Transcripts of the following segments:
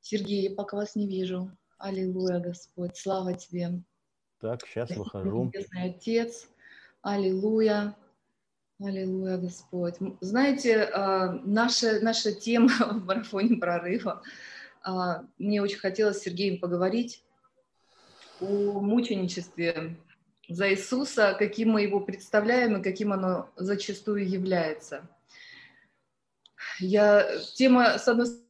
Сергей, я пока вас не вижу. Аллилуйя, Господь, слава Тебе. Так, сейчас выхожу. Небесный Отец, аллилуйя, аллилуйя, Господь. Знаете, а, наша, наша тема в марафоне прорыва, а, мне очень хотелось с Сергеем поговорить о мученичестве за Иисуса, каким мы его представляем и каким оно зачастую является. Я, тема, с одной стороны,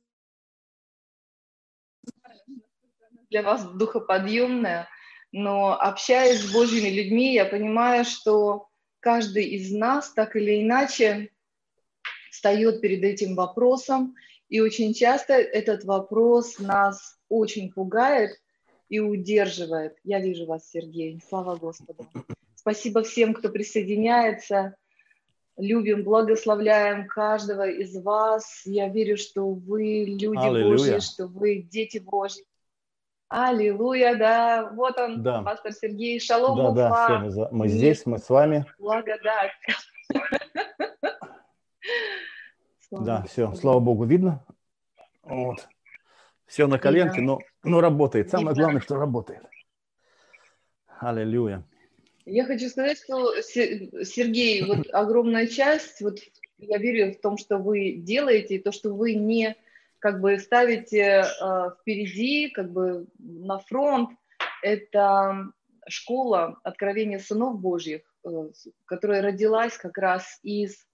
для вас духоподъемная, но общаясь с Божьими людьми, я понимаю, что каждый из нас так или иначе встает перед этим вопросом, и очень часто этот вопрос нас очень пугает и удерживает. Я вижу вас, Сергей. Слава Господу. Спасибо всем, кто присоединяется. Любим, благословляем каждого из вас. Я верю, что вы люди Аллилуйя. Божьи, что вы дети Божьи. Аллилуйя, да. Вот он, да. пастор Сергей. Шалом, Да, Уфа. да, все, мы, за... мы здесь, мы с вами. Благодать. Да, все, слава Богу, видно. Вот. Все на коленке, но, но работает. Самое главное, что работает. Аллилуйя. Я хочу сказать, что, Сергей, вот огромная часть, вот я верю в том, что вы делаете, и то, что вы не как бы ставите э, впереди, как бы на фронт, это школа откровения сынов Божьих, э, которая родилась как раз из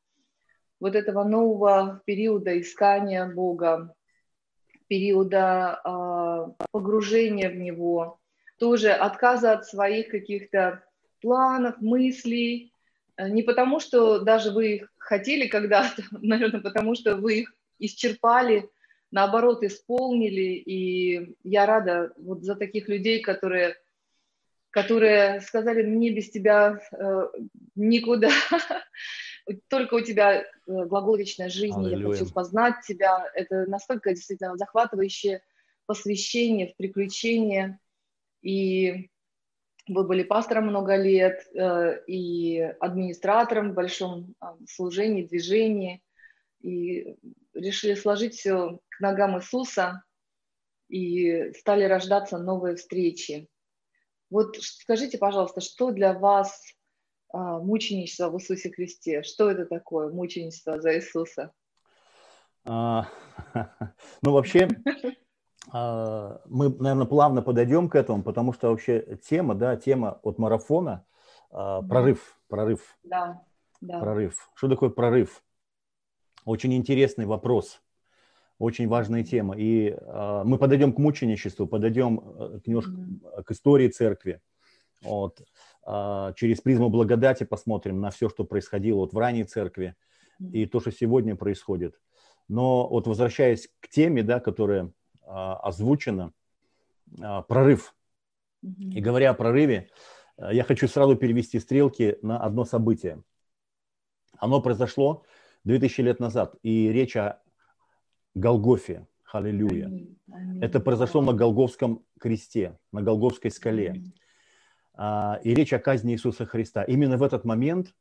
вот этого нового периода искания Бога, периода э, погружения в Него, тоже отказа от своих каких-то планов, мыслей, э, не потому, что даже вы их хотели когда-то, наверное, потому что вы их исчерпали, наоборот, исполнили, и я рада вот за таких людей, которые, которые сказали, мне без тебя э, никуда, только у тебя э, глаголичная жизнь, Аллилуйя. я хочу познать тебя. Это настолько действительно захватывающее посвящение в приключения. И вы были пастором много лет э, и администратором в большом э, служении, движении. И решили сложить все к ногам Иисуса и стали рождаться новые встречи. Вот скажите, пожалуйста, что для вас а, мученичество в Иисусе Христе? Что это такое, мученичество за Иисуса? А, ну, вообще, а, мы, наверное, плавно подойдем к этому, потому что вообще тема, да, тема от марафона, прорыв, прорыв. Да, да. Прорыв. Что такое прорыв? Очень интересный вопрос, очень важная тема. И э, мы подойдем к мученичеству, подойдем э, к, немножко, mm-hmm. к истории церкви. Вот. Э, через призму благодати посмотрим на все, что происходило вот в ранней церкви mm-hmm. и то, что сегодня происходит. Но вот возвращаясь к теме, да, которая э, озвучена, э, прорыв. Mm-hmm. И говоря о прорыве, э, я хочу сразу перевести стрелки на одно событие. Оно произошло 2000 лет назад. И речь о Голгофе. Аллилуйя. Это произошло на Голговском кресте, на Голговской скале. А, и речь о казни Иисуса Христа. Именно в этот момент,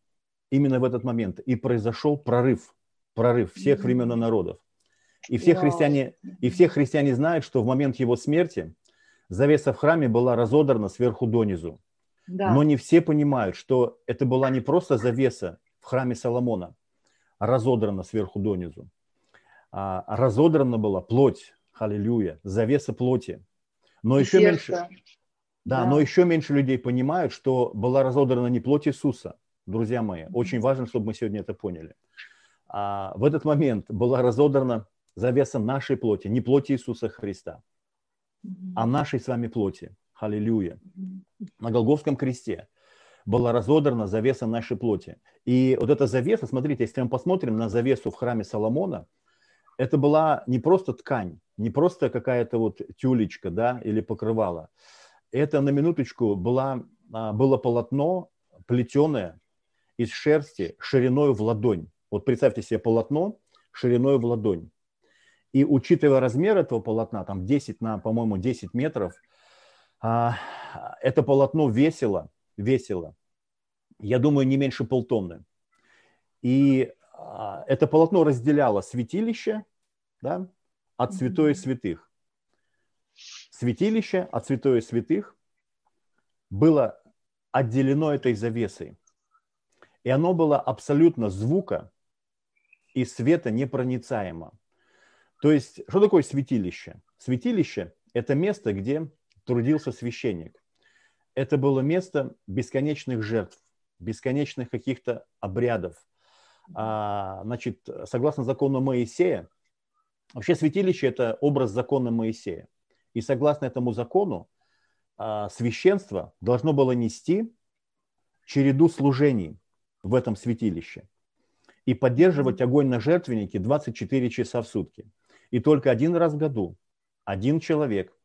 именно в этот момент и произошел прорыв, прорыв всех времен и народов. И все, христиане, и все христиане знают, что в момент его смерти завеса в храме была разодрана сверху донизу. Да. Но не все понимают, что это была не просто завеса в храме Соломона, разодрана сверху донизу. А, разодрана была плоть, аллилуйя, завеса плоти. Но еще меньше, да, да, но еще меньше людей понимают, что была разодрана не плоть Иисуса, друзья мои. Очень важно, чтобы мы сегодня это поняли. А в этот момент была разодрана завеса нашей плоти, не плоти Иисуса Христа, а нашей с вами плоти. Аллилуйя. На Голговском кресте была разодрана завеса нашей плоти. И вот эта завеса, смотрите, если мы посмотрим на завесу в храме Соломона, это была не просто ткань, не просто какая-то вот тюлечка, да, или покрывало. Это на минуточку была, а, было полотно плетеное из шерсти шириной в ладонь. Вот представьте себе полотно шириной в ладонь. И учитывая размер этого полотна, там 10 на, по-моему, 10 метров, а, это полотно весило весило, я думаю, не меньше полтонны. И это полотно разделяло святилище да, от святое святых. Святилище от святое святых было отделено этой завесой. И оно было абсолютно звука и света непроницаемо. То есть, что такое святилище? Святилище – это место, где трудился священник. Это было место бесконечных жертв, бесконечных каких-то обрядов. А, значит, согласно закону Моисея, вообще святилище – это образ закона Моисея. И согласно этому закону, а, священство должно было нести череду служений в этом святилище и поддерживать огонь на жертвеннике 24 часа в сутки. И только один раз в году один человек,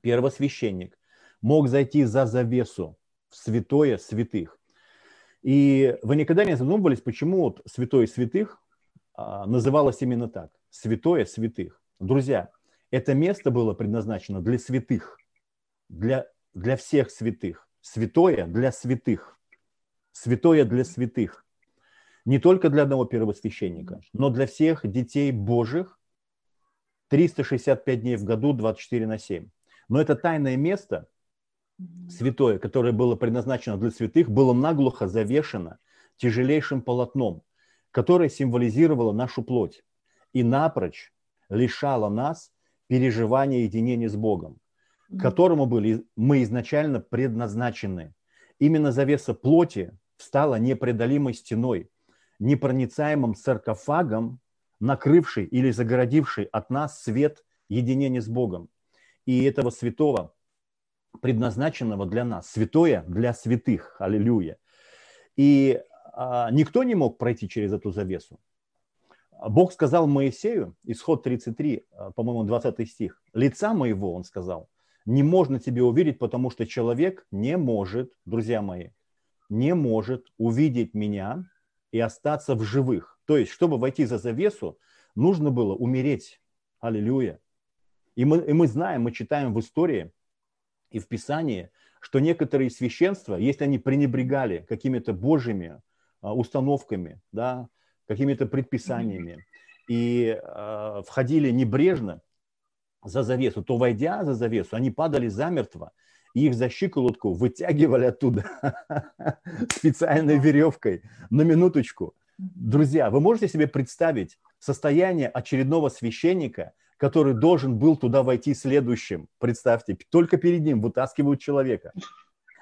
первосвященник, мог зайти за завесу в святое святых. И вы никогда не задумывались, почему вот святое святых а, называлось именно так? Святое святых. Друзья, это место было предназначено для святых, для, для всех святых. Святое для святых. Святое для святых. Не только для одного первосвященника, но для всех детей Божьих 365 дней в году, 24 на 7. Но это тайное место, святое, которое было предназначено для святых, было наглухо завешено тяжелейшим полотном, которое символизировало нашу плоть и напрочь лишало нас переживания единения с Богом, к которому были мы изначально предназначены. Именно завеса плоти стала непреодолимой стеной, непроницаемым саркофагом, накрывший или загородивший от нас свет единения с Богом. И этого святого, предназначенного для нас, святое для святых, аллилуйя. И а, никто не мог пройти через эту завесу. Бог сказал Моисею, исход 33, а, по-моему, 20 стих, «Лица моего, он сказал, не можно тебе увидеть, потому что человек не может, друзья мои, не может увидеть меня и остаться в живых. То есть, чтобы войти за завесу, нужно было умереть. Аллилуйя. И мы, и мы знаем, мы читаем в истории и в Писании, что некоторые священства, если они пренебрегали какими-то божьими а, установками, да, какими-то предписаниями и э, входили небрежно за завесу, то, войдя за завесу, они падали замертво, и их за щиколотку вытягивали оттуда специальной веревкой на минуточку. Друзья, вы можете себе представить состояние очередного священника, который должен был туда войти следующим? Представьте, только перед ним вытаскивают человека,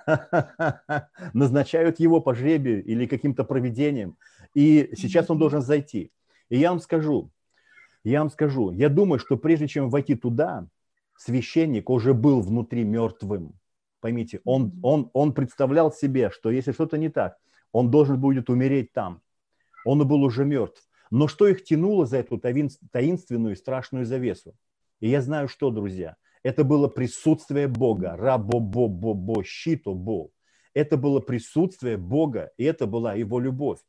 назначают его по жребию или каким-то проведением, и сейчас он должен зайти. И я вам скажу, я вам скажу, я думаю, что прежде чем войти туда, священник уже был внутри мертвым. Поймите, он, он, он представлял себе, что если что-то не так, он должен будет умереть там. Он был уже мертв. Но что их тянуло за эту таинственную и страшную завесу? И я знаю, что, друзья, это было присутствие Бога, рабо-бо-бо-бо, щито-бо. Это было присутствие Бога, и это была его любовь.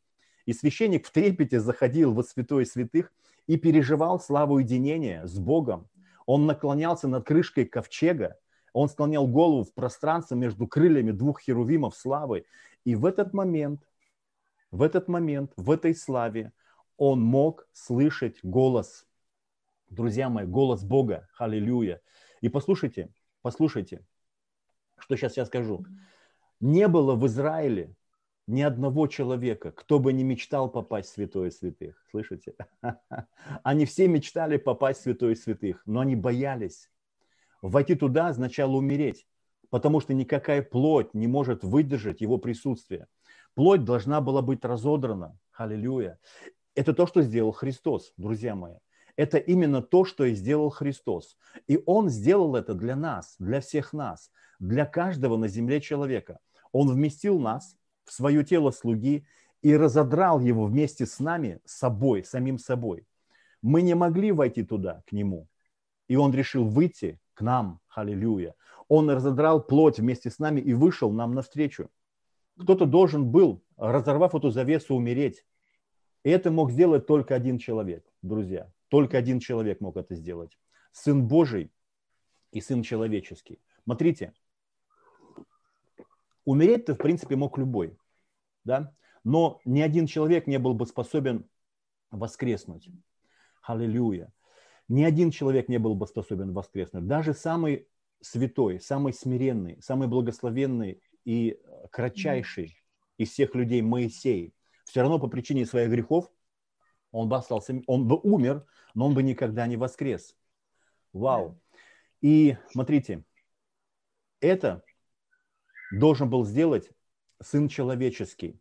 И священник в трепете заходил во святое святых и переживал славу единения с Богом. Он наклонялся над крышкой ковчега, он склонял голову в пространство между крыльями двух херувимов славы. И в этот момент, в этот момент, в этой славе он мог слышать голос. Друзья мои, голос Бога. Аллилуйя. И послушайте, послушайте, что сейчас я скажу. Не было в Израиле ни одного человека, кто бы не мечтал попасть в святое святых. Слышите? Они все мечтали попасть в святое святых, но они боялись. Войти туда означало умереть, потому что никакая плоть не может выдержать его присутствие. Плоть должна была быть разодрана. Аллилуйя. Это то, что сделал Христос, друзья мои. Это именно то, что и сделал Христос. И Он сделал это для нас, для всех нас, для каждого на земле человека. Он вместил нас в свое тело слуги и разодрал его вместе с нами, собой, самим собой. Мы не могли войти туда, к Нему. И Он решил выйти к нам, аллилуйя. Он разодрал плоть вместе с нами и вышел нам навстречу. Кто-то должен был, разорвав эту завесу, умереть. И это мог сделать только один человек, друзья. Только один человек мог это сделать. Сын Божий и Сын человеческий. Смотрите, умереть-то, в принципе, мог любой. Да? Но ни один человек не был бы способен воскреснуть. Аллилуйя. Ни один человек не был бы способен воскреснуть. Даже самый святой, самый смиренный, самый благословенный и кратчайший из всех людей Моисей, все равно по причине своих грехов он бы остался, он бы умер, но он бы никогда не воскрес. Вау. И смотрите, это должен был сделать Сын Человеческий.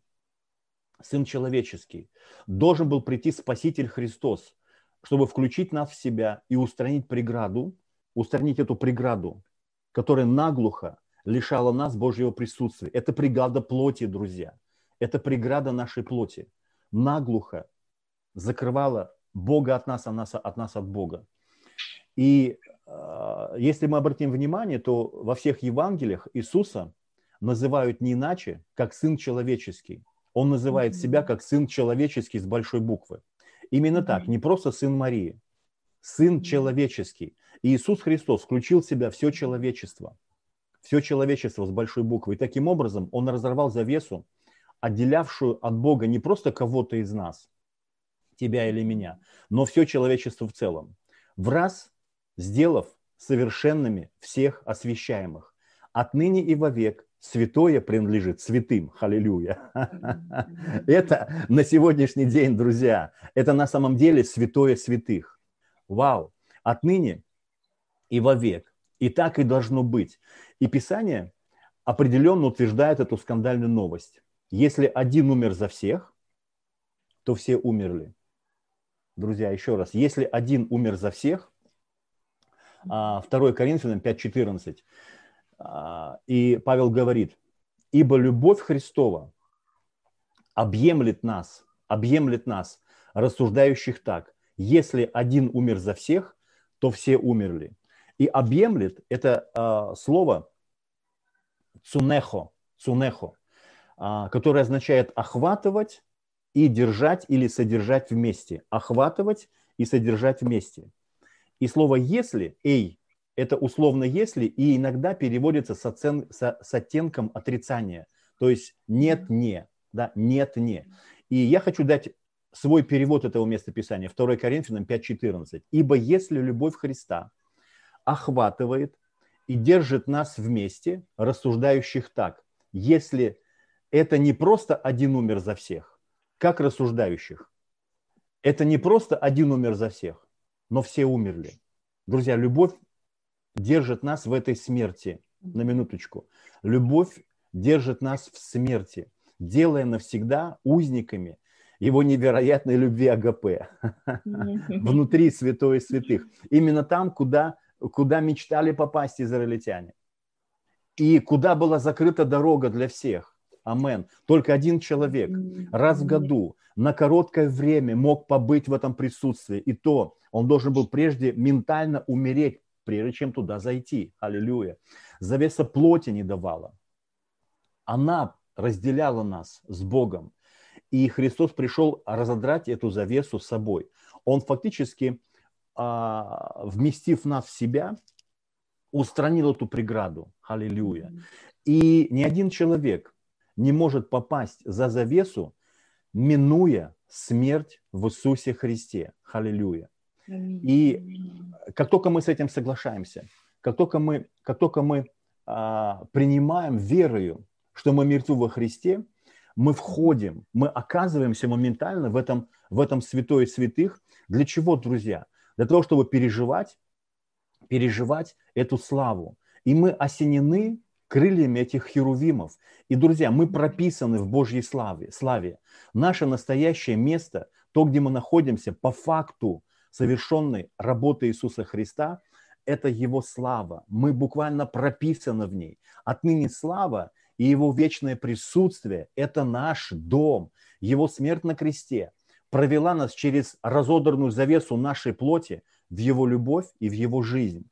Сын Человеческий. Должен был прийти Спаситель Христос, чтобы включить нас в себя и устранить преграду, устранить эту преграду, которая наглухо лишала нас Божьего присутствия. Это преграда плоти, друзья. Это преграда нашей плоти. Наглухо закрывала Бога от нас, а нас от нас от Бога. И э, если мы обратим внимание, то во всех Евангелиях Иисуса называют не иначе, как Сын Человеческий. Он называет себя как Сын Человеческий с большой буквы. Именно так, не просто Сын Марии, Сын Человеческий. И Иисус Христос включил в себя все человечество, все человечество с большой буквы. И таким образом Он разорвал завесу, отделявшую от Бога не просто кого-то из нас, тебя или меня, но все человечество в целом. В раз сделав совершенными всех освящаемых. Отныне и вовек святое принадлежит святым. Аллилуйя. Это на сегодняшний день, друзья, это на самом деле святое святых. Вау. Отныне и вовек. И так и должно быть. И Писание определенно утверждает эту скандальную новость. Если один умер за всех, то все умерли. Друзья, еще раз, если один умер за всех, 2 а, Коринфянам 5.14, а, и Павел говорит, ибо любовь Христова объемлет нас, объемлет нас, рассуждающих так, если один умер за всех, то все умерли. И объемлет – это э, слово цунехо, цунехо, которое означает охватывать и держать или содержать вместе. Охватывать и содержать вместе. И слово «если», «эй», это условно «если» и иногда переводится с, оцен, с, с оттенком отрицания. То есть «нет-не», да, «нет-не». И я хочу дать свой перевод этого местописания, 2 Коринфянам 5.14. «Ибо если любовь Христа охватывает и держит нас вместе, рассуждающих так, если это не просто один умер за всех, как рассуждающих, это не просто один умер за всех, но все умерли. Друзья, любовь держит нас в этой смерти. На минуточку. Любовь держит нас в смерти, делая навсегда узниками его невероятной любви АГП. Внутри святой святых. Именно там, куда, куда мечтали попасть израильтяне. И куда была закрыта дорога для всех. Амен. Только один человек раз в году на короткое время мог побыть в этом присутствии. И то он должен был прежде ментально умереть, прежде чем туда зайти. Аллилуйя. Завеса плоти не давала. Она разделяла нас с Богом. И Христос пришел разодрать эту завесу с собой. Он фактически, а, вместив нас в себя, устранил эту преграду. Аллилуйя. И ни один человек не может попасть за завесу, минуя смерть в Иисусе Христе. Аллилуйя. И как только мы с этим соглашаемся, как только мы, как только мы а, принимаем верою, что мы мертвы во Христе, мы входим, мы оказываемся моментально в этом, в этом святое святых. Для чего, друзья? Для того, чтобы переживать, переживать эту славу. И мы осенены крыльями этих херувимов. И, друзья, мы прописаны в Божьей славе. славе. Наше настоящее место, то, где мы находимся, по факту совершенной работы Иисуса Христа, это Его слава. Мы буквально прописаны в ней. Отныне слава и Его вечное присутствие – это наш дом. Его смерть на кресте провела нас через разодранную завесу нашей плоти в Его любовь и в Его жизнь.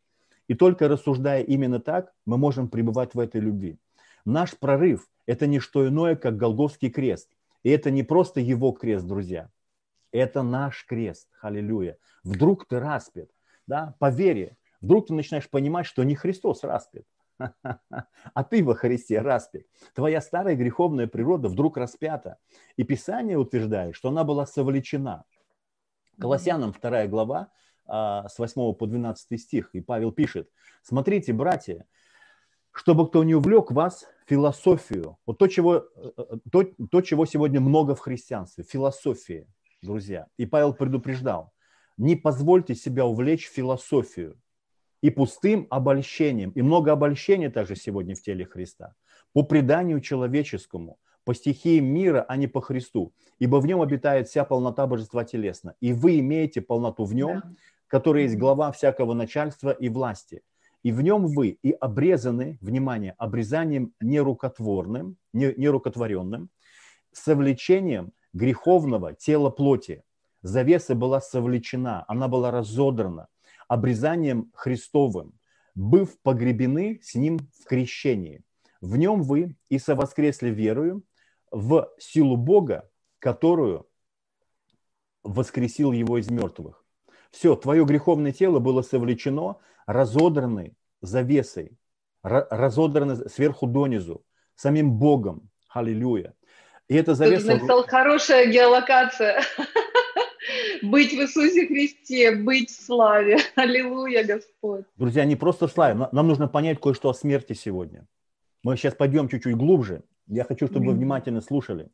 И только рассуждая именно так, мы можем пребывать в этой любви. Наш прорыв – это не что иное, как Голговский крест. И это не просто его крест, друзья. Это наш крест. Аллилуйя. Вдруг ты распят, да, по вере. Вдруг ты начинаешь понимать, что не Христос распят, а ты во Христе распят. Твоя старая греховная природа вдруг распята. И Писание утверждает, что она была совлечена. Колоссянам 2 глава, с 8 по 12 стих. И Павел пишет, смотрите, братья, чтобы кто не увлек вас философию. Вот то, чего, э, то, то, чего сегодня много в христианстве, философия, друзья. И Павел предупреждал, не позвольте себя увлечь философию и пустым обольщением. И много обольщения также сегодня в теле Христа. По преданию человеческому, по стихии мира, а не по Христу. Ибо в нем обитает вся полнота божества телесно. И вы имеете полноту в нем, который есть глава всякого начальства и власти. И в нем вы и обрезаны, внимание, обрезанием нерукотворным, не, нерукотворенным, совлечением греховного тела плоти. Завеса была совлечена, она была разодрана обрезанием Христовым, быв погребены с Ним в крещении. В нем вы и совоскресли верою в силу Бога, которую воскресил Его из мертвых. Все, твое греховное тело было совлечено, разодраны завесой, разодраны сверху донизу, самим Богом. Аллилуйя. И эта завеса... Ты написал, хорошая геолокация. Быть в Иисусе Христе, быть в славе. Аллилуйя, Господь. Друзья, не просто в славе. Нам нужно понять кое-что о смерти сегодня. Мы сейчас пойдем чуть-чуть глубже. Я хочу, чтобы вы внимательно слушали.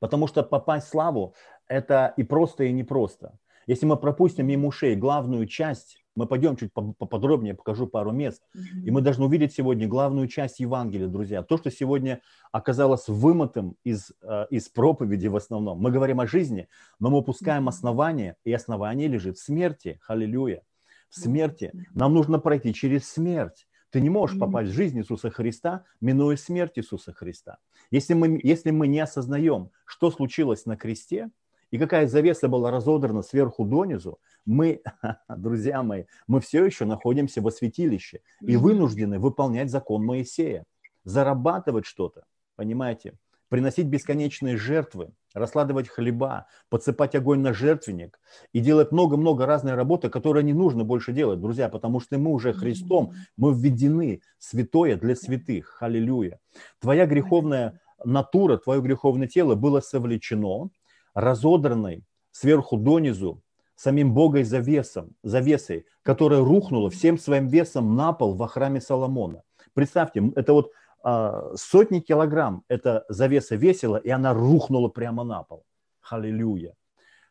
Потому что попасть в славу – это и просто, и непросто. Если мы пропустим мимо ушей главную часть, мы пойдем чуть поподробнее, покажу пару мест, и мы должны увидеть сегодня главную часть Евангелия, друзья. То, что сегодня оказалось вымотым из, э, из проповеди в основном. Мы говорим о жизни, но мы упускаем основание, и основание лежит в смерти. Аллилуйя. В смерти. Нам нужно пройти через смерть. Ты не можешь попасть в жизнь Иисуса Христа, минуя смерть Иисуса Христа. Если мы, если мы не осознаем, что случилось на кресте, и какая завеса была разодрана сверху донизу, мы, друзья мои, мы все еще находимся во святилище и вынуждены выполнять закон Моисея, зарабатывать что-то, понимаете, приносить бесконечные жертвы, раскладывать хлеба, подсыпать огонь на жертвенник и делать много-много разной работы, которую не нужно больше делать, друзья, потому что мы уже Христом, мы введены святое для святых. Аллилуйя. Твоя греховная натура, твое греховное тело было совлечено, разодранной сверху донизу самим Богой завесом, завесой, которая рухнула всем своим весом на пол во храме Соломона. Представьте, это вот а, сотни килограмм эта завеса весила, и она рухнула прямо на пол. Аллилуйя.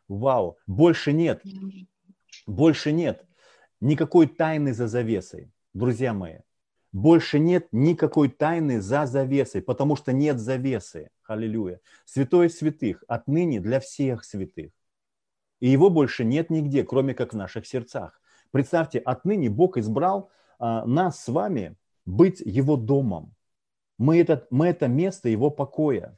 Вау. Больше нет. Больше нет никакой тайны за завесой, друзья мои. Больше нет никакой тайны за завесой, потому что нет завесы. Аллилуйя. Святой святых отныне для всех святых. И его больше нет нигде, кроме как в наших сердцах. Представьте, отныне Бог избрал а, нас с вами быть его домом. Мы это, мы это место его покоя.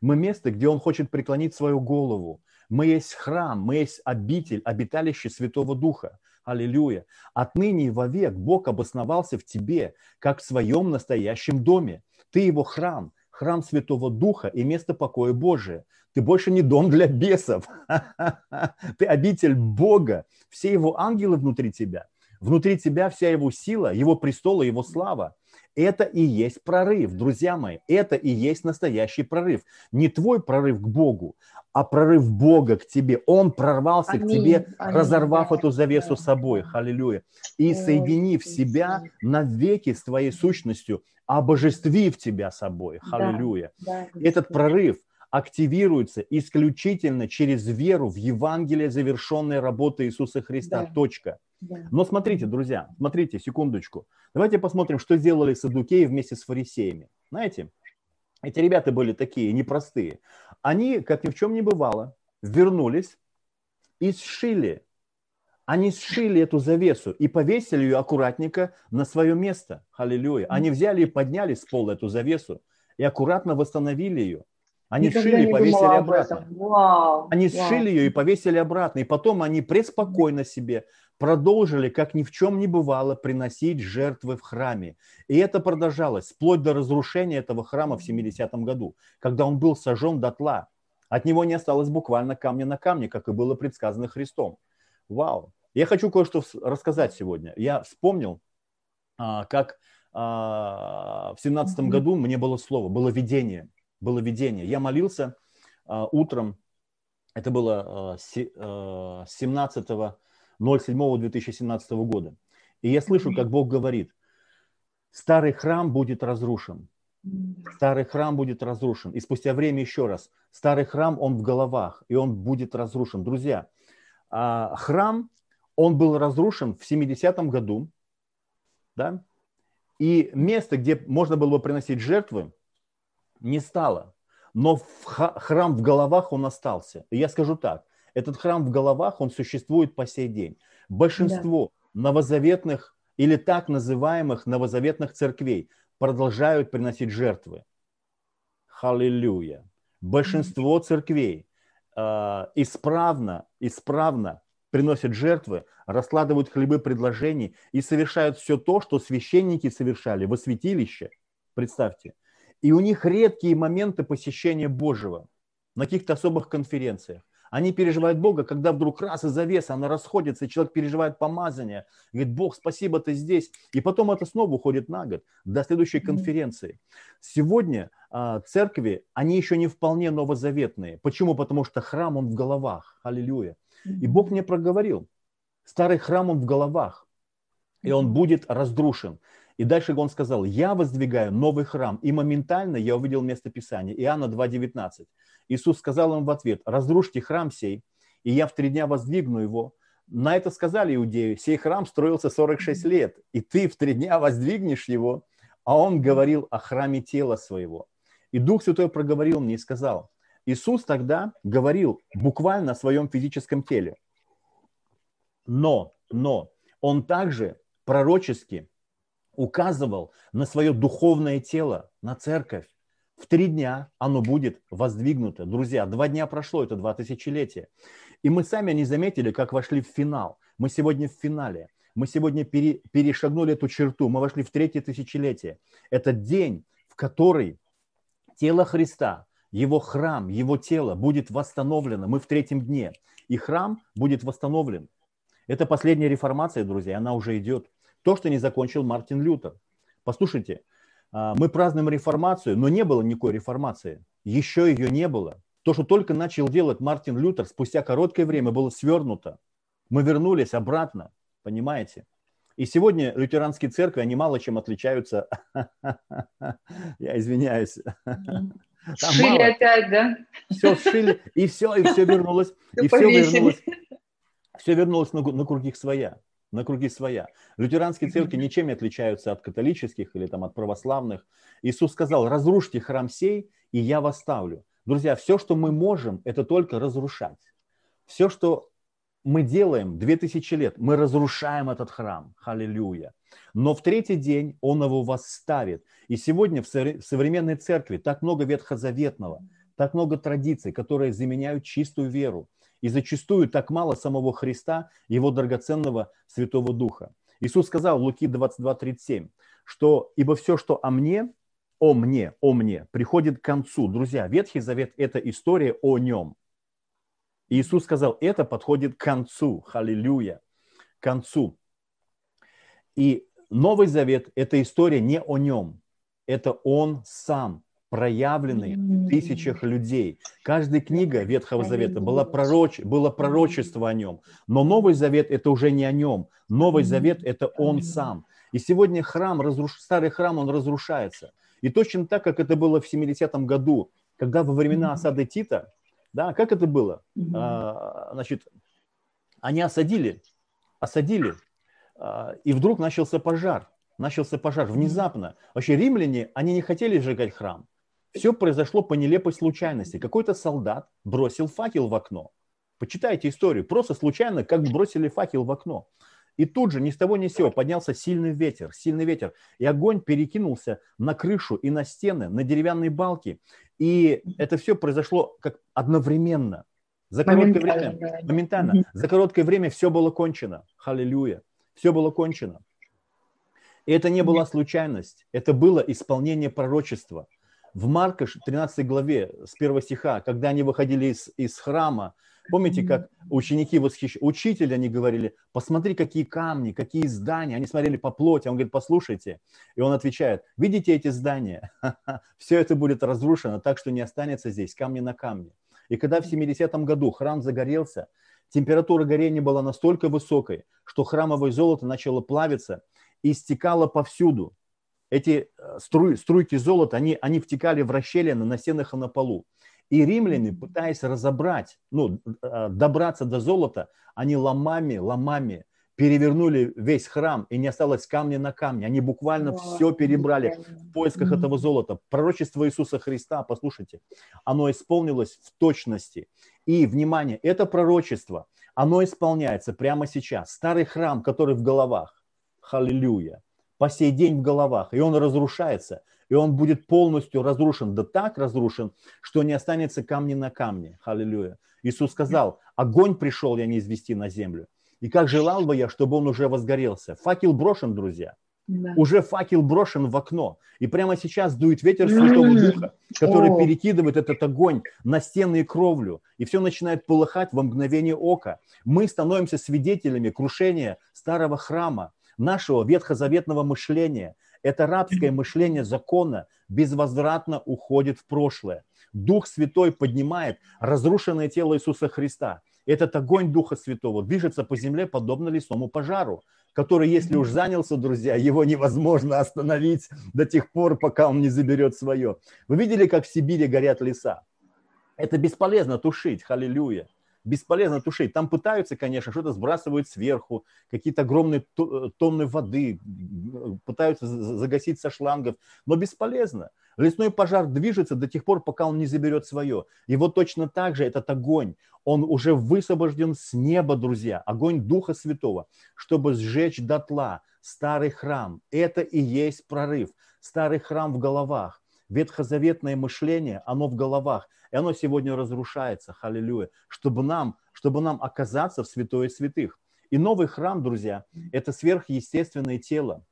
Мы место, где он хочет преклонить свою голову. Мы есть храм, мы есть обитель, обиталище Святого Духа. Аллилуйя. Отныне и вовек Бог обосновался в тебе, как в своем настоящем доме. Ты его храм, храм Святого Духа и место покоя Божия. Ты больше не дом для бесов. Ты обитель Бога. Все его ангелы внутри тебя. Внутри тебя вся его сила, его престол и его слава. Это и есть прорыв, друзья мои. Это и есть настоящий прорыв. Не твой прорыв к Богу, а прорыв Бога к тебе. Он прорвался аминь, к тебе, аминь, разорвав да, эту завесу да, собой. Да. Аллилуйя. И Ой, соединив себя навеки с твоей сущностью, обожествив тебя собой. Аллилуйя. Да, да, Этот прорыв активируется исключительно через веру в Евангелие завершенной работы Иисуса Христа. Да. Точка. Но смотрите, друзья, смотрите, секундочку. Давайте посмотрим, что сделали садукеи вместе с фарисеями. Знаете, эти ребята были такие непростые. Они, как ни в чем не бывало, вернулись и сшили. Они сшили эту завесу и повесили ее аккуратненько на свое место. Аллилуйя. Они взяли и подняли с пола эту завесу и аккуратно восстановили ее. Они Никогда сшили и повесили обратно. Вау, они вау. сшили ее и повесили обратно. И потом они преспокойно себе продолжили, как ни в чем не бывало, приносить жертвы в храме. И это продолжалось вплоть до разрушения этого храма в 70-м году, когда он был сожжен дотла. От него не осталось буквально камня на камне, как и было предсказано Христом. Вау! Я хочу кое-что рассказать сегодня. Я вспомнил, а, как а, в 17 году мне было слово, было видение. Было видение. Я молился а, утром, это было 17 07-2017 года. И я слышу, как Бог говорит, старый храм будет разрушен. Старый храм будет разрушен. И спустя время еще раз, старый храм, он в головах, и он будет разрушен. Друзья, а, храм, он был разрушен в 70-м году, да, и место, где можно было бы приносить жертвы, не стало. Но храм в головах он остался. И я скажу так, этот храм в головах, он существует по сей день. Большинство да. новозаветных или так называемых новозаветных церквей продолжают приносить жертвы. Халилюя. Большинство церквей э, исправно, исправно приносят жертвы, раскладывают хлебы предложений и совершают все то, что священники совершали во святилище. Представьте. И у них редкие моменты посещения Божьего на каких-то особых конференциях. Они переживают Бога, когда вдруг раз и завеса, она расходится, и человек переживает помазание. Говорит, Бог, спасибо, ты здесь. И потом это снова уходит на год, до следующей конференции. Сегодня а, церкви, они еще не вполне новозаветные. Почему? Потому что храм, он в головах. Аллилуйя. И Бог мне проговорил, старый храм, он в головах, и он будет разрушен. И дальше он сказал, я воздвигаю новый храм. И моментально я увидел место Писания, Иоанна 2.19. Иисус сказал им в ответ, разрушьте храм сей, и я в три дня воздвигну его. На это сказали иудеи, сей храм строился 46 лет, и ты в три дня воздвигнешь его. А он говорил о храме тела своего. И Дух Святой проговорил мне и сказал, Иисус тогда говорил буквально о своем физическом теле. Но, но, он также пророчески указывал на свое духовное тело, на церковь. В три дня оно будет воздвигнуто. Друзья, два дня прошло, это два тысячелетия. И мы сами не заметили, как вошли в финал. Мы сегодня в финале. Мы сегодня пере, перешагнули эту черту. Мы вошли в третье тысячелетие. Это день, в который тело Христа, его храм, его тело будет восстановлено. Мы в третьем дне. И храм будет восстановлен. Это последняя реформация, друзья, она уже идет. То, что не закончил Мартин Лютер. Послушайте, а, мы празднуем реформацию, но не было никакой реформации. Еще ее не было. То, что только начал делать Мартин Лютер, спустя короткое время было свернуто. Мы вернулись обратно, понимаете? И сегодня лютеранские церкви, они мало чем отличаются. Я извиняюсь. Сшили мало. опять, да? Все сшили, и все, и все вернулось. и все вернулось. Все вернулось на, на круги своя на круги своя. Лютеранские церкви ничем не отличаются от католических или там, от православных. Иисус сказал, разрушьте храм сей, и я восставлю. Друзья, все, что мы можем, это только разрушать. Все, что мы делаем 2000 лет, мы разрушаем этот храм. Аллилуйя. Но в третий день он его восставит. И сегодня в современной церкви так много ветхозаветного, так много традиций, которые заменяют чистую веру и зачастую так мало самого Христа, его драгоценного Святого Духа. Иисус сказал в Луки 22:37, что «Ибо все, что о мне, о мне, о мне, приходит к концу». Друзья, Ветхий Завет – это история о нем. Иисус сказал, это подходит к концу, халилюя, к концу. И Новый Завет – это история не о нем, это Он сам, проявленный в тысячах людей. Каждая книга Ветхого Завета была пророч, было пророчество о нем. Но Новый Завет – это уже не о нем. Новый Завет – это он сам. И сегодня храм, разруш... старый храм, он разрушается. И точно так, как это было в 70-м году, когда во времена осады Тита, да, как это было? А, значит, они осадили, осадили, а, и вдруг начался пожар. Начался пожар внезапно. Вообще римляне, они не хотели сжигать храм. Все произошло по нелепой случайности. Какой-то солдат бросил факел в окно. Почитайте историю. Просто случайно, как бросили факел в окно. И тут же ни с того ни с сего поднялся сильный ветер, сильный ветер. И огонь перекинулся на крышу и на стены, на деревянные балки. И это все произошло как одновременно. За короткое моментально, время, да. моментально, за короткое время все было кончено. Халилюя. Все было кончено. И это не была случайность, это было исполнение пророчества – в Марка 13 главе с 1 стиха, когда они выходили из, из храма, помните, как ученики восхищ... учитель, они говорили, посмотри, какие камни, какие здания, они смотрели по плоти, он говорит, послушайте, и он отвечает, видите эти здания, все это будет разрушено так, что не останется здесь камни на камне. И когда в 70-м году храм загорелся, температура горения была настолько высокой, что храмовое золото начало плавиться и стекало повсюду. Эти э, струй, струйки золота, они, они втекали в расщелины на стенах и на полу. И римляне, пытаясь разобрать, ну, э, добраться до золота, они ломами, ломами перевернули весь храм, и не осталось камня на камне. Они буквально О, все перебрали в поисках mm-hmm. этого золота. Пророчество Иисуса Христа, послушайте, оно исполнилось в точности. И, внимание, это пророчество, оно исполняется прямо сейчас. Старый храм, который в головах, халилюя, по сей день в головах, и он разрушается, и он будет полностью разрушен, да так разрушен, что не останется камня на камне, халилюя. Иисус сказал, огонь пришел я не извести на землю, и как желал бы я, чтобы он уже возгорелся. Факел брошен, друзья. Да. Уже факел брошен в окно. И прямо сейчас дует ветер Святого Духа, который О. перекидывает этот огонь на стены и кровлю. И все начинает полыхать во мгновение ока. Мы становимся свидетелями крушения старого храма, нашего ветхозаветного мышления. Это рабское мышление закона безвозвратно уходит в прошлое. Дух Святой поднимает разрушенное тело Иисуса Христа – этот огонь Духа Святого движется по земле подобно лесному пожару, который, если уж занялся, друзья, его невозможно остановить до тех пор, пока он не заберет свое. Вы видели, как в Сибири горят леса? Это бесполезно тушить, халилюя бесполезно тушить. Там пытаются, конечно, что-то сбрасывают сверху, какие-то огромные тонны воды, пытаются загасить со шлангов, но бесполезно. Лесной пожар движется до тех пор, пока он не заберет свое. И вот точно так же этот огонь, он уже высвобожден с неба, друзья, огонь Духа Святого, чтобы сжечь дотла старый храм. Это и есть прорыв. Старый храм в головах. Ветхозаветное мышление, оно в головах, и оно сегодня разрушается, халилюя, чтобы нам, чтобы нам оказаться в святое святых. И новый храм, друзья, это сверхъестественное тело,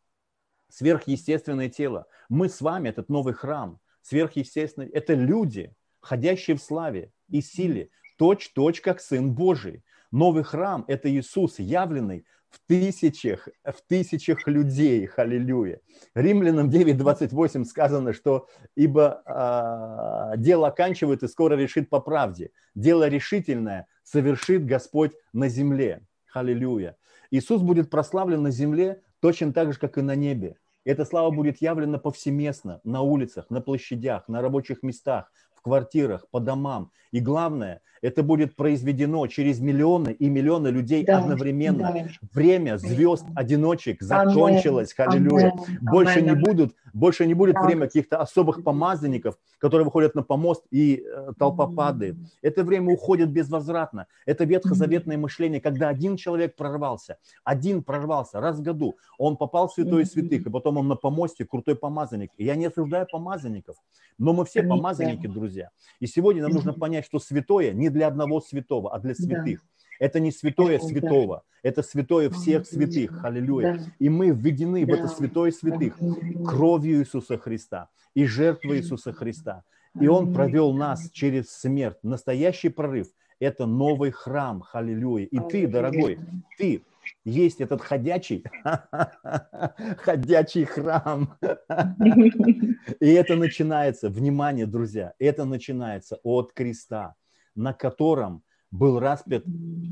сверхъестественное тело. Мы с вами, этот новый храм, сверхъестественный, это люди, ходящие в славе и силе, точь-точь, как Сын Божий. Новый храм – это Иисус, явленный в тысячах, в тысячах людей, халилюя. Римлянам 9.28 сказано, что ибо э, дело оканчивает и скоро решит по правде. Дело решительное совершит Господь на земле. Халилюя. Иисус будет прославлен на земле точно так же, как и на небе. Эта слава будет явлена повсеместно, на улицах, на площадях, на рабочих местах, в квартирах, по домам. И главное, это будет произведено через миллионы и миллионы людей да, одновременно. Да. Время звезд, одиночек закончилось, аллилуйя. Больше не будут, больше не будет да. время каких-то особых помазанников, которые выходят на помост и э, толпа падает. Это время уходит безвозвратно. Это ветхозаветное мышление, когда один человек прорвался, один прорвался раз в году, он попал в святое святых, и потом он на помосте крутой помазанник. И я не осуждаю помазанников, но мы все помазанники, друзья. И сегодня нам нужно понять, что святое не для одного святого, а для святых. Да. Это не святое святого, это святое всех святых, аллилуйя. Да. И мы введены да. в это святое святых кровью Иисуса Христа и жертвой Иисуса Христа. И Он провел нас через смерть. Настоящий прорыв – это новый храм, аллилуйя. И ты, дорогой, ты есть этот ходячий, ходячий храм. И это начинается, внимание, друзья, это начинается от креста на котором был распят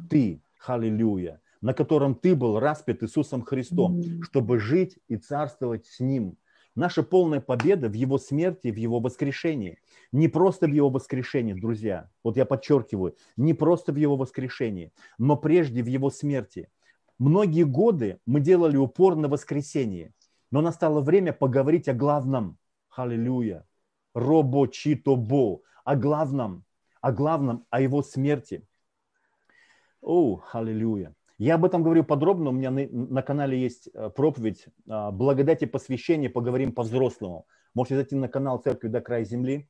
ты, халилюя, на котором ты был распят Иисусом Христом, чтобы жить и царствовать с Ним. Наша полная победа в Его смерти, в Его воскрешении. Не просто в Его воскрешении, друзья. Вот я подчеркиваю, не просто в Его воскрешении, но прежде в Его смерти. Многие годы мы делали упор на воскресение, но настало время поговорить о главном. Халилюя. Робо читобо. О главном о главном, о его смерти. О, аллилуйя. Я об этом говорю подробно, у меня на, на канале есть э, проповедь а, «Благодать и посвящение, поговорим по-взрослому». Можете зайти на канал Церкви до края земли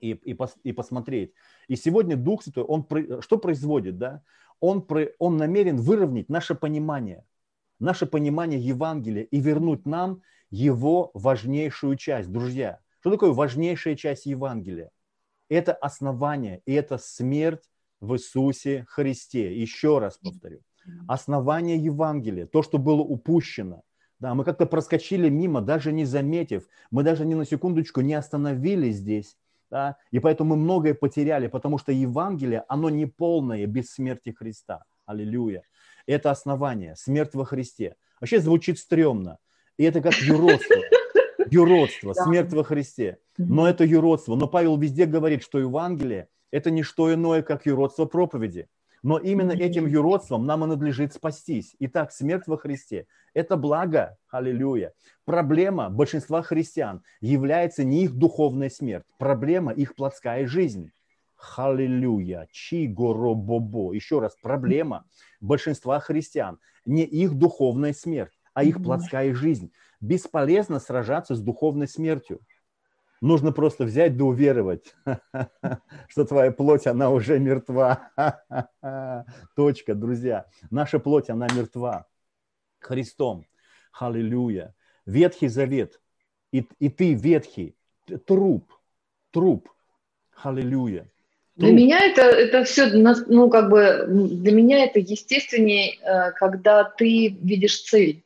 и, и, пос, и посмотреть. И сегодня Дух Святой, он что производит? Да? Он, он намерен выровнять наше понимание, наше понимание Евангелия и вернуть нам его важнейшую часть. Друзья, что такое важнейшая часть Евангелия? Это основание, и это смерть в Иисусе Христе. Еще раз повторю. Основание Евангелия, то, что было упущено. Да, мы как-то проскочили мимо, даже не заметив. Мы даже ни на секундочку не остановились здесь Да? И поэтому мы многое потеряли, потому что Евангелие, оно не полное без смерти Христа. Аллилуйя. Это основание, смерть во Христе. Вообще звучит стрёмно. И это как юродство. Юродство, смерть во Христе. Но это юродство. Но Павел везде говорит, что Евангелие – это не что иное, как юродство проповеди. Но именно этим юродством нам и надлежит спастись. Итак, смерть во Христе – это благо, аллилуйя. Проблема большинства христиан является не их духовная смерть, проблема их плотская жизнь. Халилюя, чигоробобо. Еще раз, проблема большинства христиан не их духовная смерть, а их плотская жизнь. Бесполезно сражаться с духовной смертью. Нужно просто взять да уверовать, что твоя плоть, она уже мертва. Точка, друзья. Наша плоть, она мертва. Христом. Аллилуйя. Ветхий Завет. И, и ты ветхий. Труп. Труп. Аллилуйя. Для меня это, это все, ну, как бы, для меня это естественнее, э, когда ты видишь цель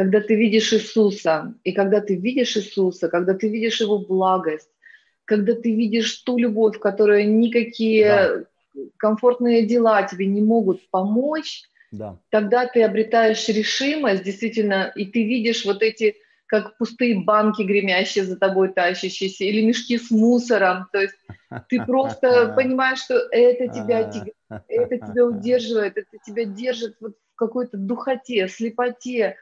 когда ты видишь Иисуса, и когда ты видишь Иисуса, когда ты видишь Его благость, когда ты видишь ту любовь, которую никакие да. комфортные дела тебе не могут помочь, да. тогда ты обретаешь решимость, действительно, и ты видишь вот эти как пустые банки, гремящие за тобой, тащащиеся, или мешки с мусором. То есть ты просто понимаешь, что это тебя, это тебя удерживает, это тебя держит вот в какой-то духоте, слепоте,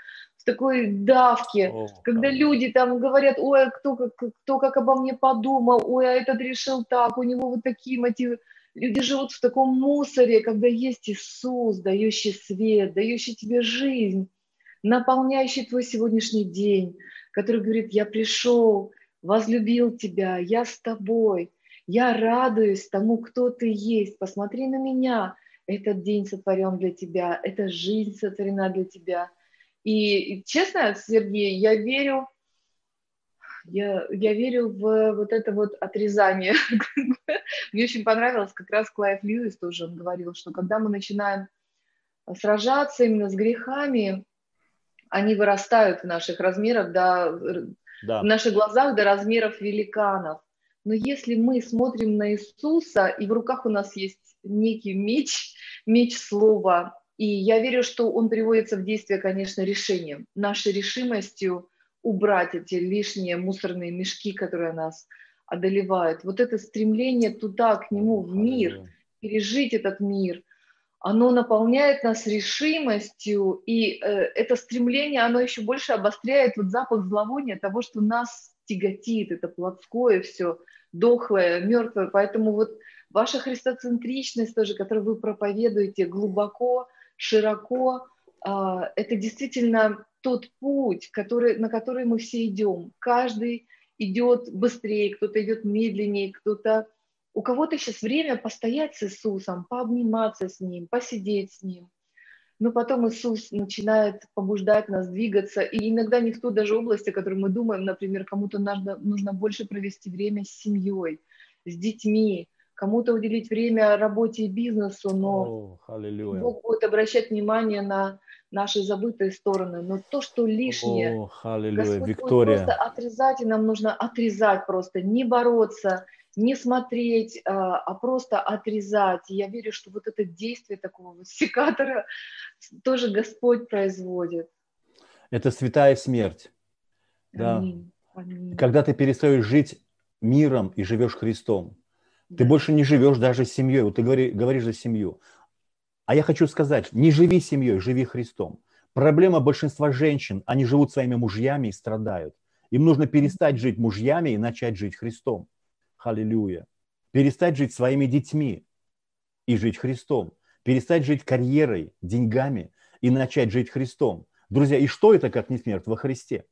такой давке, О, когда люди там говорят, ой, а кто как, кто как обо мне подумал, ой, а этот решил так, у него вот такие мотивы. Люди живут в таком мусоре, когда есть Иисус, дающий свет, дающий тебе жизнь, наполняющий твой сегодняшний день, который говорит, я пришел, возлюбил тебя, я с тобой, я радуюсь тому, кто ты есть, посмотри на меня, этот день сотворен для тебя, эта жизнь сотворена для тебя – и, честно, Сергей, я верю, я, я верю в вот это вот отрезание. Мне очень понравилось, как раз Клайв Льюис тоже он говорил, что когда мы начинаем сражаться именно с грехами, они вырастают в наших размерах, до, да. в наших глазах до размеров великанов. Но если мы смотрим на Иисуса, и в руках у нас есть некий меч, меч слова, и я верю, что он приводится в действие, конечно, решением, нашей решимостью убрать эти лишние мусорные мешки, которые нас одолевают. Вот это стремление туда, к нему, в мир, пережить этот мир, оно наполняет нас решимостью, и э, это стремление, оно еще больше обостряет вот запах зловония того, что нас тяготит, это плотское все, дохлое, мертвое. Поэтому вот ваша христоцентричность тоже, которую вы проповедуете глубоко, широко. А, это действительно тот путь, который, на который мы все идем. Каждый идет быстрее, кто-то идет медленнее, кто-то... У кого-то сейчас время постоять с Иисусом, пообниматься с Ним, посидеть с Ним. Но потом Иисус начинает побуждать нас двигаться. И иногда не в ту даже область, о которой мы думаем, например, кому-то нужно, нужно больше провести время с семьей, с детьми, кому-то уделить время работе и бизнесу, но oh, Бог будет обращать внимание на наши забытые стороны. Но то, что лишнее, oh, Господь Виктория. будет просто отрезать, и нам нужно отрезать просто, не бороться, не смотреть, а, а просто отрезать. И я верю, что вот это действие такого вот секатора тоже Господь производит. Это святая смерть. Да. Аминь. Аминь. Когда ты перестаешь жить миром и живешь Христом, ты больше не живешь даже с семьей. Вот ты говори, говоришь за семью. А я хочу сказать, не живи семьей, живи Христом. Проблема большинства женщин, они живут своими мужьями и страдают. Им нужно перестать жить мужьями и начать жить Христом. Аллилуйя. Перестать жить своими детьми и жить Христом. Перестать жить карьерой, деньгами и начать жить Христом. Друзья, и что это, как не смерть во Христе?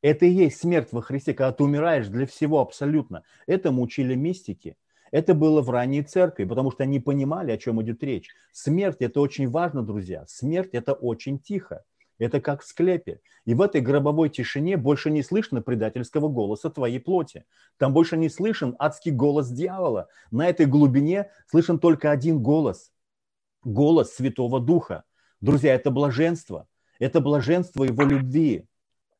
Это и есть смерть во Христе, когда ты умираешь для всего абсолютно. Этому учили мистики – это было в ранней церкви, потому что они понимали, о чем идет речь. Смерть – это очень важно, друзья. Смерть – это очень тихо. Это как в склепе. И в этой гробовой тишине больше не слышно предательского голоса твоей плоти. Там больше не слышен адский голос дьявола. На этой глубине слышен только один голос. Голос Святого Духа. Друзья, это блаженство. Это блаженство Его любви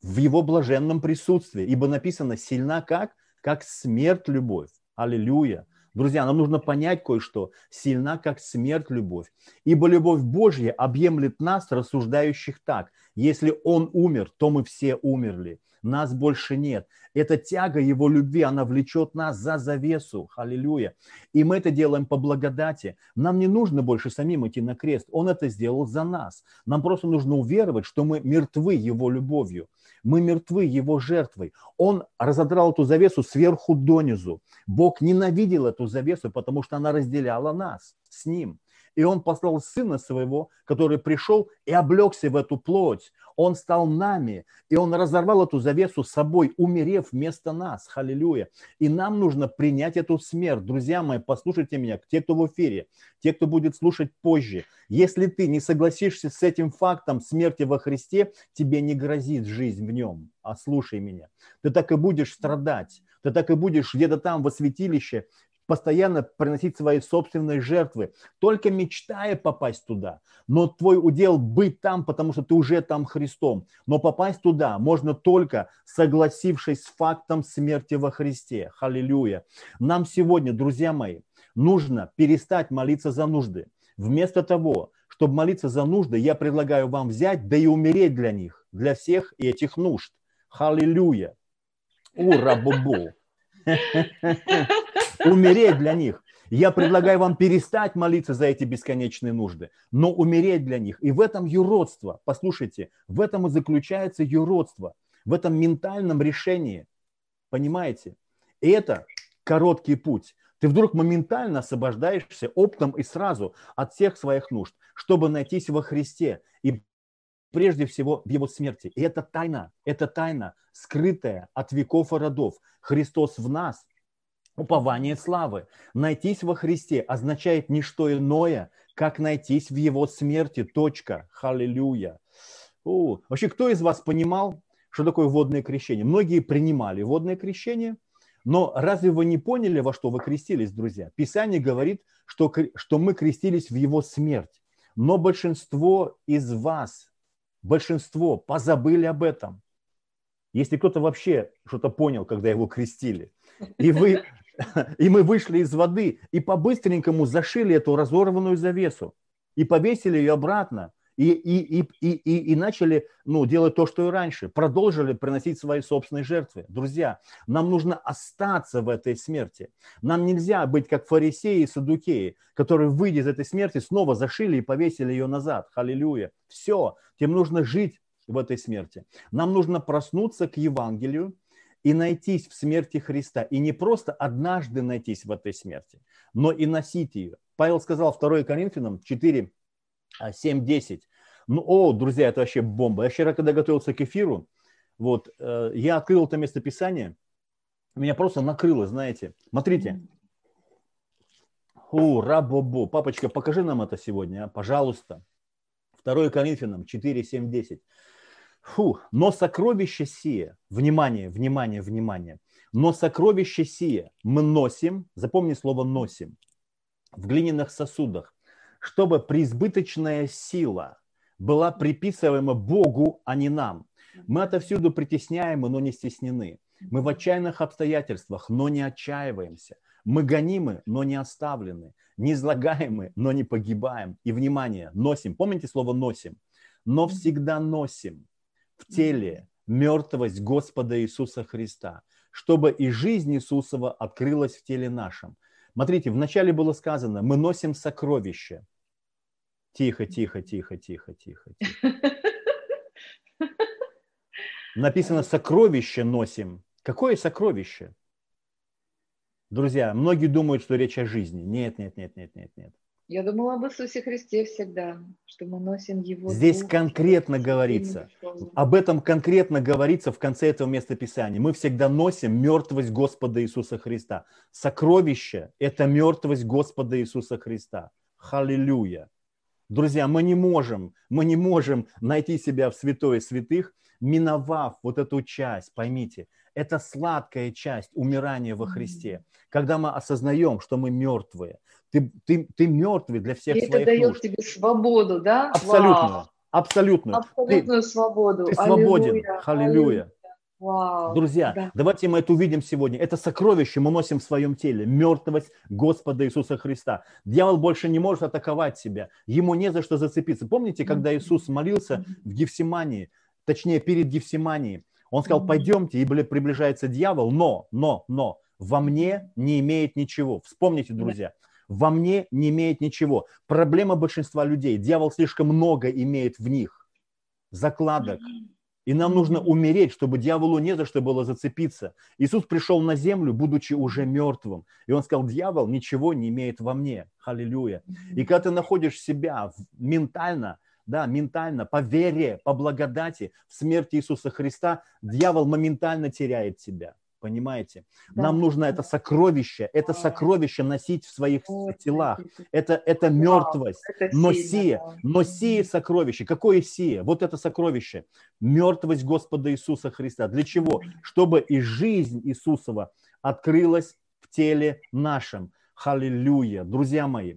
в Его блаженном присутствии. Ибо написано «сильна как? Как смерть любовь». Аллилуйя. Друзья, нам нужно понять кое-что. Сильна, как смерть, любовь. Ибо любовь Божья объемлет нас, рассуждающих так. Если Он умер, то мы все умерли нас больше нет. Эта тяга Его любви, она влечет нас за завесу. Аллилуйя. И мы это делаем по благодати. Нам не нужно больше самим идти на крест. Он это сделал за нас. Нам просто нужно уверовать, что мы мертвы Его любовью. Мы мертвы Его жертвой. Он разодрал эту завесу сверху донизу. Бог ненавидел эту завесу, потому что она разделяла нас с Ним. И он послал Сына Своего, который пришел и облегся в эту плоть. Он стал нами, и Он разорвал эту завесу с собой, умерев вместо нас. Халилюя. И нам нужно принять эту смерть. Друзья мои, послушайте меня, те, кто в эфире, те, кто будет слушать позже. Если ты не согласишься с этим фактом смерти во Христе, тебе не грозит жизнь в нем. А слушай меня. Ты так и будешь страдать. Ты так и будешь где-то там во святилище постоянно приносить свои собственные жертвы, только мечтая попасть туда. Но твой удел быть там, потому что ты уже там Христом. Но попасть туда можно только согласившись с фактом смерти во Христе. Халилюя. Нам сегодня, друзья мои, нужно перестать молиться за нужды. Вместо того, чтобы молиться за нужды, я предлагаю вам взять, да и умереть для них, для всех этих нужд. Халилюя. Ура, бубу. умереть для них. Я предлагаю вам перестать молиться за эти бесконечные нужды, но умереть для них. И в этом юродство, послушайте, в этом и заключается юродство, в этом ментальном решении. Понимаете? И это короткий путь. Ты вдруг моментально освобождаешься оптом и сразу от всех своих нужд, чтобы найтись во Христе и прежде всего в его смерти. И это тайна, это тайна, скрытая от веков и родов. Христос в нас – упование славы. Найтись во Христе означает не что иное, как найтись в Его смерти. Точка. Халилюя. О, вообще, кто из вас понимал, что такое водное крещение? Многие принимали водное крещение, но разве вы не поняли, во что вы крестились, друзья? Писание говорит, что, что мы крестились в Его смерть. Но большинство из вас, большинство позабыли об этом. Если кто-то вообще что-то понял, когда его крестили, и вы И мы вышли из воды и по-быстренькому зашили эту разорванную завесу и повесили ее обратно. И, и, и, и, и, и начали ну, делать то, что и раньше. Продолжили приносить свои собственные жертвы. Друзья, нам нужно остаться в этой смерти. Нам нельзя быть как фарисеи и садукеи, которые, выйдя из этой смерти, снова зашили и повесили ее назад. Халилюя. Все. Тем нужно жить в этой смерти. Нам нужно проснуться к Евангелию, и найтись в смерти Христа. И не просто однажды найтись в этой смерти, но и носить ее. Павел сказал 2 Коринфянам 4, 7, 10. Ну, о, друзья, это вообще бомба. Я вчера, когда готовился к эфиру, вот, э, я открыл это местописание, меня просто накрыло, знаете. Смотрите. О, рабобо. Папочка, покажи нам это сегодня, а, пожалуйста. 2 Коринфянам 4, 7, 10. Фу, но сокровище сие, внимание, внимание, внимание, но сокровище сие мы носим, запомни слово носим, в глиняных сосудах, чтобы преизбыточная сила была приписываема Богу, а не нам. Мы отовсюду притесняемы, но не стеснены. Мы в отчаянных обстоятельствах, но не отчаиваемся. Мы гонимы, но не оставлены. Не излагаемы, но не погибаем. И, внимание, носим. Помните слово «носим»? Но всегда носим в теле мертвость Господа Иисуса Христа, чтобы и жизнь Иисусова открылась в теле нашем. Смотрите, вначале было сказано, мы носим сокровища. Тихо, тихо, тихо, тихо, тихо, тихо. Написано, сокровище носим. Какое сокровище? Друзья, многие думают, что речь о жизни. Нет, нет, нет, нет, нет, нет. Я думала об Иисусе Христе всегда, что мы носим Его. Здесь дух, конкретно говорится, об этом конкретно говорится в конце этого местописания. Мы всегда носим мертвость Господа Иисуса Христа. Сокровище – это мертвость Господа Иисуса Христа. Халилюя. Друзья, мы не можем, мы не можем найти себя в святое святых, миновав вот эту часть, поймите, это сладкая часть умирания во Христе, когда мы осознаем, что мы мертвые, ты, ты, ты мертвый для всех И своих это дает нужд. тебе свободу, да? Абсолютно. Абсолютно. Абсолютную ты, свободу. Ты свободен. Аллилуйя. Вау, Друзья, да. давайте мы это увидим сегодня. Это сокровище мы носим в своем теле. Мертвость Господа Иисуса Христа. Дьявол больше не может атаковать себя. Ему не за что зацепиться. Помните, когда Иисус молился в Гефсимании, точнее перед Гефсиманией, он сказал, пойдемте, и приближается дьявол, но, но, но, во мне не имеет ничего. Вспомните, друзья, во мне не имеет ничего. Проблема большинства людей, дьявол слишком много имеет в них закладок, и нам нужно умереть, чтобы дьяволу не за что было зацепиться. Иисус пришел на землю, будучи уже мертвым. И он сказал, дьявол ничего не имеет во мне. Аллилуйя. И когда ты находишь себя ментально, да, ментально, по вере, по благодати в смерти Иисуса Христа, дьявол моментально теряет тебя. Понимаете? Да. Нам нужно это сокровище, это сокровище носить в своих телах. Это, это мертвость. Но сие, но сие сокровище. Какое сие? Вот это сокровище. Мертвость Господа Иисуса Христа. Для чего? Чтобы и жизнь Иисусова открылась в теле нашем. Халилюя. Друзья мои,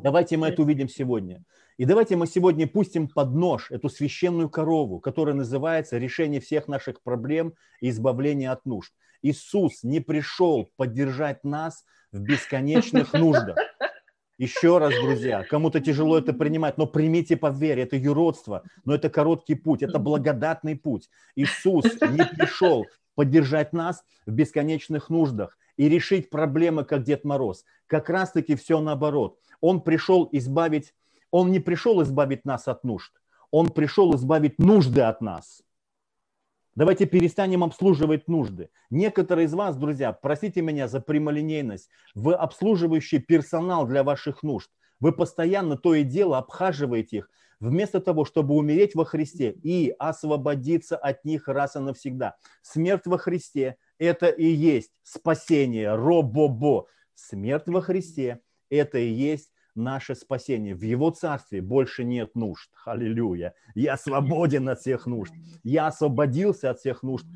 давайте мы это увидим сегодня. И давайте мы сегодня пустим под нож эту священную корову, которая называется решение всех наших проблем и избавление от нужд. Иисус не пришел поддержать нас в бесконечных нуждах. Еще раз, друзья, кому-то тяжело это принимать, но примите по вере, это юродство, но это короткий путь, это благодатный путь. Иисус не пришел поддержать нас в бесконечных нуждах и решить проблемы, как Дед Мороз. Как раз-таки все наоборот. Он пришел избавить он не пришел избавить нас от нужд, Он пришел избавить нужды от нас. Давайте перестанем обслуживать нужды. Некоторые из вас, друзья, простите меня за прямолинейность, вы обслуживающий персонал для ваших нужд. Вы постоянно то и дело обхаживаете их, вместо того, чтобы умереть во Христе и освободиться от них раз и навсегда. Смерть во Христе – это и есть спасение, робобо. Смерть во Христе – это и есть наше спасение. В Его Царстве больше нет нужд. Аллилуйя. Я свободен от всех нужд. Я освободился от всех нужд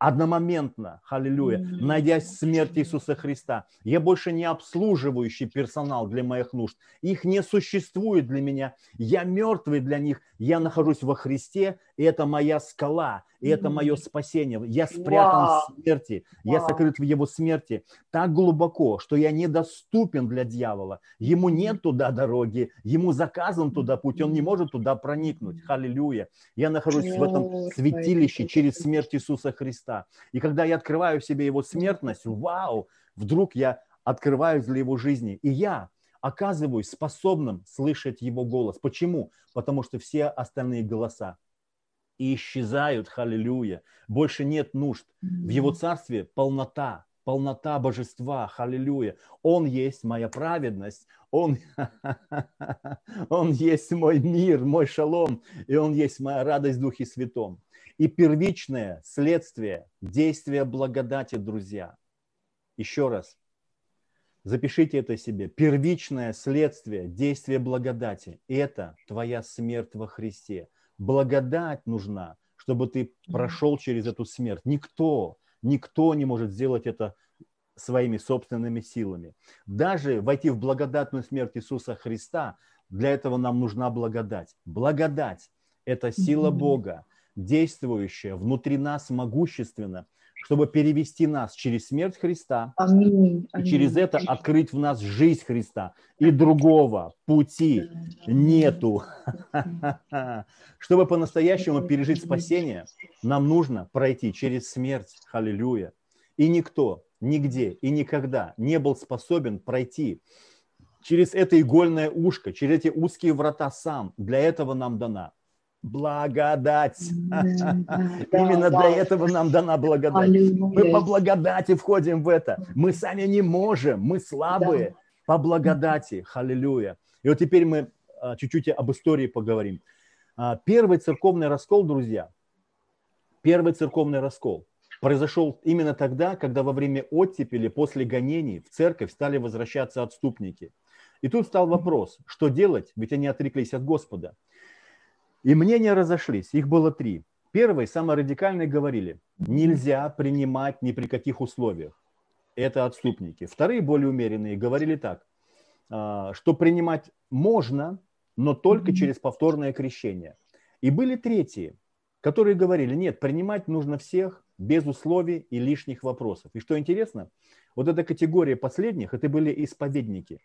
одномоментно, аллилуйя, найдясь в смерти Иисуса Христа. Я больше не обслуживающий персонал для моих нужд. Их не существует для меня. Я мертвый для них. Я нахожусь во Христе, и это моя скала, и это мое спасение. Я спрятан wow. в смерти, wow. я сокрыт в его смерти так глубоко, что я недоступен для дьявола. Ему нет туда дороги, ему заказан туда путь, он не может туда проникнуть. Аллилуйя. Я нахожусь в этом святилище через смерть Иисуса Христа. И когда я открываю в себе его смертность, вау, вдруг я открываюсь для его жизни. И я оказываюсь способным слышать его голос. Почему? Потому что все остальные голоса и исчезают, халилюя. Больше нет нужд. В его царстве полнота, полнота божества, халилюя. Он есть моя праведность, он, он есть мой мир, мой шалом, и он есть моя радость в Духе Святом. И первичное следствие действия благодати, друзья. Еще раз, Запишите это себе. Первичное следствие действия благодати – это твоя смерть во Христе. Благодать нужна, чтобы ты прошел через эту смерть. Никто, никто не может сделать это своими собственными силами. Даже войти в благодатную смерть Иисуса Христа, для этого нам нужна благодать. Благодать – это сила Бога, действующая внутри нас могущественно – чтобы перевести нас через смерть Христа аминь, аминь. и через это открыть в нас жизнь Христа. И другого пути нету. Чтобы по-настоящему пережить спасение, нам нужно пройти через смерть. Аллилуйя. И никто, нигде и никогда не был способен пройти через это игольное ушко, через эти узкие врата сам. Для этого нам дана Благодать. Именно для этого нам дана благодать. Мы по благодати входим в это. Мы сами не можем, мы слабые. По благодати. Аллилуйя. И вот теперь мы а, чуть-чуть об истории поговорим. А, первый церковный раскол, друзья, первый церковный раскол произошел именно тогда, когда во время оттепели, после гонений в церковь стали возвращаться отступники. И тут стал вопрос, что делать, ведь они отреклись от Господа. И мнения разошлись, их было три. Первые, самые радикальные, говорили, нельзя принимать ни при каких условиях. Это отступники. Вторые, более умеренные, говорили так, а, что принимать можно, но только через повторное крещение. И были третьи, которые говорили, нет, принимать нужно всех без условий и лишних вопросов. И что интересно, вот эта категория последних, это были исповедники.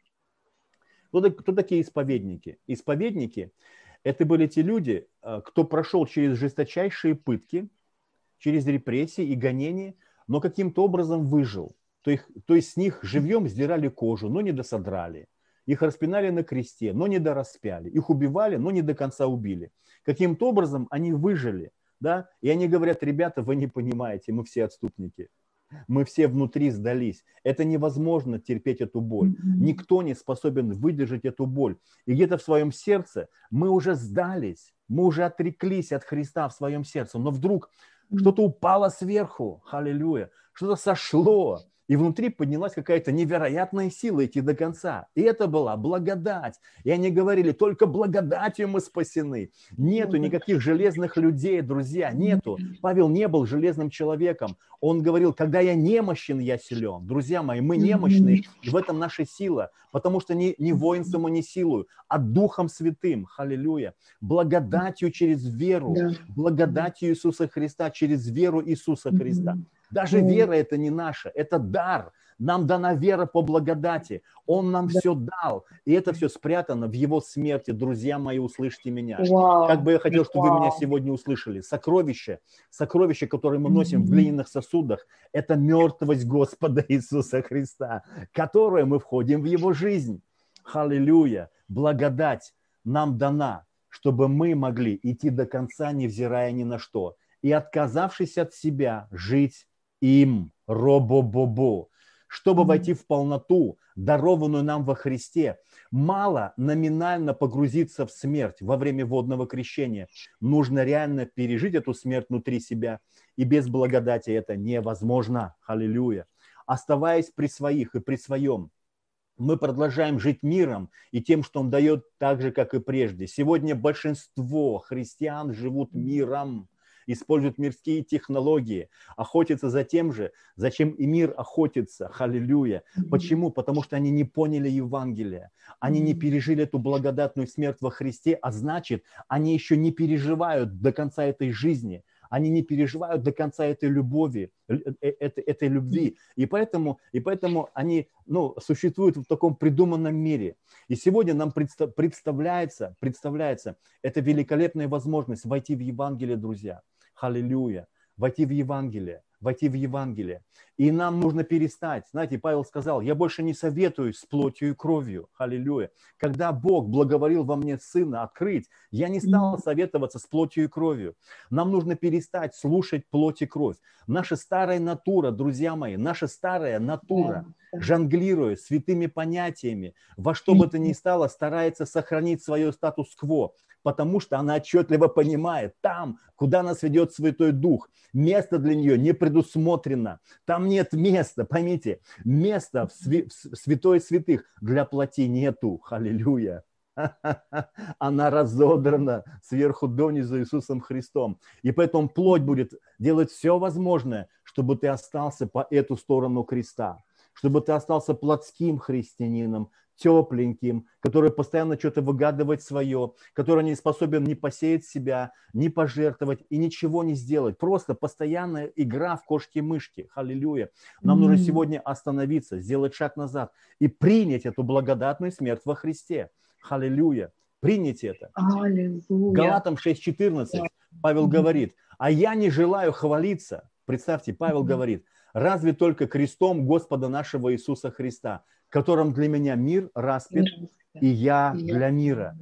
Кто, кто такие исповедники? Исповедники – это были те люди, э, кто прошел через жесточайшие пытки, через репрессии и гонения, но каким-то образом выжил. То есть, то есть с них живьем сдирали кожу, но не досодрали. Их распинали на кресте, но не дораспяли. Их убивали, но не до конца убили. Каким-то образом они выжили. Да? И они говорят, ребята, вы не понимаете, мы все отступники. Мы все внутри сдались. Это невозможно терпеть эту боль. Никто не способен выдержать эту боль. И где-то в своем сердце мы уже сдались, мы уже отреклись от Христа в своем сердце. Но вдруг что-то упало сверху, аллилуйя, что-то сошло, и внутри поднялась какая-то невероятная сила идти до конца. И это была благодать. И они говорили, только благодатью мы спасены. Нету никаких железных людей, друзья, нету. Павел не был железным человеком. Он говорил, когда я немощен, я силен. Друзья мои, мы немощны, и в этом наша сила. Потому что не, не воинством и не силою, а Духом Святым. Аллилуйя. Благодатью через веру. Благодатью Иисуса Христа через веру Иисуса Христа. Даже вера это не наша, это дар. Нам дана вера по благодати. Он нам да. все дал. И это все спрятано в его смерти. Друзья мои, услышьте меня. Вау. Как бы я хотел, чтобы Вау. вы меня сегодня услышали. Сокровище, сокровище, которое мы носим mm-hmm. в глиняных сосудах, это мертвость Господа Иисуса Христа, которое мы входим в его жизнь. Аллилуйя. Благодать нам дана, чтобы мы могли идти до конца, невзирая ни на что. И отказавшись от себя, жить им, робо-бобо, чтобы войти в полноту, дарованную нам во Христе. Мало номинально погрузиться в смерть во время водного крещения. Нужно реально пережить эту смерть внутри себя. И без благодати это невозможно. Аллилуйя. Оставаясь при своих и при своем, мы продолжаем жить миром и тем, что Он дает так же, как и прежде. Сегодня большинство христиан живут миром используют мирские технологии, охотятся за тем же, зачем и мир охотится. Халилюя. Почему? Потому что они не поняли Евангелия. Они не пережили эту благодатную смерть во Христе, а значит, они еще не переживают до конца этой жизни – они не переживают до конца этой любови, э, э, этой, этой любви. И поэтому, и поэтому они ну, существуют в таком придуманном мире. И сегодня нам представляется, представляется эта великолепная возможность войти в Евангелие, друзья. Аллилуйя. Войти в Евангелие войти в Евангелие. И нам нужно перестать. Знаете, Павел сказал, я больше не советую с плотью и кровью. Аллилуйя. Когда Бог благоволил во мне Сына открыть, я не стал советоваться с плотью и кровью. Нам нужно перестать слушать плоть и кровь. Наша старая натура, друзья мои, наша старая натура, жонглируя святыми понятиями, во что бы то ни стало, старается сохранить свое статус-кво потому что она отчетливо понимает, там, куда нас ведет Святой Дух, место для нее не предусмотрено. Там нет места, поймите, места в, сви- в Святой Святых для плоти нету. Аллилуйя. Она разодрана сверху донизу Иисусом Христом. И поэтому плоть будет делать все возможное, чтобы ты остался по эту сторону креста, чтобы ты остался плотским христианином, тепленьким, который постоянно что-то выгадывает свое, который не способен не посеять себя, не пожертвовать и ничего не сделать. Просто постоянная игра в кошки-мышки. Аллилуйя. Нам mm-hmm. нужно сегодня остановиться, сделать шаг назад и принять эту благодатную смерть во Христе. Аллилуйя. Принять это. Аллилуйя. Галатам 6.14 Павел говорит, а я не желаю хвалиться. Представьте, Павел говорит, разве только крестом Господа нашего Иисуса Христа, котором для меня мир распят, и я для мира.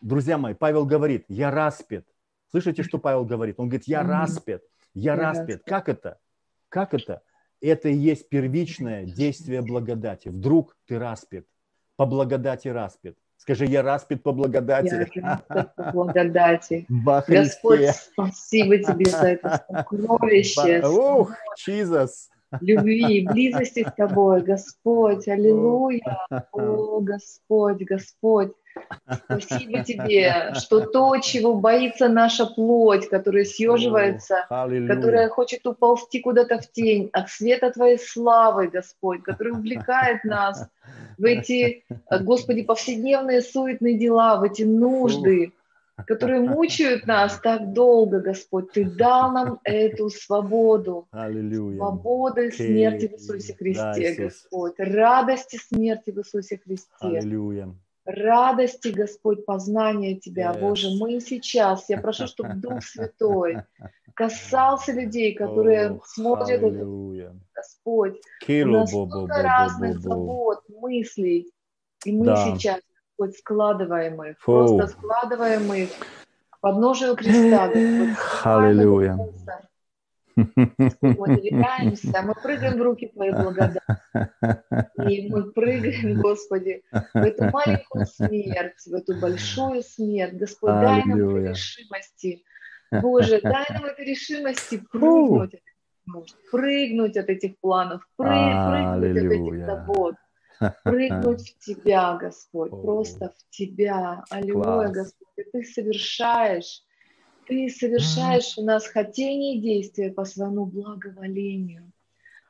Друзья мои, Павел говорит, я распят. Слышите, что Павел говорит? Он говорит, я распят, я распят. Как это? Как это? Это и есть первичное действие благодати. Вдруг ты распят, по благодати распят. Скажи, я распят по благодати. Я по благодати. Господь, спасибо тебе за это сокровище. Ух, Jesus любви, близости с тобой, Господь, аллилуйя, о, Господь, Господь. Спасибо тебе, что то, чего боится наша плоть, которая съеживается, которая хочет уползти куда-то в тень от света Твоей славы, Господь, который увлекает нас в эти, Господи, повседневные суетные дела, в эти нужды, которые мучают нас так долго, Господь. Ты дал нам эту свободу. Аллилуйя. Свободы смерти в Иисусе Христе. Господь. Радости смерти в Иисусе Христе. Аллилуйя. радости, Господь, познания Тебя, Yes. Боже, мы сейчас, я прошу, чтобы Дух Святой касался людей, которые О, смотрят это, Аллилуйя. Господь. У Килу нас бо разных бо бо. забот, мыслей, и мы Да. сейчас, Господь, складываем их, Фу. просто складываем их к подножию креста, Аллилуйя. Мы доверяемся, мы прыгаем в руки Твоей благодати. И мы прыгаем, Господи, в эту маленькую смерть, в эту большую смерть. Господь, дай нам этой решимости. Боже, дай нам этой решимости прыгнуть, прыгнуть от этих планов, пры- прыгнуть от этих забот, прыгнуть в Тебя, Господь, О. просто в Тебя. Аллилуйя. Господь, и Ты совершаешь, Ты совершаешь у нас хотение и действия по своему благоволению.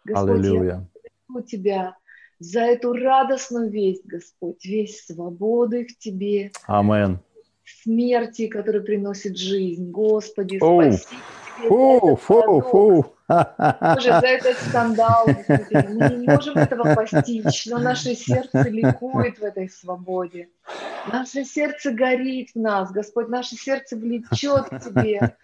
Господь, я Аллилуйя. благодарю Тебя за эту радостную весть, Господь, весть свободы в Тебе, Амен. смерти, которая приносит жизнь. Господи, за Фу, фу, фу. Боже, за этот скандал, мы не можем этого постичь, но наше сердце ликует в этой свободе. Наше сердце горит в нас, Господь, наше сердце влечет к Тебе.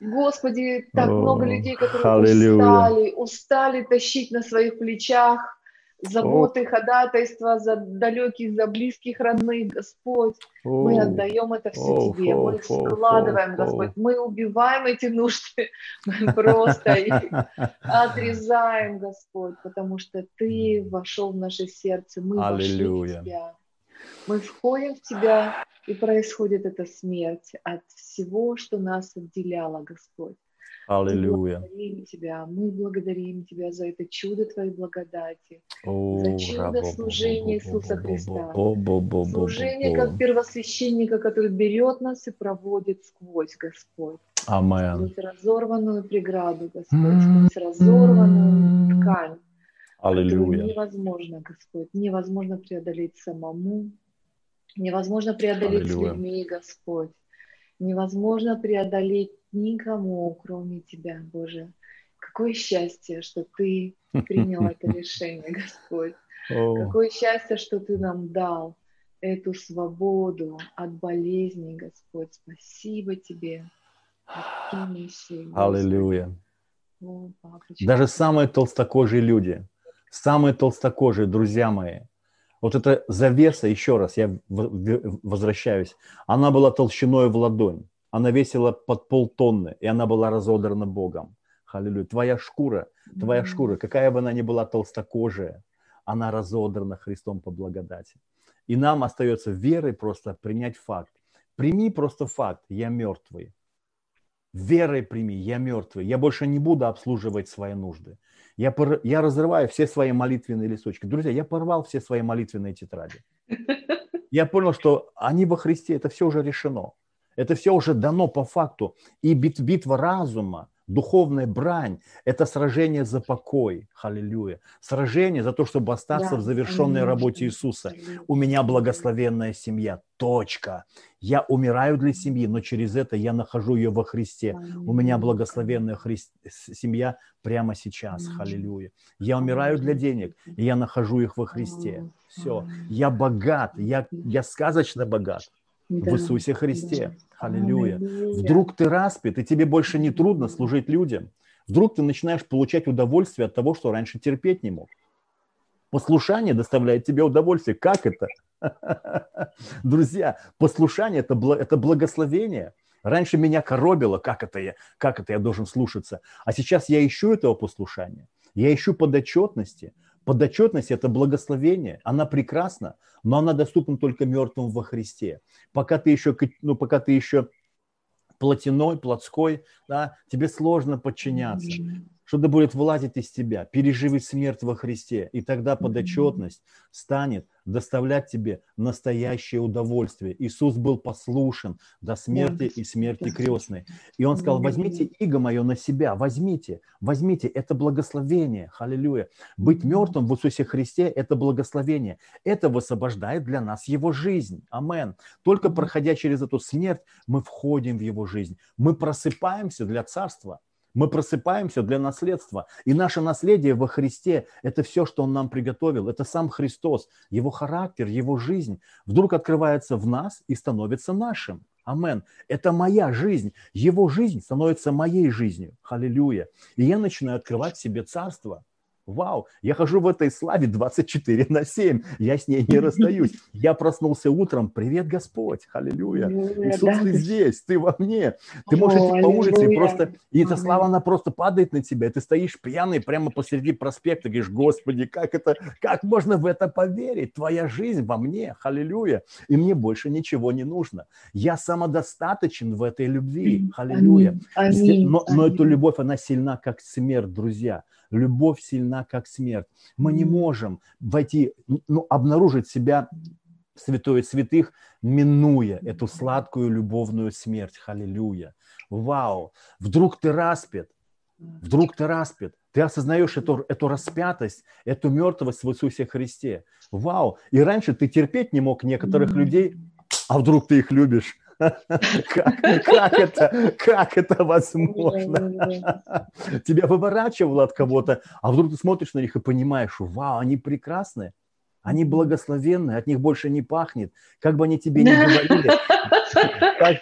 Господи, так О, много людей, которые аллилуйя. устали, устали тащить на своих плечах заботы, ходатайства за далеких, за близких, родных, Господь. Мы Оу. отдаем это все Оу, Тебе, фу, мы складываем, фу, Господь, мы убиваем эти нужды, мы просто их отрезаем, Господь, потому что Ты вошел в наше сердце, мы вошли в Тебя. Мы входим в Тебя, и происходит эта смерть от всего, что нас отделяло, Господь. Аллилуйя. Мы благодарим Тебя, мы благодарим Тебя за это чудо Твоей благодати, О, за чудо служения Иисуса Христа, служение как первосвященника, который берет нас и проводит сквозь, Господь. Амен. Сквозь разорванную преграду, Господь, м-м-м. сквозь разорванную ткань, Аллилуйя. невозможно, Господь, невозможно преодолеть самому, невозможно преодолеть Аллилуйя. с людьми, Господь, невозможно преодолеть никому, кроме Тебя, Боже. Какое счастье, что Ты принял это решение, Господь. Какое счастье, что Ты нам дал эту свободу от болезней, Господь. Спасибо Тебе. Аллилуйя. Даже самые толстокожие люди, самые толстокожие, друзья мои, вот эта завеса, еще раз, я возвращаюсь, она была толщиной в ладонь, она весила под полтонны, и она была разодрана Богом. Аллилуйя. Твоя шкура, твоя М. шкура, какая бы она ни была толстокожая, она разодрана Христом по благодати. И нам остается верой просто принять факт. Прими просто факт, я мертвый. Верой прими, я мертвый. Я больше не буду обслуживать свои нужды. Я, пор- я разрываю все свои молитвенные листочки. Друзья, я порвал все свои молитвенные тетради. Я понял, что они во Христе, это все уже решено. Это все уже дано по факту. И бит- битва разума, духовная брань – это сражение за покой. Аллилуйя. Сражение за то, чтобы остаться Да, в завершенной конечно. работе Иисуса. У меня благословенная семья. Точка. Я умираю для семьи, но через это я нахожу ее во Христе. У меня благословенная хрис- с- семья прямо сейчас. Аллилуйя. Я умираю для денег, и я нахожу их во Христе. Все. Я богат, я, я сказочно богат в Иисусе Христе. Аллилуйя. Вдруг ты распят, и тебе больше не трудно служить людям. Вдруг ты начинаешь получать удовольствие от того, что раньше терпеть не мог. Послушание доставляет тебе удовольствие. Как это? Друзья, послушание это, это благословение. Раньше меня коробило, как это, я, как это я должен слушаться. А сейчас я ищу этого послушания. Я ищу подотчетности. Подотчетность – это благословение. Она прекрасна, но она доступна только мертвым во Христе. Пока ты еще, ну, пока ты еще плотяной, плотской, да, тебе сложно подчиняться. Что-то будет вылазить из тебя. Переживи смерть во Христе, и тогда подотчетность станет доставлять тебе настоящее удовольствие. Иисус был послушен до смерти и смерти крестной. И Он сказал, возьмите иго мое на себя, возьмите, возьмите, это благословение, аллилуйя. Быть мертвым в Иисусе Христе – это благословение. Это высвобождает для нас Его жизнь. Амен. Только проходя через эту смерть, мы входим в Его жизнь. Мы просыпаемся для Царства. Мы просыпаемся для наследства. И наше наследие во Христе – это все, что Он нам приготовил. Это сам Христос, Его характер, Его жизнь вдруг открывается в нас и становится нашим. Амен. Это моя жизнь. Его жизнь становится моей жизнью. Аллилуйя. И я начинаю открывать себе царство – Вау, я хожу в этой славе 24 на 7, я с ней не расстаюсь. Я проснулся утром, привет, Господь, аллилуйя. Иисус, ты здесь, ты во мне. Ты можешь идти по улице и просто, и эта слава, она просто падает на тебя, ты стоишь пьяный прямо посреди проспекта, говоришь, Господи, как это, как можно в это поверить? Твоя жизнь во мне, аллилуйя. И мне больше ничего не нужно. Я самодостаточен в этой любви, аллилуйя. Но, но эта любовь, она сильна, как смерть, друзья любовь сильна, как смерть. Мы не можем войти, ну, обнаружить себя святой святых, минуя эту сладкую любовную смерть. Аллилуйя. Вау. Вдруг ты распят. Вдруг ты распят. Ты осознаешь эту, эту распятость, эту мертвость в Иисусе Христе. Вау. И раньше ты терпеть не мог некоторых людей, а вдруг ты их любишь. Как, это, как это возможно? Тебя выворачивало от кого-то, а вдруг ты смотришь на них и понимаешь, вау, они прекрасные, они благословенные, от них больше не пахнет. Как бы они тебе не говорили, как,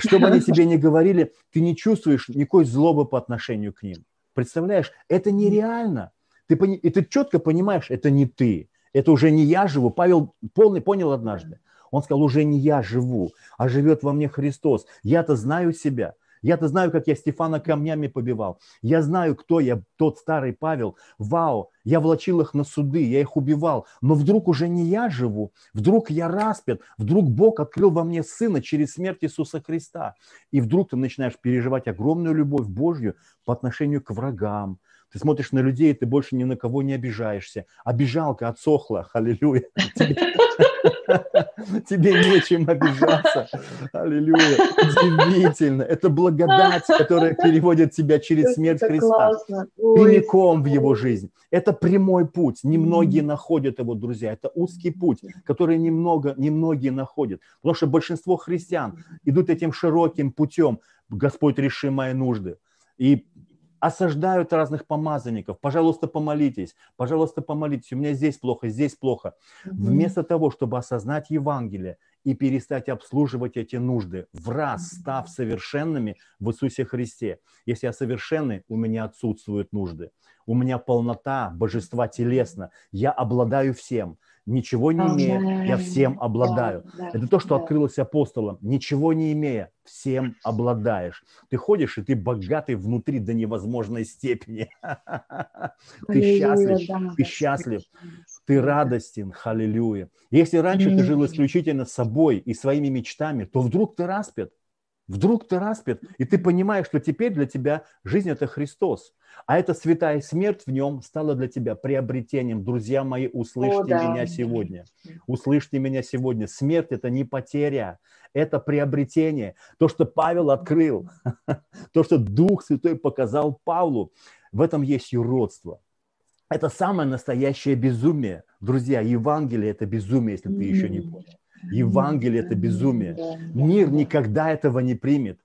что бы они тебе не говорили, ты не чувствуешь никакой злобы по отношению к ним. Представляешь, это нереально. Ты, и ты четко понимаешь, это не ты. Это уже не я живу. Павел полный понял однажды. Он сказал, уже не я живу, а живет во мне Христос. Я-то знаю себя. Я-то знаю, как я Стефана камнями побивал. Я знаю, кто я, тот старый Павел. Вау, я влачил их на суды, я их убивал. Но вдруг уже не я живу, вдруг я распят, вдруг Бог открыл во мне Сына через смерть Иисуса Христа. И вдруг ты начинаешь переживать огромную любовь Божью по отношению к врагам, ты смотришь на людей, ты больше ни на кого не обижаешься. Обижалка отсохла, аллилуйя. Тебе нечем обижаться. Аллилуйя. Удивительно. Это благодать, которая переводит тебя через смерть Христа. Прямиком в его жизнь. Это прямой путь. Немногие находят его, друзья. Это узкий путь, который немного, немногие находят. Потому что большинство христиан идут этим широким путем. Господь, реши мои нужды. И осаждают разных помазанников. Пожалуйста, помолитесь. Пожалуйста, помолитесь. У меня здесь плохо, здесь плохо. mm Вместо того, чтобы осознать Евангелие и перестать обслуживать эти нужды, в раз став совершенными в Иисусе Христе. Если я совершенный, у меня отсутствуют нужды. У меня полнота божества телесно. Я обладаю всем ничего не имея, я всем обладаю. Да, да, Это то, что да. открылось апостолам. Ничего не имея, всем обладаешь. Ты ходишь, и ты богатый внутри до невозможной степени. Ты счастлив, ты счастлив, ты радостен, халилюя. Если раньше ты жил исключительно собой и своими мечтами, то вдруг ты распят. Вдруг ты распят, и ты понимаешь, что теперь для тебя жизнь – это Христос. А эта святая смерть в нем стала для тебя приобретением. Друзья мои, услышьте О, да. меня сегодня. Услышьте меня сегодня. Смерть – это не потеря, это приобретение. То, что Павел открыл, то, что Дух Святой показал Павлу, в этом есть юродство. Это самое настоящее безумие. Друзья, Евангелие – это безумие, если ты еще не понял. Евангелие – это безумие. Мир никогда этого не примет.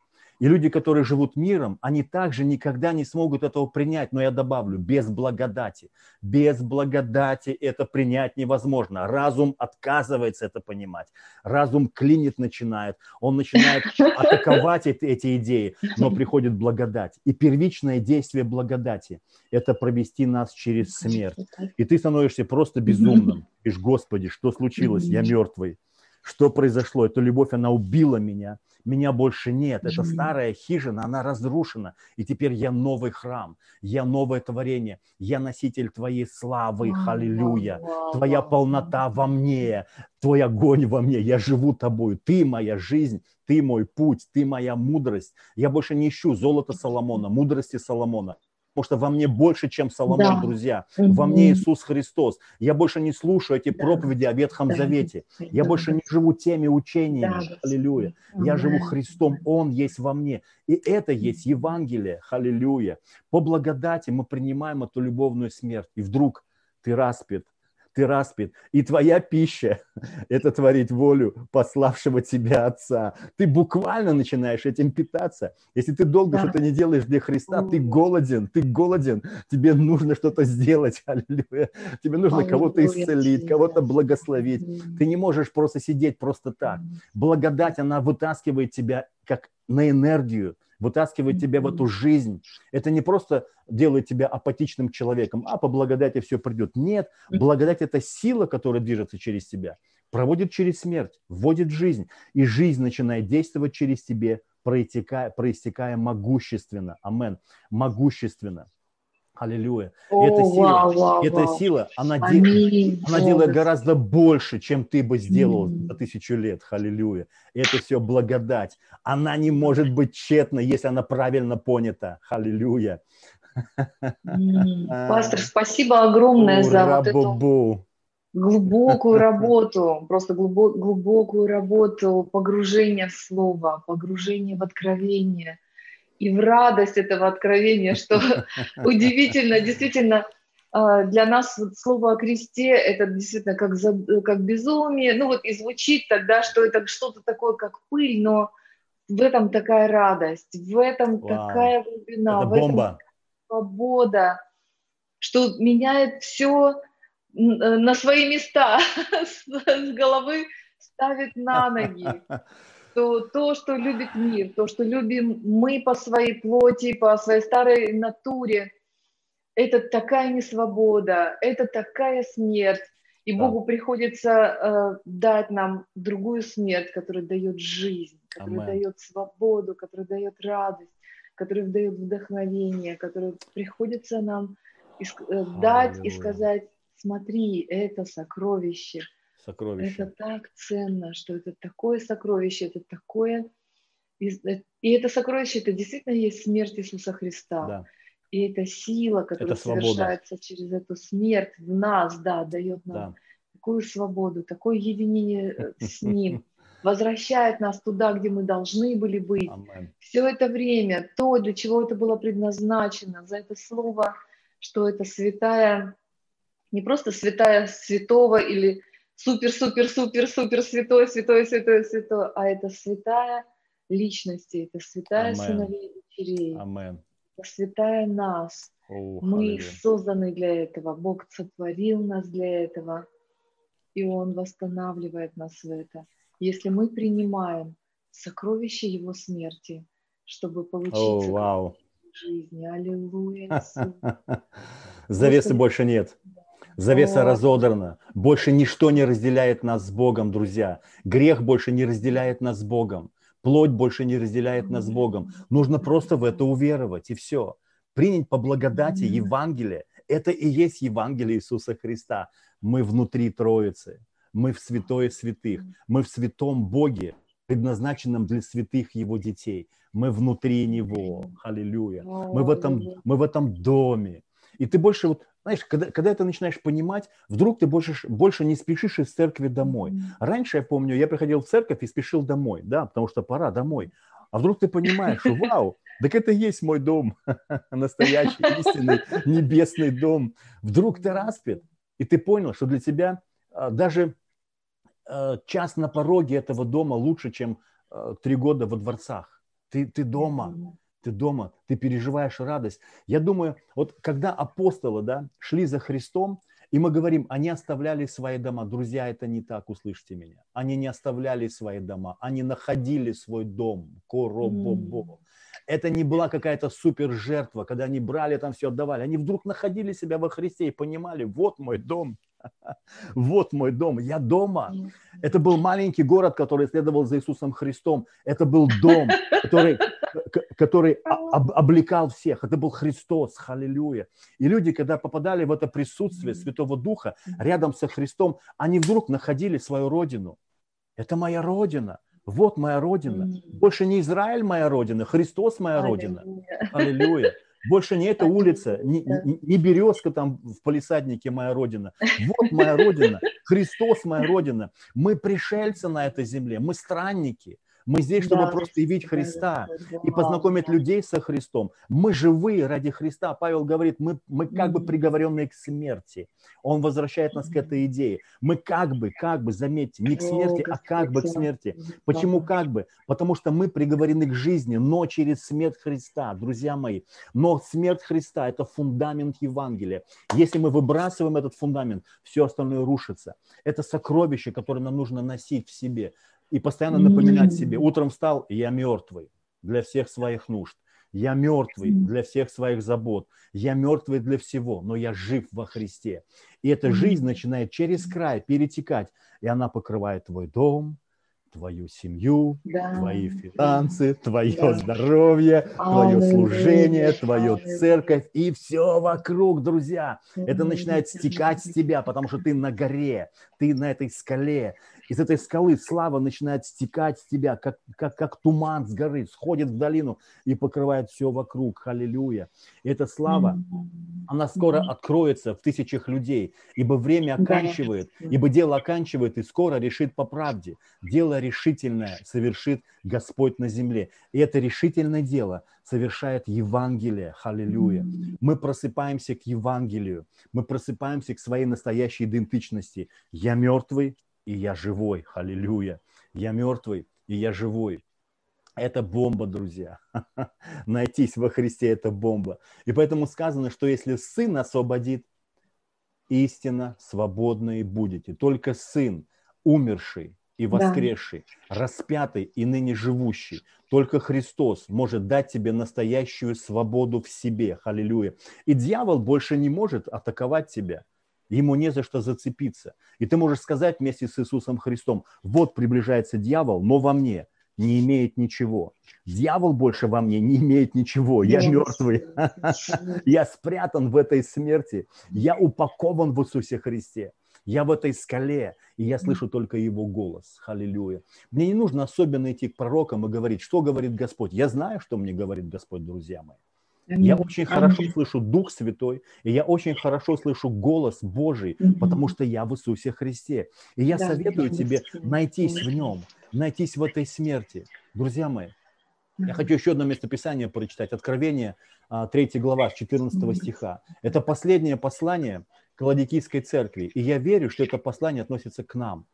И люди, которые живут миром, они также никогда не смогут этого принять. Но я добавлю, без благодати. Без благодати это принять невозможно. Разум отказывается это понимать. Разум клинит начинает. Он начинает атаковать эти, эти идеи. Но приходит благодать. И первичное действие благодати – это провести нас через смерть. И ты становишься просто безумным. Ишь, Господи, что случилось? Я мертвый. Что произошло? Эта любовь, она убила меня. Меня больше нет. Эта старая хижина, она разрушена. И теперь я новый храм. Я новое творение. Я носитель Твоей славы. Аллилуйя. Твоя полнота во мне. Твой огонь во мне. Я живу Тобою. Ты моя жизнь. Ты мой путь. Ты моя мудрость. Я больше не ищу золота Соломона, мудрости Соломона. Потому что во мне больше, чем Соломон, да. друзья. Угу. Во мне Иисус Христос. Я больше не слушаю эти да. проповеди о Ветхом да. Завете. Я да. больше не живу теми учениями. Да. Аллилуйя. Я живу Христом, Он есть во мне. И это есть Евангелие. Аллилуйя. По благодати мы принимаем эту любовную смерть. И вдруг ты распят, ты распят, и твоя пища – это творить волю пославшего тебя Отца. Ты буквально начинаешь этим питаться. Если ты долго да. что-то не делаешь для Христа, ты голоден, ты голоден, тебе нужно что-то сделать, аллилуйя. Тебе нужно кого-то исцелить, кого-то благословить. Ты не можешь просто сидеть просто так. Благодать, она вытаскивает тебя как на энергию, вытаскивает тебя в эту жизнь. Это не просто делает тебя апатичным человеком, а по благодати все придет. Нет, благодать – это сила, которая движется через тебя, проводит через смерть, вводит жизнь. И жизнь начинает действовать через тебя, проистекая, проистекая могущественно. Амен. Могущественно. Аллилуйя. О, эта сила, вау, вау, эта вау. сила она, де, она делает гораздо больше, чем ты бы сделал mm. за тысячу лет. Аллилуйя. Это все благодать. Она не может быть тщетной, если она правильно понята. Аллилуйя. Пастор, спасибо огромное за вот эту глубокую работу, просто глубокую работу погружения в слово, погружения в откровение и в радость этого откровения, что удивительно, действительно, а, для нас слово о кресте это действительно как, за, как безумие, ну вот и звучит тогда, что это что-то такое, как пыль, но в этом такая радость, в этом Вау. такая глубина, это в бомба. этом свобода, что меняет все на свои места, с головы ставит на ноги. То, то, что любит мир, то, что любим мы по своей плоти, по своей старой натуре, это такая несвобода, это такая смерть. И да. Богу приходится э, дать нам другую смерть, которая дает жизнь, которая Амен. дает свободу, которая дает радость, которая дает вдохновение, которая приходится нам иск- э, дать и сказать, смотри, это сокровище – Сокровище. Это так ценно, что это такое сокровище, это такое... И это сокровище, это действительно есть смерть Иисуса Христа. Да. И это сила, которая это совершается через эту смерть в нас, да, дает нам да. такую свободу, такое единение э, с Ним, возвращает нас туда, где мы должны были быть. Amen. Все это время, то, для чего это было предназначено, за это слово, что это святая, не просто святая святого или супер-супер-супер-супер святой, святой, святой, святой, а это святая личности, это святая Amen. сыновей и дочерей, Amen. это святая нас. Oh, Мы hallelujah. созданы для этого, Бог сотворил нас для этого, и Он восстанавливает нас в это. Если мы принимаем сокровище Его смерти, чтобы получить oh, wow. жизни. Аллилуйя. Завесы больше нет. Завеса О. разодрана. Больше ничто не разделяет нас с Богом, друзья. Грех больше не разделяет нас с Богом. Плоть больше не разделяет нас с Богом. Нужно просто в это уверовать, и все. Принять по благодати Евангелие. Это и есть Евангелие Иисуса Христа. Мы внутри Троицы. Мы в святое святых. Мы в святом Боге, предназначенном для святых Его детей. Мы внутри Него. Аллилуйя. Мы в этом, мы в этом доме. И ты больше вот знаешь, когда, когда ты начинаешь понимать, вдруг ты больше, больше не спешишь из церкви домой. Раньше, я помню, я приходил в церковь и спешил домой, да, потому что пора домой. А вдруг ты понимаешь, что вау, так это и есть мой дом, настоящий, истинный, небесный дом. Вдруг ты распят, и ты понял, что для тебя а, даже а, час на пороге этого дома лучше, чем а, три года во дворцах. Ты, ты дома, ты дома, ты переживаешь радость. Я думаю, вот когда апостолы да, шли за Христом, и мы говорим, они оставляли свои дома. Друзья, это не так, услышьте меня. Они не оставляли свои дома, они находили свой дом. Коробобо. Это не была какая-то супер жертва, когда они брали там все, отдавали. Они вдруг находили себя во Христе и понимали, вот мой дом, вот мой дом, я дома. Это был маленький город, который следовал за Иисусом Христом. Это был дом, который, который об, облекал всех. Это был Христос, халилюя. И люди, когда попадали в это присутствие Святого Духа рядом со Христом, они вдруг находили свою родину. Это моя родина. Вот моя родина. Больше не Израиль моя родина, Христос моя родина. Аллилуйя. Больше не эта улица, не, не, не березка там в полисаднике моя родина. Вот моя родина, Христос моя родина. Мы пришельцы на этой земле, мы странники. Мы здесь, чтобы да, просто явить Христа и познакомить людей со Христом. Мы живые ради Христа. Павел говорит, мы, мы как бы приговоренные к смерти. Он возвращает нас к этой идее. Мы как бы, как бы, заметьте, не к смерти, а как бы к смерти. Почему как бы? Потому что мы приговорены к жизни, но через смерть Христа, друзья мои. Но смерть Христа – это фундамент Евангелия. Если мы выбрасываем этот фундамент, все остальное рушится. Это сокровище, которое нам нужно носить в себе и постоянно напоминать себе, утром встал, я мертвый для всех своих нужд. Я мертвый для всех своих забот. Я мертвый для всего, но я жив во Христе. И эта жизнь начинает через край перетекать, и она покрывает твой дом, твою семью, да. твои финансы, твое да. здоровье, твое служение, твою церковь и все вокруг, друзья. Это начинает стекать с тебя, потому что ты на горе, ты на этой скале, из этой скалы слава начинает стекать с тебя, как, как, как туман с горы, сходит в долину и покрывает все вокруг. Аллилуйя. И эта слава, она скоро откроется в тысячах людей, ибо время оканчивает, ибо дело оканчивает и скоро решит по правде. Дело решительное совершит Господь на земле. И это решительное дело совершает Евангелие. Аллилуйя. Мы просыпаемся к Евангелию. Мы просыпаемся к своей настоящей идентичности. Я мертвый, и я живой. Аллилуйя. Я мертвый, и я живой. Это бомба, друзья. Найтись во Христе – это бомба. И поэтому сказано, что если Сын освободит, истинно свободны будете. Только Сын, умерший и воскресший, да. распятый и ныне живущий, только Христос может дать тебе настоящую свободу в себе. Аллилуйя. И дьявол больше не может атаковать тебя – ему не за что зацепиться. И ты можешь сказать вместе с Иисусом Христом, вот приближается дьявол, но во мне не имеет ничего. Дьявол больше во мне не имеет ничего. Я мертвый. Я спрятан в этой смерти. Я упакован в Иисусе Христе. Я в этой скале, и я слышу только Его голос. Аллилуйя. Мне не нужно особенно идти к пророкам и говорить, что говорит Господь. Я знаю, что мне говорит Господь, друзья мои. Я очень хорошо слышу Дух Святой, и я очень хорошо слышу голос Божий, потому что я в Иисусе Христе. И я советую тебе найтись в нем, найтись в этой смерти. Друзья мои, я хочу еще одно местописание прочитать. Откровение, 3 а, глава, 14 стиха. Это последнее послание к Ладикийской церкви. И я верю, что это послание относится к нам.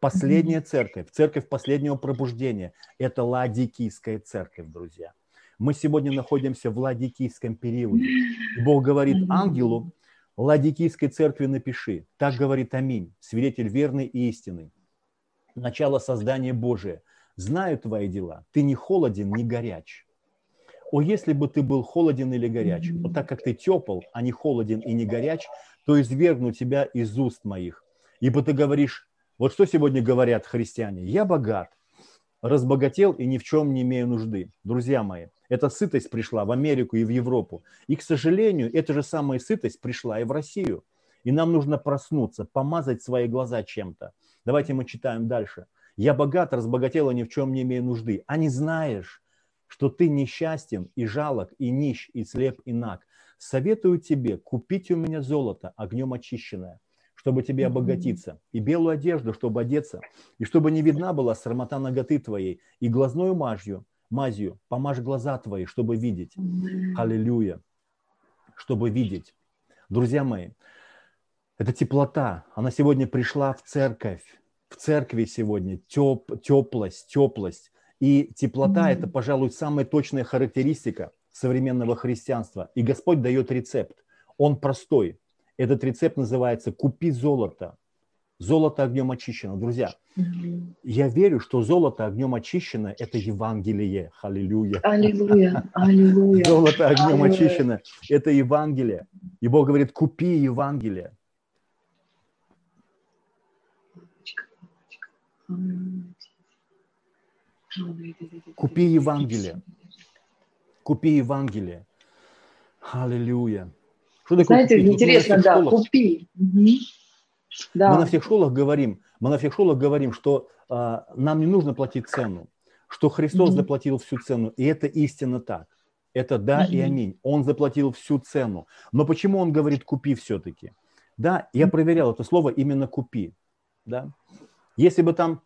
Последняя церковь, церковь последнего пробуждения – это Ладикийская церковь, друзья. Мы сегодня находимся в Ладикийском периоде. Бог говорит ангелу, Ладикийской церкви напиши. Так говорит Аминь, свидетель верный и истинный. Начало создания Божия. Знаю твои дела. Ты не холоден, не горяч. О, если бы ты был холоден или горяч, вот так как ты тепл, а не холоден и не горяч, то извергну тебя из уст моих. Ибо ты говоришь, вот что сегодня говорят христиане, я богат, разбогател и ни в чем не имею нужды. Друзья мои, эта сытость пришла в Америку и в Европу. И, к сожалению, эта же самая сытость пришла и в Россию. И нам нужно проснуться, помазать свои глаза чем-то. Давайте мы читаем дальше. «Я богат, разбогател и ни в чем не имею нужды». А не знаешь, что ты несчастен и жалок, и нищ, и слеп, и наг. Советую тебе купить у меня золото, огнем очищенное, чтобы тебе обогатиться, и белую одежду, чтобы одеться, и чтобы не видна была срамота ноготы твоей, и глазную мажью, мазью, помажь глаза твои, чтобы видеть. Аллилуйя. Чтобы видеть. Друзья мои, это теплота. Она сегодня пришла в церковь. В церкви сегодня теп, теплость, теплость. И теплота – это, пожалуй, самая точная характеристика современного христианства. И Господь дает рецепт. Он простой. Этот рецепт называется «Купи золото, Золото огнем очищено. Друзья, я верю, что золото огнем очищено – это Евангелие. Аллилуйя. Аллилуйя. Аллилуйя. Золото огнем Аллилуйя. очищено – это Евангелие. И Бог говорит, купи Евангелие. Купи Евангелие. Купи Евангелие. Аллилуйя. Что такое Знаете, купить? интересно, да, купи. Угу. Да. Мы на всех школах говорим, мы на всех школах говорим, что а, нам не нужно платить цену, что Христос mm-hmm. заплатил всю цену, и это истинно так. Это да и аминь. Он заплатил всю цену. Но почему он говорит купи все-таки? Да, я проверял это слово именно купи. Да? Если бы там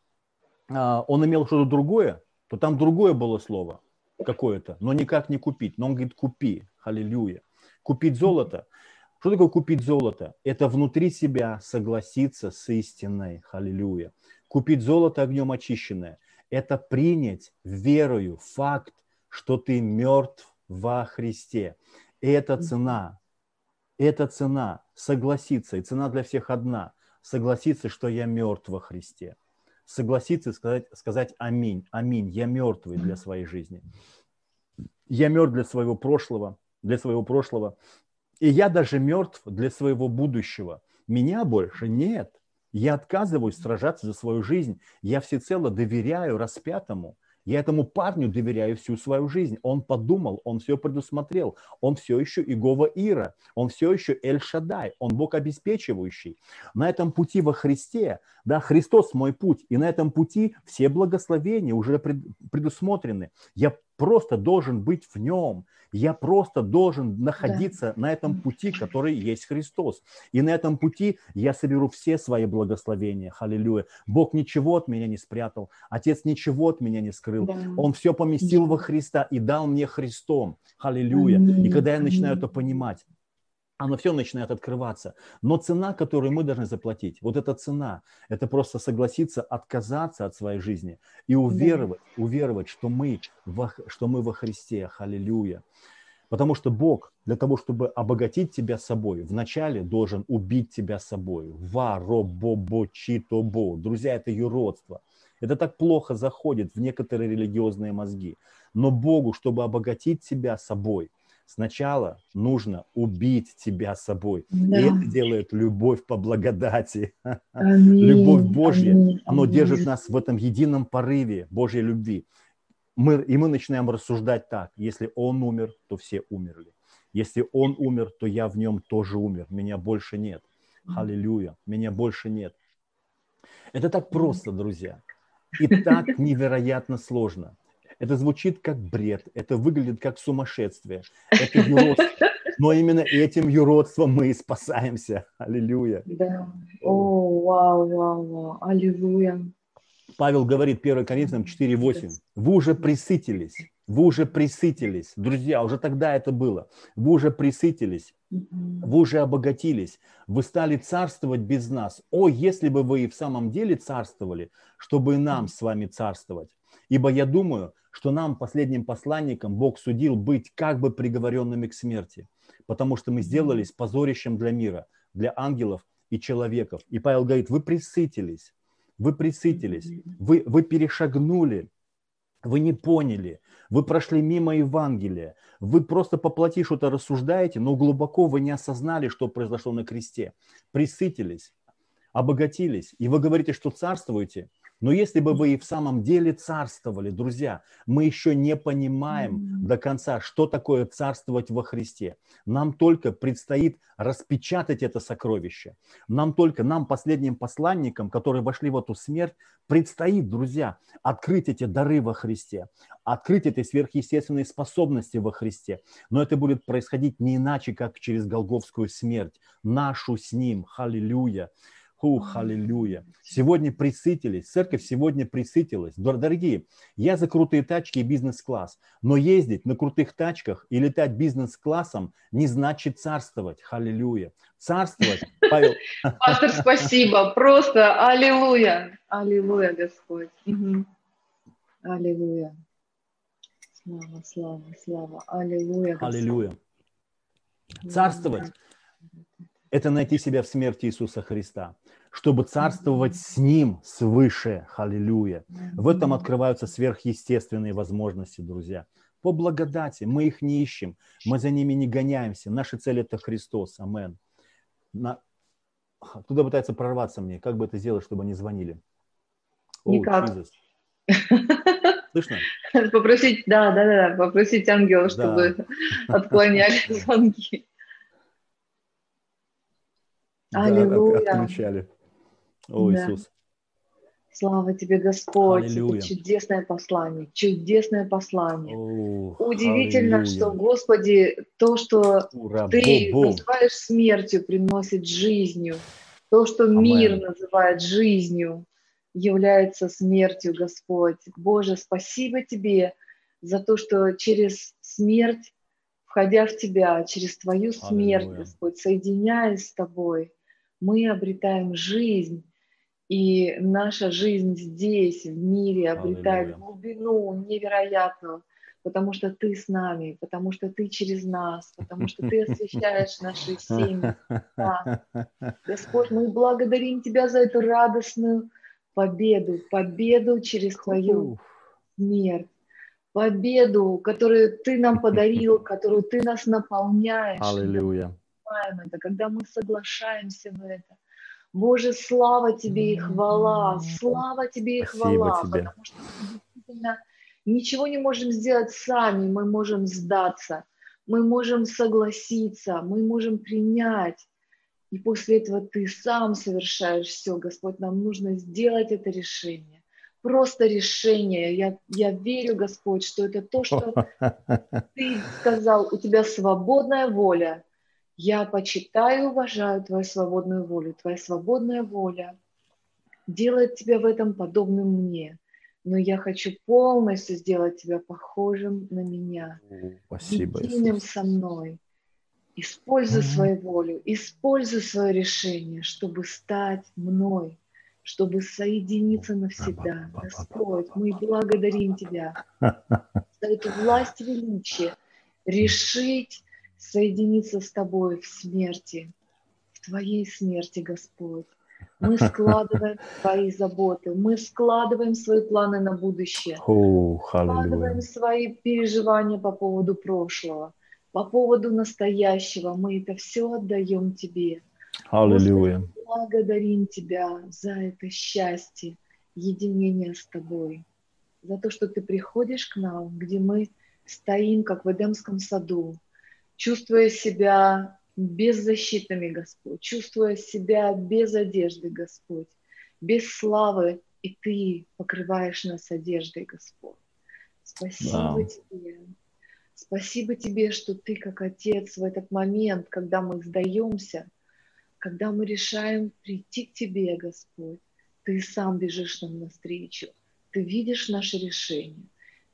а, он имел что-то другое, то там другое было слово какое-то, но никак не купить. Но он говорит купи, аллилуйя. Купить золото. Что такое купить золото? Это внутри себя согласиться с истиной, аллилуйя. Купить золото огнем очищенное. Это принять верою факт, что ты мертв во Христе. И это цена. Это цена. Согласиться. И цена для всех одна. Согласиться, что я мертв во Христе. Согласиться сказать, сказать аминь. Аминь. Я мертвый для своей жизни. Я мертв для своего прошлого. Для своего прошлого. И я даже мертв для своего будущего. Меня больше нет. Я отказываюсь сражаться за свою жизнь. Я всецело доверяю распятому. Я этому парню доверяю всю свою жизнь. Он подумал, он все предусмотрел. Он все еще Игова Ира. Он все еще Эль Шадай. Он Бог обеспечивающий. На этом пути во Христе, да, Христос мой путь. И на этом пути все благословения уже предусмотрены. Я просто должен быть в нем. Я просто должен находиться да. на этом пути, который есть Христос. И на этом пути я соберу все свои благословения. Аллилуйя. Бог ничего от меня не спрятал. Отец ничего от меня не скрыл. Да. Он все поместил во Христа и дал мне Христом. Аллилуйя. И когда я начинаю это понимать, оно все начинает открываться. Но цена, которую мы должны заплатить, вот эта цена, это просто согласиться отказаться от своей жизни и уверовать, да. уверовать, что мы, во, что мы во Христе. Аллилуйя. Потому что Бог для того, чтобы обогатить тебя собой, вначале должен убить тебя собой. Ва, ро, бо, бо, чи, то, бо. Друзья, это юродство. Это так плохо заходит в некоторые религиозные мозги. Но Богу, чтобы обогатить тебя собой, Сначала нужно убить тебя собой. Да. И это делает любовь по благодати. Аминь. Любовь Божья. Аминь. Оно держит нас в этом едином порыве Божьей любви. Мы, и мы начинаем рассуждать так. Если Он умер, то все умерли. Если Он умер, то я в нем тоже умер. Меня больше нет. Аллилуйя. Меня больше нет. Это так просто, друзья. И так невероятно сложно. Это звучит как бред, это выглядит как сумасшествие, это юродство. Но именно этим юродством мы и спасаемся. Аллилуйя. Да. О, вау, вау, вау. Аллилуйя. Павел говорит 1 Коринфянам 4.8. Вы уже присытились. Вы уже присытились. Друзья, уже тогда это было. Вы уже присытились. Вы уже обогатились. Вы стали царствовать без нас. О, если бы вы и в самом деле царствовали, чтобы и нам с вами царствовать. Ибо я думаю, что нам, последним посланникам, Бог судил быть как бы приговоренными к смерти, потому что мы сделались позорищем для мира, для ангелов и человеков. И Павел говорит, вы присытились, вы присытились, вы, вы перешагнули, вы не поняли, вы прошли мимо Евангелия, вы просто по плоти что-то рассуждаете, но глубоко вы не осознали, что произошло на кресте. Присытились, обогатились, и вы говорите, что царствуете – но если бы вы и в самом деле царствовали, друзья, мы еще не понимаем до конца, что такое царствовать во Христе. Нам только предстоит распечатать это сокровище. Нам только, нам, последним посланникам, которые вошли в эту смерть, предстоит, друзья, открыть эти дары во Христе, открыть эти сверхъестественные способности во Христе. Но это будет происходить не иначе, как через Голговскую смерть, нашу с Ним. Аллилуйя. Ух, аллилуйя. Сегодня присытились, церковь сегодня присытилась. Дорогие, я за крутые тачки и бизнес-класс, но ездить на крутых тачках и летать бизнес-классом не значит царствовать. Аллилуйя. Царствовать, Павел. Пастор, спасибо. Просто аллилуйя. Аллилуйя, Господь. Угу. Аллилуйя. Слава, слава, слава. Аллилуйя. Господь. Аллилуйя. Царствовать – это найти себя в смерти Иисуса Христа чтобы царствовать с Ним свыше. Аллилуйя. В этом открываются сверхъестественные возможности, друзья. По благодати мы их не ищем, мы за ними не гоняемся. Наша цель – это Христос. Амен. На... Туда пытается прорваться мне. Как бы это сделать, чтобы они звонили? Никак. Oh, Слышно? Попросить, да, да, да, попросить ангела, чтобы да. отклоняли звонки. Да, Аллилуйя. отключали. О, да. Иисус. Слава тебе, Господь, Аллилуйя. это чудесное послание, чудесное послание. О, Удивительно, аллилуйя. что, Господи, то, что Ура, Ты бо -бо. называешь смертью, приносит жизнью. То, что Амен. мир называет жизнью, является смертью, Господь. Боже, спасибо Тебе за то, что через смерть, входя в Тебя, через Твою смерть, Аллилуйя. Господь, соединяясь с Тобой, мы обретаем жизнь и наша жизнь здесь, в мире, обретает Аллилуйя. глубину невероятную, потому что Ты с нами, потому что Ты через нас, потому что Ты освещаешь наши семьи. Да. Господь, мы благодарим Тебя за эту радостную победу, победу через Твою смерть, победу, которую Ты нам подарил, которую Ты нас наполняешь. Аллилуйя. Это, когда мы соглашаемся в это, Боже, слава Тебе и хвала, слава Тебе и хвала, тебе. потому что мы действительно ничего не можем сделать сами, мы можем сдаться, мы можем согласиться, мы можем принять. И после этого Ты сам совершаешь все, Господь, нам нужно сделать это решение. Просто решение. Я, я верю, Господь, что это то, что Ты сказал, у Тебя свободная воля – я почитаю и уважаю твою свободную волю. Твоя свободная воля делает тебя в этом подобным мне. Но я хочу полностью сделать тебя похожим на меня. Спасибо. Единым со мной. Используй mm-hmm. свою волю, используй свое решение, чтобы стать мной, чтобы соединиться навсегда. Господь, мы благодарим Тебя за эту власть величия, решить соединиться с Тобой в смерти, в Твоей смерти, Господь. Мы складываем свои заботы, мы складываем свои планы на будущее, oh, складываем свои переживания по поводу прошлого, по поводу настоящего. Мы это все отдаем Тебе. Аллилуйя. Благодарим Тебя за это счастье, единение с Тобой, за то, что Ты приходишь к нам, где мы стоим, как в Эдемском саду, чувствуя себя беззащитными, Господь, чувствуя себя без одежды, Господь, без славы, и Ты покрываешь нас одеждой, Господь. Спасибо да. Тебе. Спасибо Тебе, что Ты, как Отец, в этот момент, когда мы сдаемся, когда мы решаем прийти к Тебе, Господь, Ты сам бежишь нам навстречу. Ты видишь наши решения,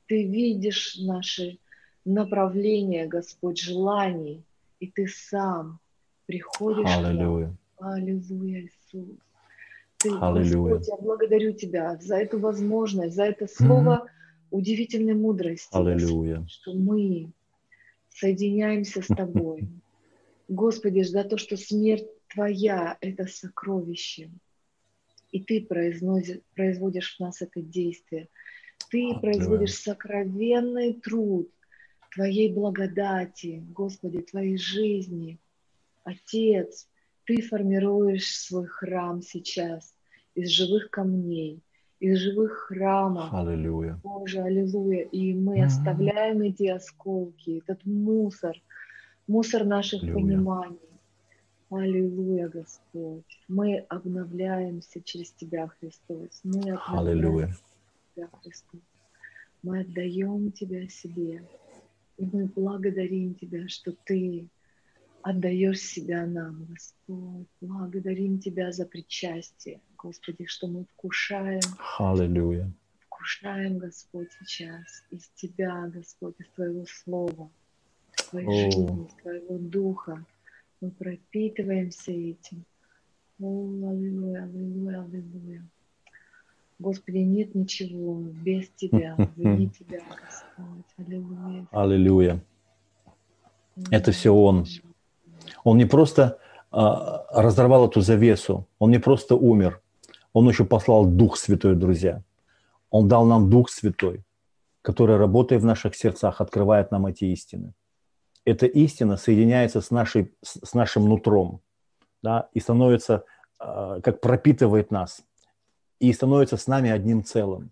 Ты видишь наши направление, Господь, желаний, и Ты сам приходишь Аллилуйя. Аллилуйя, Иисус. Ты, Аллилуйя. Господь, я благодарю Тебя за эту возможность, за это слово mm-hmm. удивительной мудрости, Аллилуйя. Господь, что мы соединяемся с Тобой. Господи, за то, что смерть Твоя – это сокровище, и Ты производишь, производишь в нас это действие. Ты Аллилуйя. производишь сокровенный труд – Твоей благодати, Господи, Твоей жизни. Отец, Ты формируешь свой храм сейчас из живых камней, из живых храмов. Аллилуйя. Боже, аллилуйя. И мы mm-hmm. оставляем эти осколки, этот мусор, мусор наших аллилуйя. пониманий. Аллилуйя, Господь. Мы обновляемся через Тебя, Христос. Мы обновляемся Аллилуйя. Тебя, Христос. Мы отдаем Тебя себе. И мы благодарим Тебя, что Ты отдаешь себя нам, Господь. Благодарим Тебя за причастие, Господи, что мы вкушаем. Аллилуйя. Вкушаем, Господь, сейчас из Тебя, Господь, из Твоего Слова, из Твоей жизни, из Твоего Духа. Мы пропитываемся этим. О, аллилуйя, аллилуйя, аллилуйя. Господи, нет ничего без Тебя, вне Тебя, Господь. Аллилуйя. Аллилуйя. Это все Он. Он не просто а, разорвал эту завесу, Он не просто умер, Он еще послал Дух Святой, друзья. Он дал нам Дух Святой, который, работая в наших сердцах, открывает нам эти истины. Эта истина соединяется с, нашей, с нашим нутром да, и становится, а, как пропитывает нас – и становится с нами одним целым.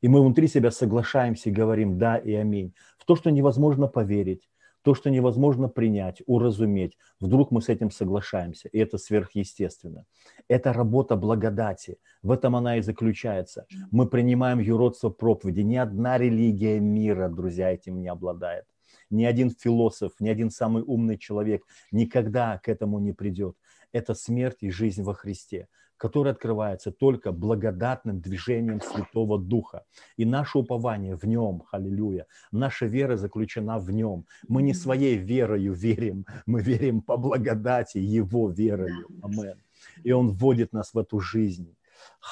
И мы внутри себя соглашаемся и говорим «да» и «аминь». В то, что невозможно поверить, то, что невозможно принять, уразуметь, вдруг мы с этим соглашаемся, и это сверхъестественно. Это работа благодати, в этом она и заключается. Мы принимаем юродство проповеди. Ни одна религия мира, друзья, этим не обладает. Ни один философ, ни один самый умный человек никогда к этому не придет. Это смерть и жизнь во Христе который открывается только благодатным движением Святого Духа. И наше упование в Нем, аллилуйя, наша вера заключена в Нем. Мы не своей верою верим, мы верим по благодати Его верою. Амен. И Он вводит нас в эту жизнь.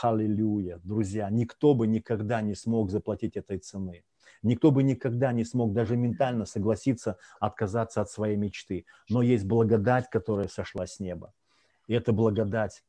Аллилуйя. Друзья, никто бы никогда не смог заплатить этой цены. Никто бы никогда не смог даже ментально согласиться отказаться от своей мечты. Но есть благодать, которая сошла с неба. И эта благодать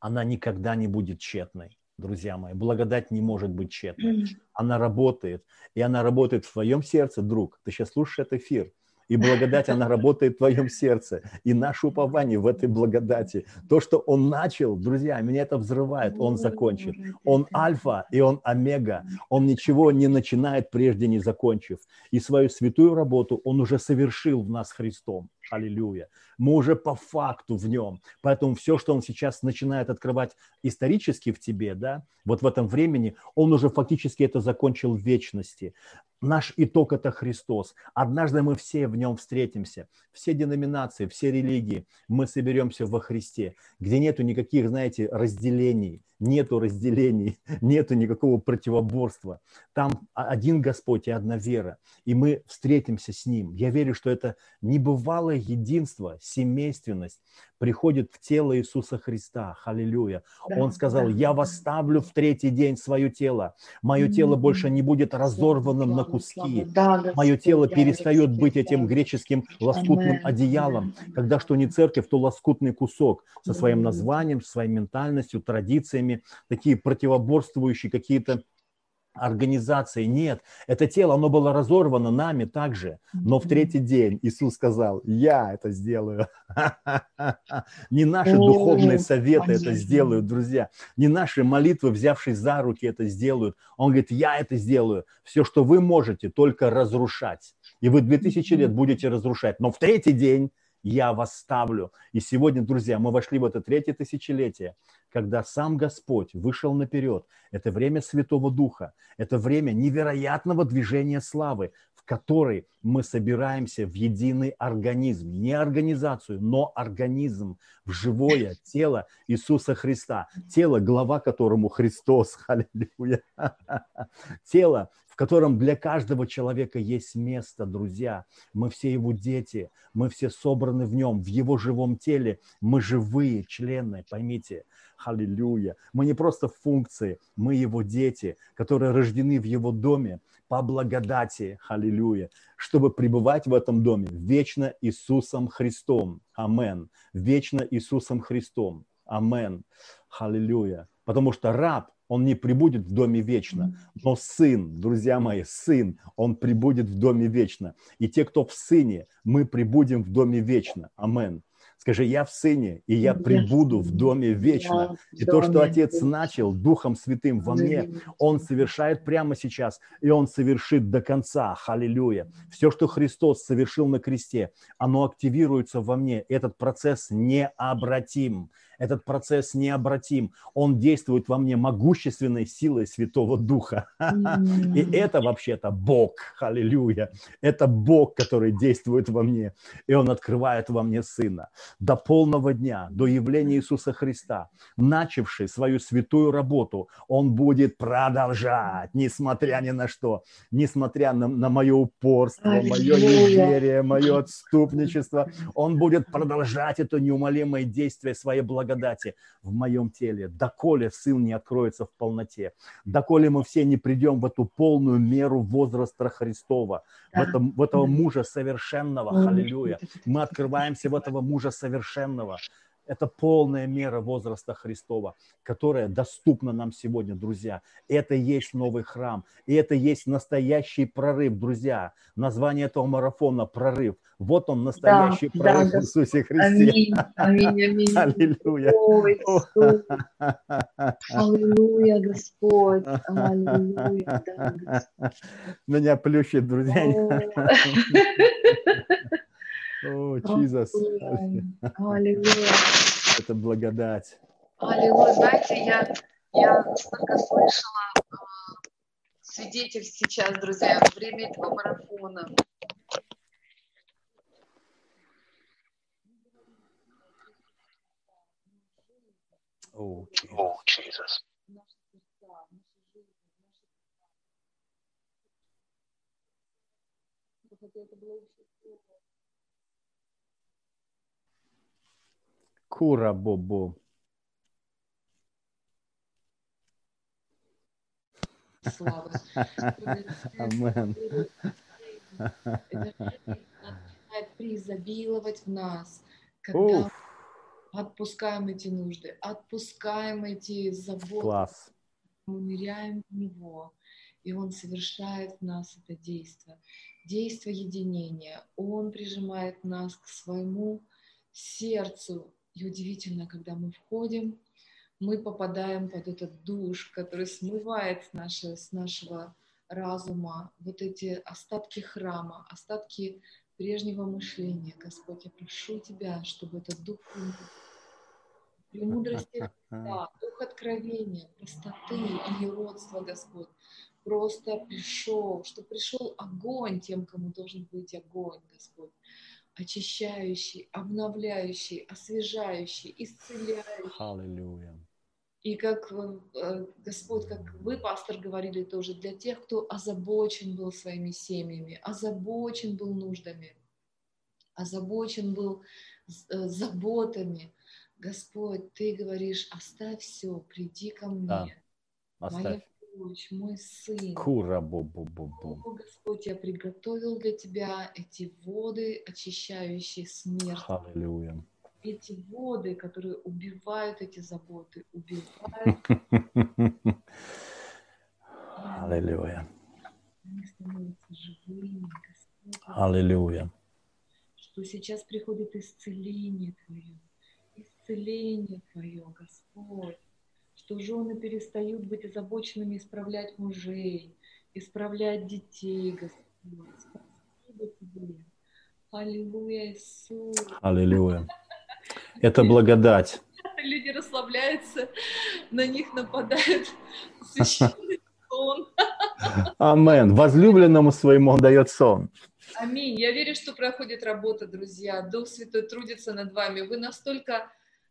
она никогда не будет тщетной, друзья мои. Благодать не может быть тщетной. Она работает. И она работает в твоем сердце, друг. Ты сейчас слушаешь этот эфир. И благодать, она работает в твоем сердце. И наше упование в этой благодати. То, что он начал, друзья, меня это взрывает, он закончит. Он альфа и он омега. Он ничего не начинает, прежде не закончив. И свою святую работу он уже совершил в нас Христом. Аллилуйя. Мы уже по факту в нем. Поэтому все, что он сейчас начинает открывать исторически в тебе, да, вот в этом времени, он уже фактически это закончил в вечности. Наш итог – это Христос. Однажды мы все в нем встретимся. Все деноминации, все религии, мы соберемся во Христе, где нету никаких, знаете, разделений, нету разделений, нету никакого противоборства. Там один Господь и одна вера, и мы встретимся с Ним. Я верю, что это небывалое единство, семейственность приходит в тело Иисуса Христа. Аллилуйя. Да, Он сказал, да. я восставлю в третий день свое тело. Мое mm-hmm. тело больше не будет разорванным на куски. Да, Мое тело перестает быть этим греческим лоскутным одеялом. Когда что не церковь, то лоскутный кусок со своим названием, своей ментальностью, традициями, такие противоборствующие какие-то организации. Нет, это тело, оно было разорвано нами также. Но в третий день Иисус сказал, я это сделаю. Не наши духовные советы это сделают, друзья. Не наши молитвы, взявшись за руки, это сделают. Он говорит, я это сделаю. Все, что вы можете, только разрушать. И вы 2000 лет будете разрушать. Но в третий день я восставлю. И сегодня, друзья, мы вошли в это третье тысячелетие, когда сам Господь вышел наперед. Это время Святого Духа, это время невероятного движения славы, в которой мы собираемся в единый организм, не организацию, но организм, в живое тело Иисуса Христа, тело, глава которому Христос, аллилуйя, тело, котором для каждого человека есть место, друзья. Мы все его дети, мы все собраны в нем, в его живом теле. Мы живые члены, поймите. Аллилуйя. Мы не просто функции, мы его дети, которые рождены в его доме по благодати, аллилуйя, чтобы пребывать в этом доме вечно Иисусом Христом. Амен. Вечно Иисусом Христом. Амен. Аллилуйя. Потому что раб, он не прибудет в доме вечно. Но сын, друзья мои, сын, он прибудет в доме вечно. И те, кто в сыне, мы прибудем в доме вечно. Амен. Скажи, я в Сыне, и я прибуду в доме вечно. И то, что Отец начал Духом Святым во мне, Он совершает прямо сейчас, и Он совершит до конца. Аллилуйя. Все, что Христос совершил на кресте, оно активируется во мне. Этот процесс необратим. Этот процесс необратим. Он действует во мне могущественной силой Святого Духа. И это вообще-то Бог. Аллилуйя. Это Бог, который действует во мне. И Он открывает во мне Сына. До полного дня, до явления Иисуса Христа, начавший свою святую работу, Он будет продолжать, несмотря ни на что, несмотря на, на мое упорство, мое неверие, мое отступничество. Он будет продолжать это неумолимое действие своей благодати благодати в моем теле, доколе Сын не откроется в полноте, доколе мы все не придем в эту полную меру возраста Христова, в, этом, в этого мужа совершенного, аллилуйя. Мы открываемся в этого мужа совершенного, это полная мера возраста Христова, которая доступна нам сегодня, друзья. Это и есть новый храм, и это есть настоящий прорыв, друзья. Название этого марафона – прорыв. Вот он, настоящий да, прорыв да, в Иисусе Христе. Аминь, аминь, аминь. Аллилуйя. Аллилуйя, Господь. Аллилуйя, да, Меня плющит, друзья. О, Чизас. Аллилуйя. Это благодать. Аллилуйя. Знаете, я, я столько слышала э, свидетельств сейчас, друзья, во время этого марафона. Oh, Jesus. Oh, Jesus. Кура бобо. Слава. Амен. начинает преизобиловать в нас, когда Уф. отпускаем эти нужды, отпускаем эти заботы, Класс. мы ныряем в Него, и Он совершает в нас это действие. Действие единения. Он прижимает нас к своему сердцу. И удивительно, когда мы входим, мы попадаем под этот душ, который смывает нашего, с нашего разума вот эти остатки храма, остатки прежнего мышления. Господь, я прошу Тебя, чтобы этот дух премудрости, да, дух откровения, простоты и родства, Господь, просто пришел, что пришел огонь тем, кому должен быть огонь, Господь, очищающий, обновляющий, освежающий, исцеляющий. Аллилуйя. И как э, Господь, как вы, пастор, говорили тоже, для тех, кто озабочен был своими семьями, озабочен был нуждами, озабочен был э, заботами, Господь, Ты говоришь, оставь все, приди ко мне. Да, оставь. Моя дочь, мой сын. Кура бу бу бу бу. О, Господь, я приготовил для Тебя эти воды, очищающие смерть. Аллилуйя. Эти воды, которые убивают эти заботы, убивают. Аллилуйя. Они становятся живыми, Господь. Аллилуйя. Что сейчас приходит исцеление Твое, исцеление Твое, Господь что жены перестают быть озабоченными исправлять мужей, исправлять детей, Господь. Спасибо Тебе. Аллилуйя, Иисус. Аллилуйя. Это благодать. Люди расслабляются, на них нападает священный сон. Амен. Возлюбленному своему он дает сон. Аминь. Я верю, что проходит работа, друзья. Дух Святой трудится над вами. Вы настолько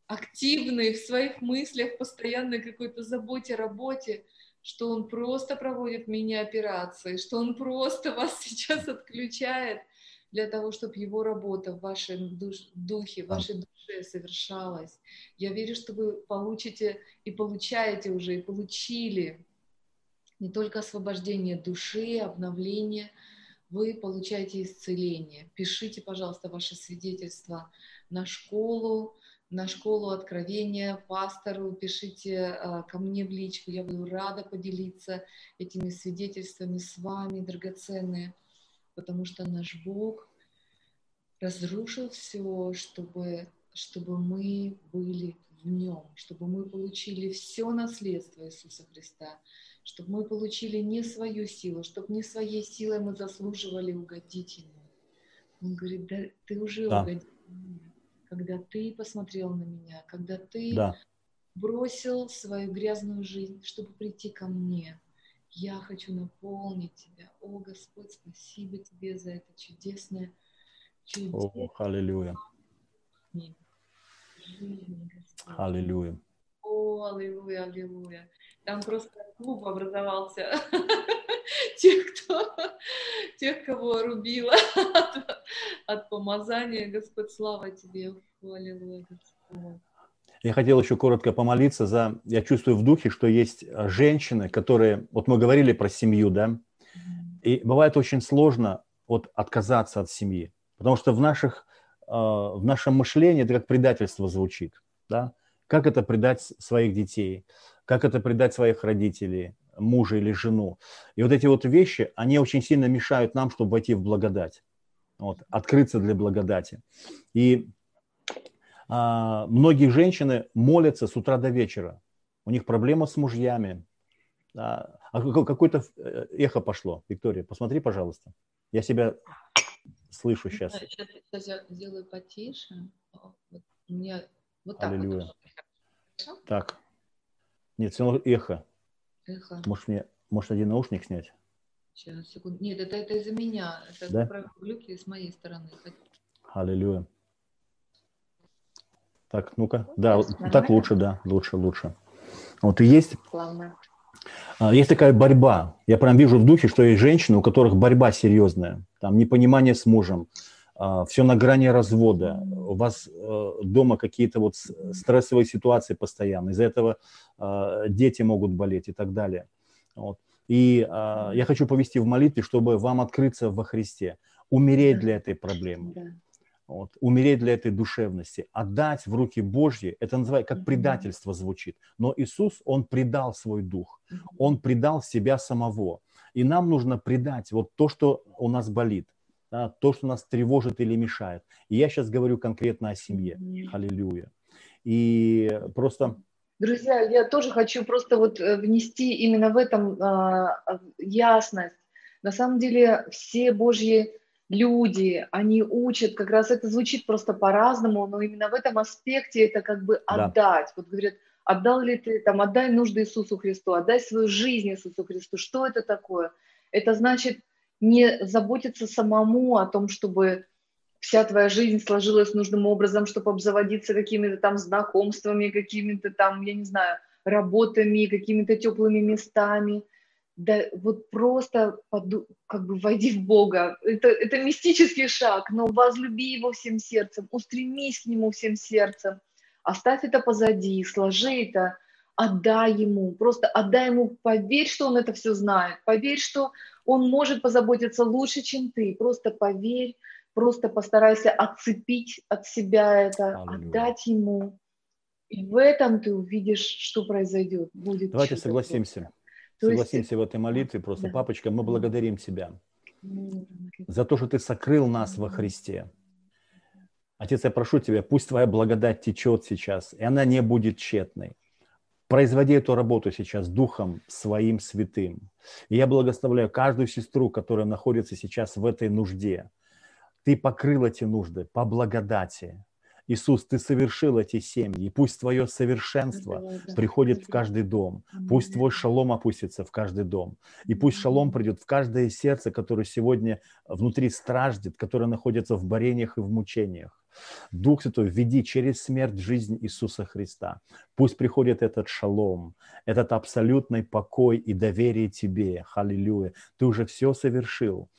активный в своих мыслях, постоянной какой-то заботе, работе, что он просто проводит мини-операции, что он просто вас сейчас отключает для того, чтобы его работа в вашем душ, духе, в вашей душе совершалась. Я верю, что вы получите и получаете уже, и получили не только освобождение души, обновление, вы получаете исцеление. Пишите, пожалуйста, ваше свидетельство на школу, на школу откровения, пастору, пишите э, ко мне в личку, я буду рада поделиться этими свидетельствами с вами, драгоценные, потому что наш Бог разрушил все, чтобы, чтобы мы были в Нем, чтобы мы получили все наследство Иисуса Христа, чтобы мы получили не свою силу, чтобы не своей силой мы заслуживали угодить Ему. Он говорит, да ты уже да. угодил когда ты посмотрел на меня, когда ты да. бросил свою грязную жизнь, чтобы прийти ко мне. Я хочу наполнить тебя. О, Господь, спасибо тебе за это чудесное, чудесное. О, аллилуйя. Аллилуйя. О, аллилуйя, аллилуйя. Там просто клуб образовался тех, кто, тех, кого рубило от, от помазания. Господь, слава Тебе. Аллилуйя, Господь. Я хотел еще коротко помолиться за... Я чувствую в духе, что есть женщины, которые... Вот мы говорили про семью, да? И бывает очень сложно вот отказаться от семьи. Потому что в, наших, э, в нашем мышлении это как предательство звучит. да? Как это предать своих детей? Как это предать своих родителей, мужа или жену? И вот эти вот вещи, они очень сильно мешают нам, чтобы войти в благодать. Вот, открыться для благодати. И а, многие женщины молятся с утра до вечера. У них проблема с мужьями. А, какое-то э, эхо пошло. Виктория, посмотри, пожалуйста. Я себя слышу сейчас. Сейчас, сейчас я сделаю потише. Вот, у меня вот так Аллилуйя. Вот. Так. Нет, все равно эхо. Эхо. Может, мне, может, один наушник снять? Сейчас, секунду. Нет, это, это из-за меня. Это да? глюки с моей стороны. Аллилуйя. Так, ну-ка. Да, вот, так лучше, да, лучше, лучше. Вот и есть. Главное. А, есть такая борьба. Я прям вижу в духе, что есть женщины, у которых борьба серьезная. Там непонимание с мужем, а, все на грани развода. У вас э, дома какие-то вот стрессовые ситуации постоянно. Из-за этого а, дети могут болеть и так далее. Вот. И я хочу повести в молитве, чтобы вам открыться во Христе, умереть для этой проблемы вот, умереть для этой душевности, отдать в руки Божьи, это называется как предательство звучит. Но Иисус, Он предал свой дух, Он предал себя самого. И нам нужно предать вот то, что у нас болит, да, то, что нас тревожит или мешает. И я сейчас говорю конкретно о семье. Аллилуйя. И просто... Друзья, я тоже хочу просто вот э, внести именно в этом э, ясность. На самом деле все Божьи люди, они учат, как раз это звучит просто по-разному, но именно в этом аспекте это как бы отдать. Да. Вот говорят, отдал ли ты, там, отдай нужды Иисусу Христу, отдай свою жизнь Иисусу Христу. Что это такое? Это значит не заботиться самому о том, чтобы вся твоя жизнь сложилась нужным образом, чтобы обзаводиться какими-то там знакомствами, какими-то там, я не знаю, работами, какими-то теплыми местами – да вот просто поду, как бы войди в Бога. Это, это мистический шаг, но возлюби Его всем сердцем, устремись к Нему всем сердцем, оставь это позади, сложи это, отдай Ему, просто отдай Ему, поверь, что Он это все знает, поверь, что Он может позаботиться лучше, чем ты, просто поверь, просто постарайся отцепить от себя это, Аллилуйя. отдать Ему. И в этом ты увидишь, что произойдет. Будет Давайте согласимся. Согласимся есть... в этой молитве просто. Да. Папочка, мы благодарим Тебя за то, что Ты сокрыл нас во Христе. Отец, я прошу Тебя, пусть Твоя благодать течет сейчас, и она не будет тщетной. Производи эту работу сейчас Духом Своим Святым. И я благословляю каждую сестру, которая находится сейчас в этой нужде. Ты покрыл эти нужды по благодати. Иисус, Ты совершил эти семьи, и пусть Твое совершенство приходит в каждый дом, пусть Твой шалом опустится в каждый дом, и пусть шалом придет в каждое сердце, которое сегодня внутри страждет, которое находится в борениях и в мучениях. Дух Святой, введи через смерть жизнь Иисуса Христа. Пусть приходит этот шалом, этот абсолютный покой и доверие Тебе. Аллилуйя. Ты уже все совершил.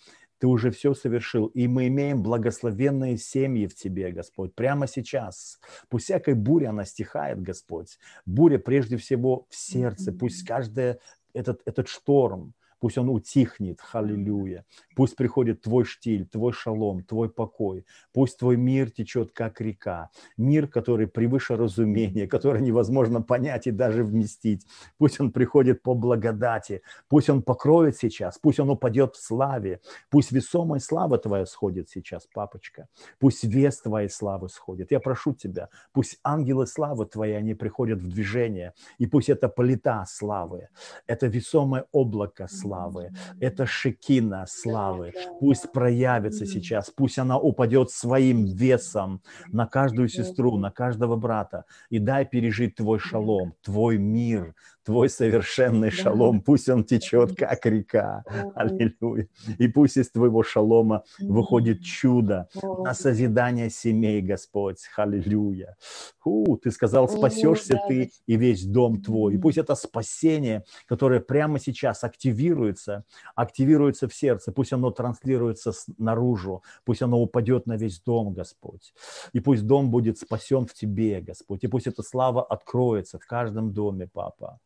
Ты уже все совершил, и мы имеем благословенные семьи в Тебе, Господь, прямо сейчас. Пусть всякой буря, она стихает, Господь. Буря прежде всего в сердце, пусть каждый этот, этот шторм, Пусть он утихнет, халилюя. Пусть приходит твой штиль, твой шалом, твой покой. Пусть твой мир течет, как река. Мир, который превыше разумения, который невозможно понять и даже вместить. Пусть он приходит по благодати. Пусть он покроет сейчас. Пусть он упадет в славе. Пусть весомая слава твоя сходит сейчас, папочка. Пусть вес твоей славы сходит. Я прошу тебя, пусть ангелы славы твои, они приходят в движение. И пусть это плита славы, это весомое облако славы славы, это шекина славы. Пусть проявится сейчас, пусть она упадет своим весом на каждую сестру, на каждого брата. И дай пережить твой шалом, твой мир, твой совершенный шалом, пусть он течет, как река. Аллилуйя. И пусть из твоего шалома выходит чудо на созидание семей, Господь. Аллилуйя. Фу, ты сказал, спасешься ты и весь дом твой. И пусть это спасение, которое прямо сейчас активируется, активируется в сердце, пусть оно транслируется наружу, пусть оно упадет на весь дом, Господь. И пусть дом будет спасен в тебе, Господь. И пусть эта слава откроется в каждом доме, Папа.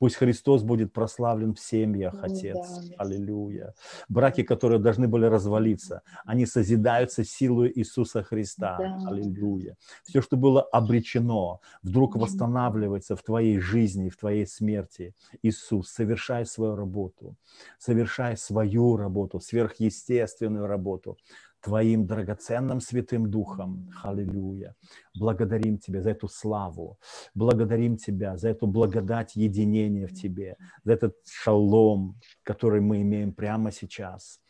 Пусть Христос будет прославлен в семьях, О, Отец. да, Аллилуйя. Браки, которые должны были развалиться, они созидаются силой Иисуса Христа. Да. Аллилуйя. Все, что было обречено, вдруг восстанавливается в твоей жизни, в твоей смерти. Иисус, совершай свою работу, совершай свою работу, сверхъестественную работу, Твоим драгоценным Святым Духом. Аллилуйя. Благодарим Тебя за эту славу. Благодарим Тебя за эту благодать единения в Тебе, за этот шалом, который мы имеем прямо сейчас.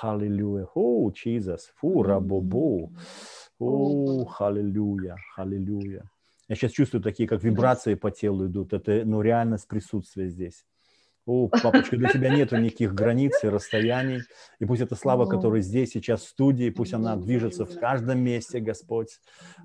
Аллилуйя. О, Иисус. Фу, рабобо. О, аллилуйя, аллилуйя. Я сейчас чувствую такие, как вибрации по телу идут. Это, ну, реальность присутствия здесь. О, папочка, для тебя нету никаких границ и расстояний. И пусть эта слава, которая здесь сейчас в студии, пусть она движется в каждом месте, Господь.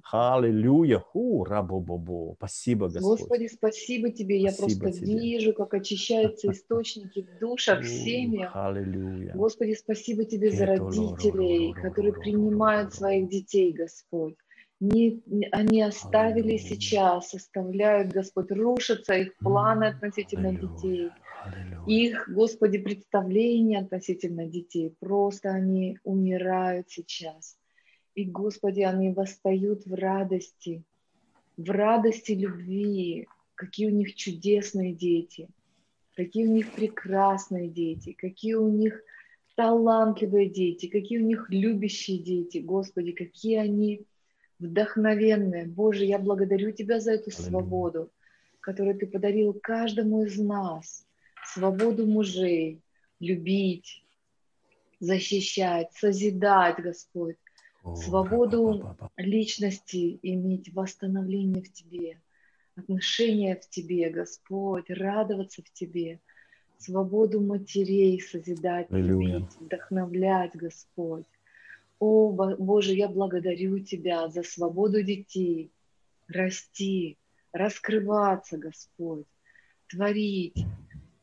Аллилуйя. Ху, рабо-бобо. Спасибо, Господь. Господи, спасибо тебе. Спасибо Я просто тебе. вижу, как очищаются источники в душах, в семьях. Аллилуйя. Господи, спасибо тебе за родителей, которые принимают своих детей, Господь не, они оставили Аллилуйя. сейчас, оставляют, Господь, рушатся их планы относительно детей. Их, Господи, представления относительно детей. Просто они умирают сейчас. И, Господи, они восстают в радости, в радости любви. Какие у них чудесные дети, какие у них прекрасные дети, какие у них талантливые дети, какие у них любящие дети. Господи, какие они вдохновенные. Боже, я благодарю Тебя за эту свободу, которую Ты подарил каждому из нас. Свободу мужей любить, защищать, созидать, Господь. О, свободу личности иметь восстановление в Тебе, отношения в Тебе, Господь, радоваться в Тебе, свободу матерей созидать, Аллилуйя. любить, вдохновлять, Господь. О, Бо- Боже, я благодарю Тебя за свободу детей, расти, раскрываться, Господь, творить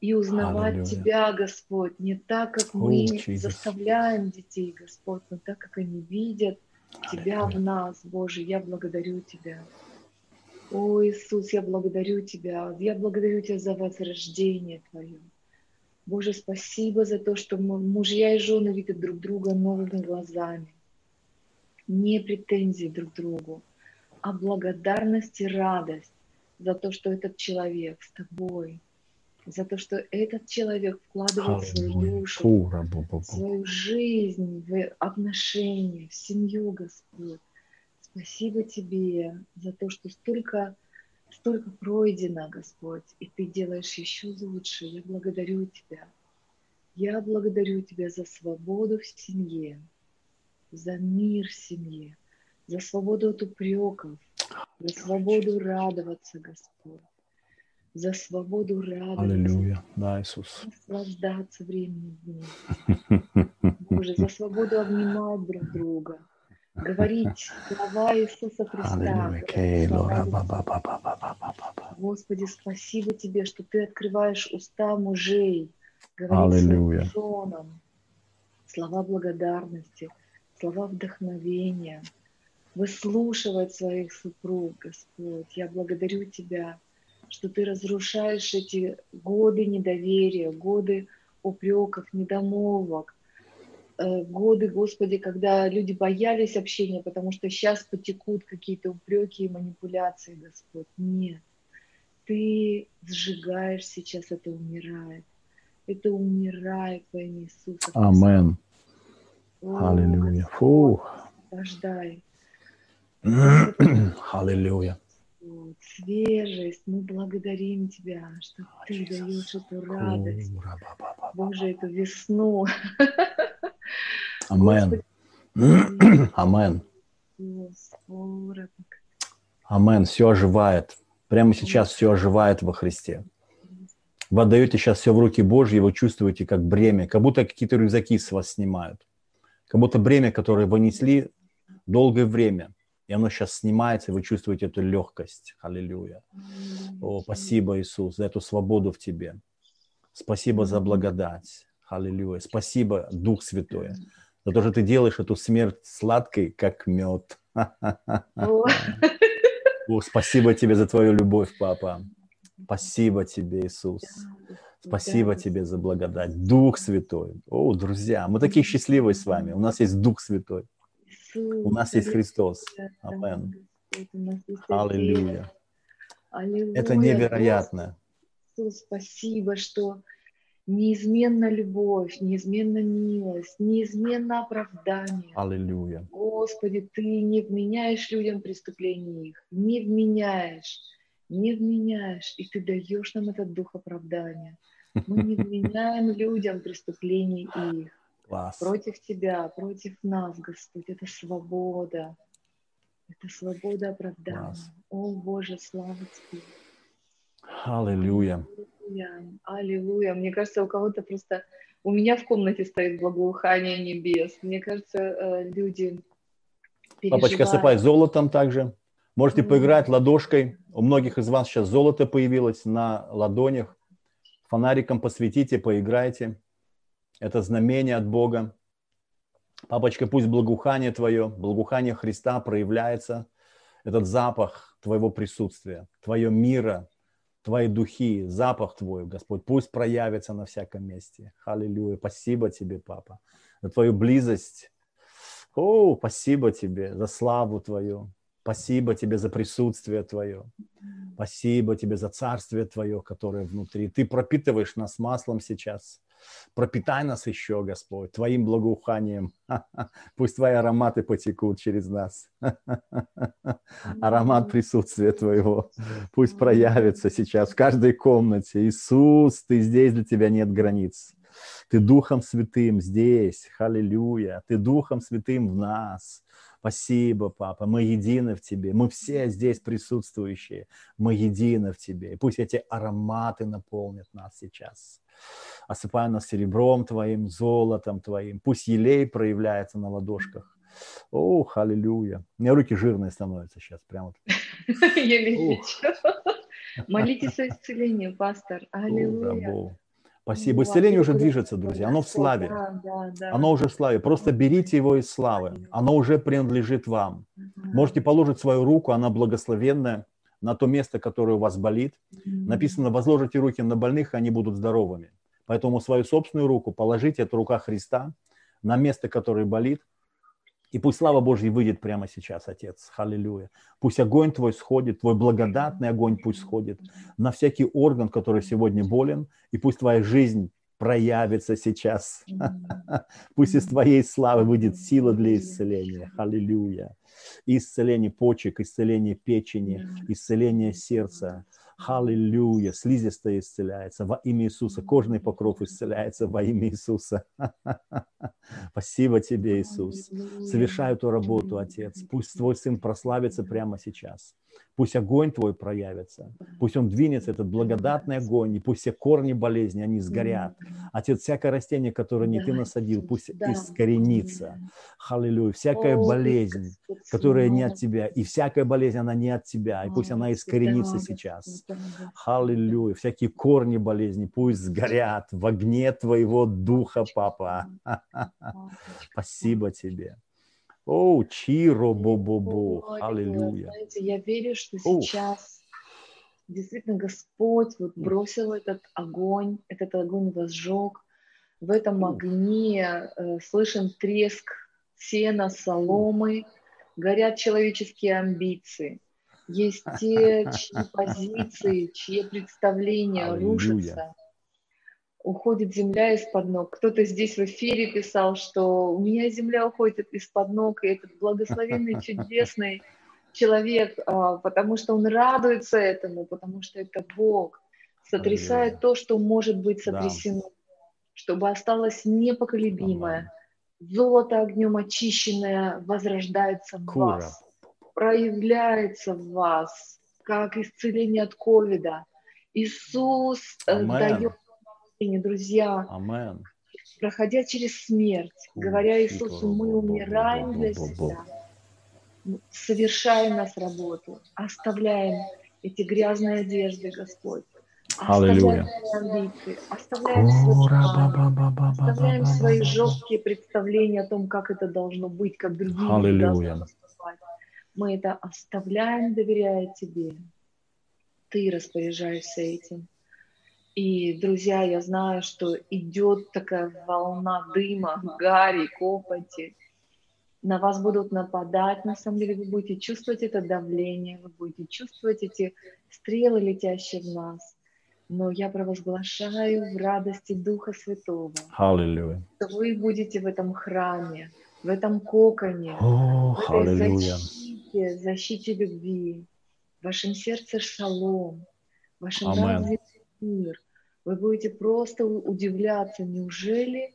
и узнавать Аллилуйя. Тебя, Господь, не так, как О, мы Jesus. заставляем детей, Господь, но так, как они видят Тебя в Аллилуйя. нас, Боже, я благодарю Тебя. О, Иисус, я благодарю Тебя. Я благодарю Тебя за возрождение Твое. Боже, спасибо за то, что мужья и жены видят друг друга новыми глазами. Не претензии друг к другу, а благодарность и радость за то, что этот человек с тобой, за то, что этот человек вкладывает свою душу, свою жизнь, в отношения, в семью, Господь. Спасибо Тебе за то, что столько, столько пройдено, Господь, и Ты делаешь еще лучше. Я благодарю Тебя. Я благодарю Тебя за свободу в семье, за мир в семье, за свободу от упреков, за свободу радоваться, Господь, за свободу радоваться, Аллилуйя. Да, Иисус. наслаждаться временем вместе. Боже, за свободу обнимать друг друга, говорить слова Иисуса Христа. Господи, спасибо Тебе, что Ты открываешь уста мужей, говорить Аллилуйя. женам слова благодарности, слова вдохновения, выслушивать своих супруг, Господь. Я благодарю Тебя, что Ты разрушаешь эти годы недоверия, годы упреков, недомолвок, э, годы, Господи, когда люди боялись общения, потому что сейчас потекут какие-то упреки и манипуляции, Господь. Нет. Ты сжигаешь сейчас, это умирает. Это умирает во имя Иисуса. Амен. Аллилуйя. Господь, Фу. Рождай. Аллилуйя. Вот, свежесть. Мы благодарим Тебя, что Ты даешь эту радость. Боже, эту весну. Амен. Амен. Амен. Все оживает. Прямо сейчас все оживает во Христе. Вы отдаете сейчас все в руки Божьи, вы чувствуете как бремя, как будто какие-то рюкзаки с вас снимают. Как будто бремя, которое вы несли долгое время, и оно сейчас снимается, и вы чувствуете эту легкость. Аллилуйя. О, спасибо, Иисус, за эту свободу в Тебе. Спасибо за благодать. Аллилуйя. Спасибо, Дух Святой, за то, что Ты делаешь эту смерть сладкой, как мед. О, спасибо Тебе за Твою любовь, Папа. Спасибо тебе, Иисус. Спасибо да. тебе за благодать. Дух Святой. О, друзья, мы такие счастливые с вами. У нас есть Дух Святой. У нас есть Христос. Амен. Аллилуйя. Это невероятно. Иисус, спасибо, что неизменна любовь, неизменна милость, неизменно оправдание. Аллилуйя. Господи, Ты не вменяешь людям преступления их, не вменяешь, не вменяешь, и Ты даешь нам этот дух оправдания. Мы не вменяем людям преступлений их. Класс. Против Тебя, против нас, Господь, это свобода. Это свобода оправдания. Класс. О, Боже, слава Тебе. Аллилуйя. Аллилуйя. Мне кажется, у кого-то просто... У меня в комнате стоит благоухание небес. Мне кажется, э, люди переживают. Папочка, сыпай золотом также. Можете mm. поиграть ладошкой. У многих из вас сейчас золото появилось на ладонях. Фонариком посветите, поиграйте. Это знамение от Бога. Папочка, пусть благоухание твое, благоухание Христа проявляется. Этот запах твоего присутствия, твое мира, твои духи, запах твой, Господь, пусть проявится на всяком месте. Аллилуйя. Спасибо тебе, Папа, за твою близость. О, спасибо тебе за славу твою. Спасибо тебе за присутствие твое. Спасибо тебе за царствие твое, которое внутри. Ты пропитываешь нас маслом сейчас. Пропитай нас еще, Господь, Твоим благоуханием. Пусть Твои ароматы потекут через нас. Аромат присутствия Твоего. Пусть проявится сейчас в каждой комнате. Иисус, Ты здесь, для Тебя нет границ. Ты Духом Святым здесь, аллилуйя. Ты Духом Святым в нас. Спасибо, Папа, мы едины в Тебе. Мы все здесь присутствующие. Мы едины в Тебе. И пусть эти ароматы наполнят нас сейчас осыпай нас серебром Твоим, золотом Твоим. Пусть елей проявляется на ладошках. Ох, аллилуйя. У меня руки жирные становятся сейчас, прямо. Вижу. Молитесь о исцелении, пастор. Аллилуйя. Спасибо. Исцеление уже движется, друзья. Оно в славе. Оно уже в славе. Просто берите его из славы. Оно уже принадлежит вам. Можете положить свою руку, она благословенная, на то место, которое у вас болит. Написано, возложите руки на больных, и они будут здоровыми. Поэтому свою собственную руку положите, это рука Христа, на место, которое болит, и пусть слава Божья выйдет прямо сейчас, Отец. Аллилуйя. Пусть огонь Твой сходит, Твой благодатный огонь пусть сходит на всякий орган, который сегодня болен, и пусть Твоя жизнь проявится сейчас. Пусть из Твоей славы выйдет сила для исцеления. Аллилуйя. Исцеление почек, исцеление печени, исцеление сердца, Аллилуйя. Слизистая исцеляется во имя Иисуса. Кожный покров исцеляется во имя Иисуса. Спасибо тебе, Иисус. Совершай эту работу, Отец. Пусть Твой Сын прославится прямо сейчас. Пусть огонь Твой проявится. Пусть он двинется, этот благодатный огонь, и пусть все корни болезни, они сгорят. Отец, всякое растение, которое не Ты насадил, пусть искоренится. Аллилуйя. Всякая болезнь, которая не от Тебя, и всякая болезнь, она не от Тебя, и пусть она искоренится сейчас. Аллилуйя. Всякие корни болезни пусть сгорят в огне Твоего Духа, Папа. Спасибо Тебе. О, чиро бо-бо-бо. Аллилуйя. Знаете, я верю, что сейчас действительно Господь вот бросил этот огонь, этот огонь возжег. В этом огне э, слышен треск сена, соломы, горят человеческие амбиции. Есть те, чьи позиции, чьи представления рушатся уходит земля из-под ног. Кто-то здесь в эфире писал, что у меня земля уходит из-под ног, и этот благословенный, чудесный человек, а, потому что он радуется этому, потому что это Бог, сотрясает то, что может быть сотрясено, да. чтобы осталось непоколебимое. Золото огнем очищенное возрождается в Кура. вас, проявляется в вас, как исцеление от ковида. Иисус. Э, дает друзья, Amen. проходя через смерть, говоря Иисусу, мы умираем для себя, совершая нас работу, оставляем эти грязные одежды, Господь, Оставляем амбиции, оставляем, оставляем свои жесткие представления о том, как это должно быть, как другие поступать. Мы это оставляем, доверяя Тебе. Ты распоряжаешься этим. И, друзья, я знаю, что идет такая волна дыма, гари, копоти. На вас будут нападать, на самом деле вы будете чувствовать это давление, вы будете чувствовать эти стрелы, летящие в нас. Но я провозглашаю в радости Духа Святого, Аллилуйя. что вы будете в этом храме, в этом коконе, О, в этой аллилуйя. защите, защите любви, в вашем сердце шалом, в вашем Амен. развитии мир. Вы будете просто удивляться, неужели,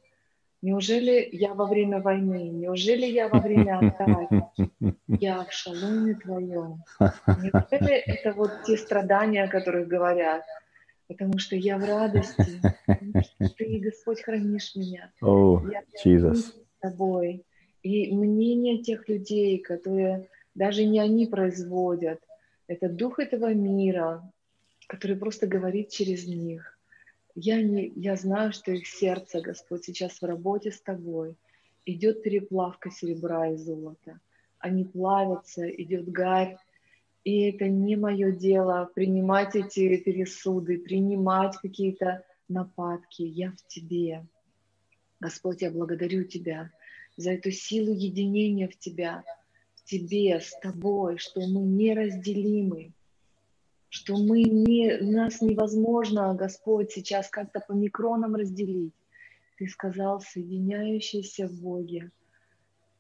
неужели я во время войны, неужели я во время атаки, я в шаломе твоем. Неужели это вот те страдания, о которых говорят? Потому что я в радости, потому что ты, Господь, хранишь меня. О, Я Jesus. с тобой. И мнение тех людей, которые даже не они производят, это дух этого мира, который просто говорит через них. Я, не, я знаю, что их сердце, Господь, сейчас в работе с тобой. Идет переплавка серебра и золота. Они плавятся, идет гарь. И это не мое дело принимать эти пересуды, принимать какие-то нападки. Я в тебе. Господь, я благодарю Тебя за эту силу единения в Тебя, в Тебе, с Тобой, что мы неразделимы, что мы не, нас невозможно, Господь, сейчас как-то по микронам разделить. Ты сказал, соединяющийся в Боге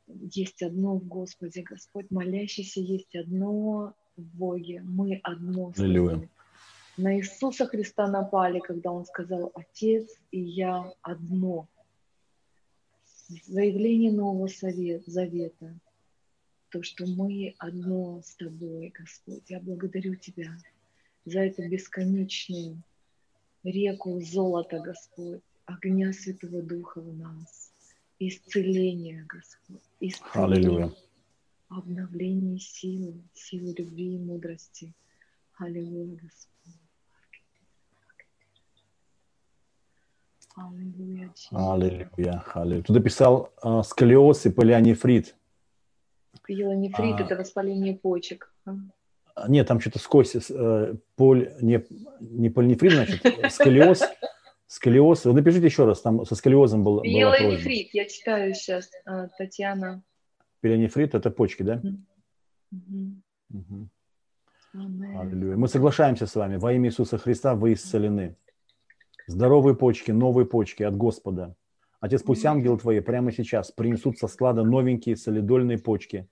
есть одно в Господе, Господь, молящийся есть одно в Боге, мы одно с Аллилуйя. Тобой. На Иисуса Христа напали, когда Он сказал, Отец и я одно. Заявление Нового Совет, Завета, то, что мы одно с Тобой, Господь. Я благодарю Тебя за эту бесконечную реку золота, Господь, огня Святого Духа в нас, исцеление, Господь, исцеление, Аллилуйя. обновление силы, силы любви и мудрости. Аллилуйя, Господь. Аллилуйя. Аллилуйя. Аллилуйя. Ты написал э, сколиоз и полианефрит. Пилонефрит А. – это воспаление почек. А? Нет, там что-то сквозь э, поль, не, не полинефрит, значит, э, сколиоз. Сколиоз. Вы напишите еще раз, там со сколиозом был, была. Пилонефрит, я читаю сейчас, а, Татьяна. Пилонефрит – это почки, да? Аллилуйя. Мы соглашаемся с вами. Во имя Иисуса Христа вы исцелены. Здоровые почки, новые почки от Господа. Отец, пусть ангелы твои прямо сейчас принесут со склада новенькие солидольные почки.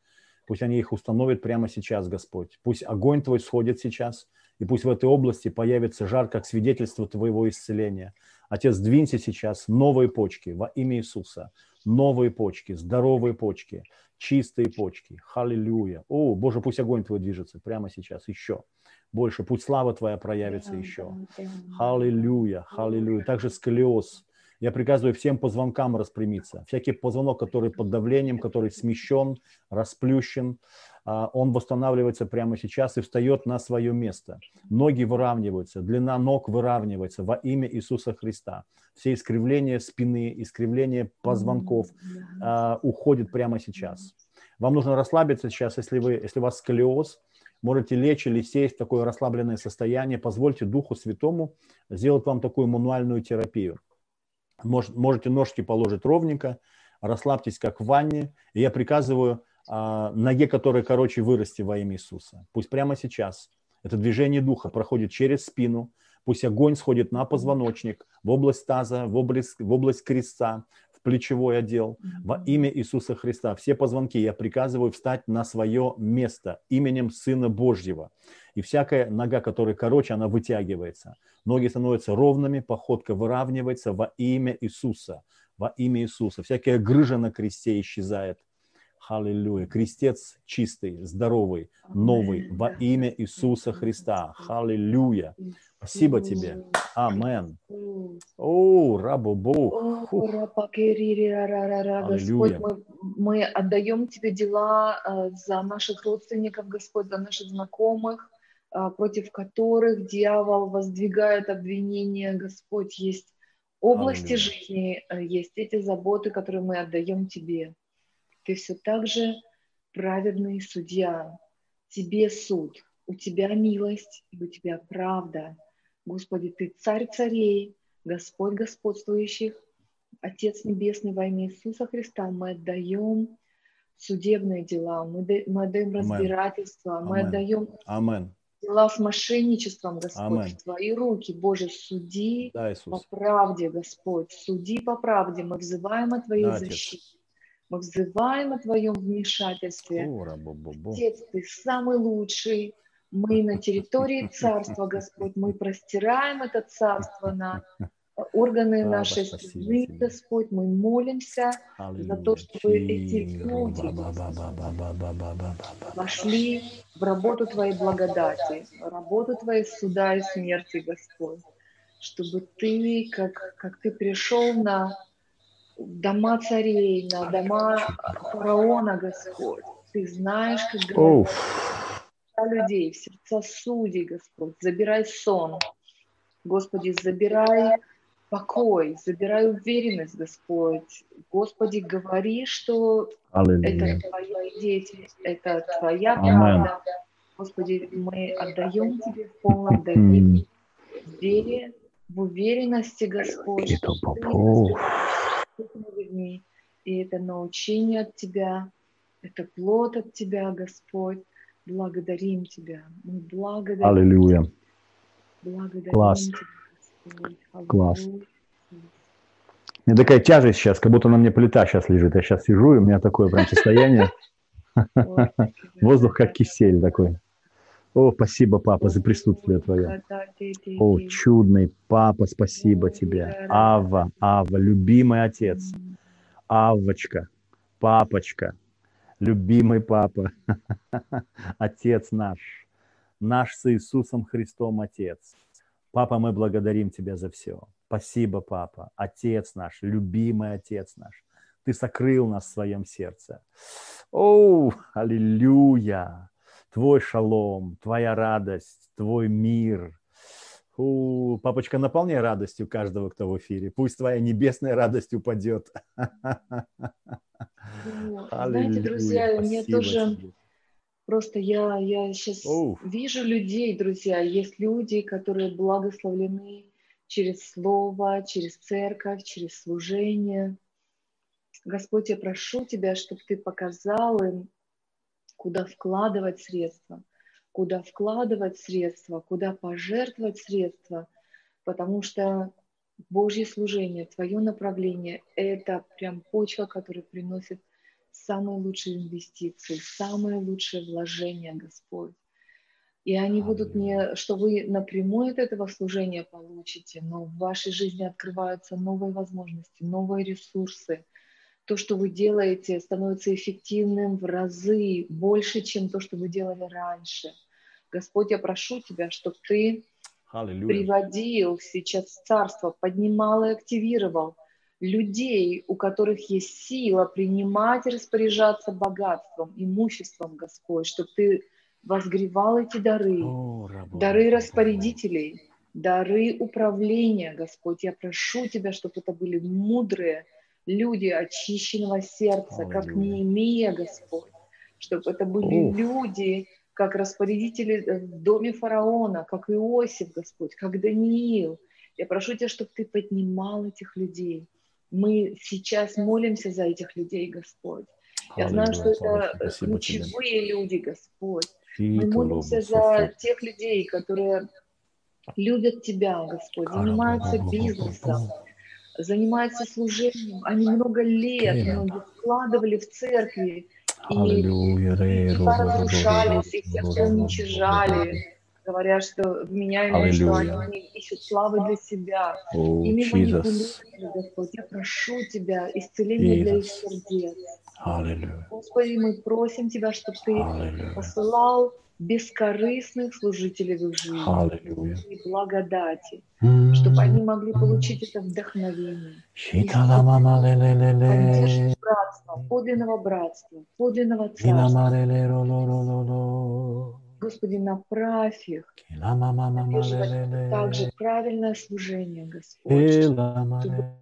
Пусть они их установят прямо сейчас, Господь. Пусть огонь твой сходит сейчас, и пусть в этой области появится жар, как свидетельство твоего исцеления. Отец, двинься сейчас новые почки во имя Иисуса. Новые почки, здоровые почки, чистые почки. Халилюя. О, Боже, пусть огонь твой движется прямо сейчас еще. Больше, пусть слава твоя проявится еще. Аллилуйя, аллилуйя. Также сколиоз. Я приказываю всем позвонкам распрямиться. Всякий позвонок, который под давлением, который смещен, расплющен, а, он восстанавливается прямо сейчас и встает на свое место. Ноги выравниваются, длина ног выравнивается во имя Иисуса Христа. Все искривления спины, искривления позвонков а, уходят прямо сейчас. Вам нужно расслабиться сейчас, если, вы, если у вас сколиоз, можете лечь или сесть в такое расслабленное состояние. Позвольте Духу Святому сделать вам такую мануальную терапию. Мож- можете ножки положить ровненько, расслабьтесь, как в ванне. И я приказываю а, ноге, которая короче, вырасти во имя Иисуса. Пусть прямо сейчас это движение Духа проходит через спину, пусть огонь сходит на позвоночник, в область таза, в область, в область креста, в плечевой отдел. Во имя Иисуса Христа все позвонки я приказываю встать на свое место именем Сына Божьего. И всякая нога, которая короче, она вытягивается. Ноги становятся ровными, походка выравнивается во имя Иисуса. Во имя Иисуса. Всякая грыжа на кресте исчезает. Аллилуйя. Крестец чистый, здоровый, новый во имя Иисуса Христа. Аллилуйя. Спасибо тебе. Амен. О, рабу Бог. Господь, мы, мы отдаем Тебе дела э, за наших родственников, Господь, за наших знакомых, э, против которых дьявол воздвигает обвинения, Господь, есть области Аллилуйя. жизни, э, есть эти заботы, которые мы отдаем Тебе. Ты все так же праведный судья, Тебе суд. у Тебя милость, и у Тебя правда. Господи, Ты царь царей, Господь господствующих, Отец Небесный во имя Иисуса Христа, мы отдаем судебные дела, мы, мы отдаем разбирательство, мы отдаем Амен. дела с мошенничеством, Господь, Амен. в Твои руки, Боже, суди Да, по правде, Господь, суди по правде, мы взываем о Твоей Да, Отец. защите, мы взываем о Твоем вмешательстве. Отец, Ты самый лучший, мы на территории Царства, Господь, мы простираем это Царство на органы Слава нашей страны, Господь, мы молимся Аллилуйя. за то, чтобы эти люди вошли в работу Твоей благодати, работу Твоей суда и смерти, Господь, чтобы Ты, как, как Ты пришел на дома царей, на дома фараона, Господь, Ты знаешь, как говорят сердца людей, в сердца судей, Господь. Забирай сон. Господи, забирай покой, забирай уверенность, Господь. Господи, говори, что Аллилуйя. это Твоя деятельность, это Твоя правда. Господи, мы отдаем Тебе в полном доверии, в вере, в уверенности, Господь, что Ты людьми, и это научение от Тебя, это плод от Тебя, Господь. Благодарим Тебя. Мы благодарим, Аллилуйя. благодарим Класс. Тебя, Господь. Класс. У меня такая тяжесть сейчас, как будто на мне плита сейчас лежит. Я сейчас сижу, и у меня такое прям состояние. Воздух как кисель такой. О, спасибо, папа, за присутствие твое. О, чудный папа, спасибо тебе. Ава, Ава, любимый отец. Авочка, папочка, любимый папа, отец наш, наш с Иисусом Христом Отец. Папа, мы благодарим Тебя за все. Спасибо, папа, Отец наш, любимый Отец наш. Ты сокрыл нас в своем сердце. О, аллилуйя! Твой шалом, Твоя радость, Твой мир. У, папочка, наполняй радостью каждого, кто в эфире. Пусть Твоя небесная радость упадет. Вот. Знаете, друзья, мне тоже тебе. просто я, я сейчас Оу. вижу людей, друзья, есть люди, которые благословлены через слово, через церковь, через служение. Господь, я прошу Тебя, чтобы Ты показал им, куда вкладывать средства, куда вкладывать средства, куда пожертвовать средства, потому что Божье служение, Твое направление – это прям почва, которая приносит самые лучшие инвестиции, самые лучшие вложения, Господь. И они будут не, что вы напрямую от этого служения получите, но в вашей жизни открываются новые возможности, новые ресурсы. То, что вы делаете, становится эффективным в разы больше, чем то, что вы делали раньше. Господь, я прошу Тебя, чтобы Ты Аллилуйя. приводил сейчас царство, поднимал и активировал людей, у которых есть сила принимать и распоряжаться богатством, имуществом, Господь, чтобы Ты возгревал эти дары, О, рабо, дары распорядителей, дары управления, Господь. Я прошу Тебя, чтобы это были мудрые люди очищенного сердца, как Аллилуйя. Неемия, Господь. Чтобы это были Уф. люди, как распорядители э, в доме фараона, как Иосиф, Господь, как Даниил. Я прошу Тебя, чтобы Ты поднимал этих людей. Мы сейчас молимся за этих людей, Господь. Я знаю, что это спасибо тебе. ключевые люди, Господь. Мы молимся за тех людей, которые любят Тебя, Господь, занимаются бизнесом, занимаются служением. Они много лет, многие вкладывали в церкви, и Аллилуйя, ро, разрушались, их сердца уничижали, говоря, что вменяемые, что они ищут славы для себя. О, Ими Jesus. манипулировали, Господь. Я прошу Тебя, исцеление для их Jesus. сердец. Аллилуйя. Господи, мы просим Тебя, чтобы Ты Аллилуйя. посылал бескорыстных служителей в жизни Hallelujah. и благодати, mm-hmm. чтобы они могли получить это вдохновение. Поддерживать братство, подлинного братства, подлинного царства. Господи, направь их, поддерживать также правильное служение, Господь, чтобы,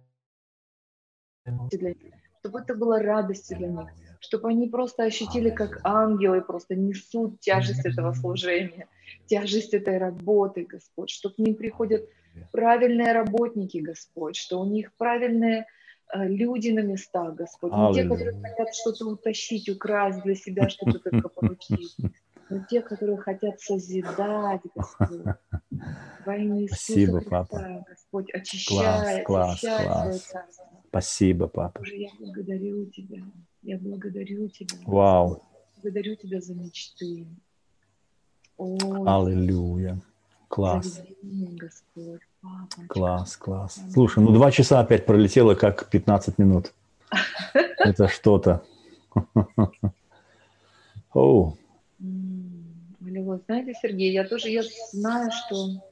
чтобы это было радостью для них, чтобы они просто ощутили, как ангелы просто несут тяжесть этого служения, тяжесть этой работы, Господь, что к ним приходят правильные работники, Господь, что у них правильные э, люди на местах, Господь, не те, которые хотят что-то утащить, украсть для себя, что-то только получить, но те, которые хотят созидать, Господь. Во имя Иисуса Спасибо, Христа, папа. Господь, очищай, Класс, очищай класс, свое класс. Спасибо, папа. Боже, я благодарю Тебя, я благодарю Тебя. Вау. Благодарю Тебя за мечты. Ой, Аллилуйя. Класс. Господь, папочка. Класс, класс. Слушай, ну два часа опять пролетело, как 15 минут. Это что-то. Оу, Аллилуйя. Знаете, Сергей, я тоже я знаю, что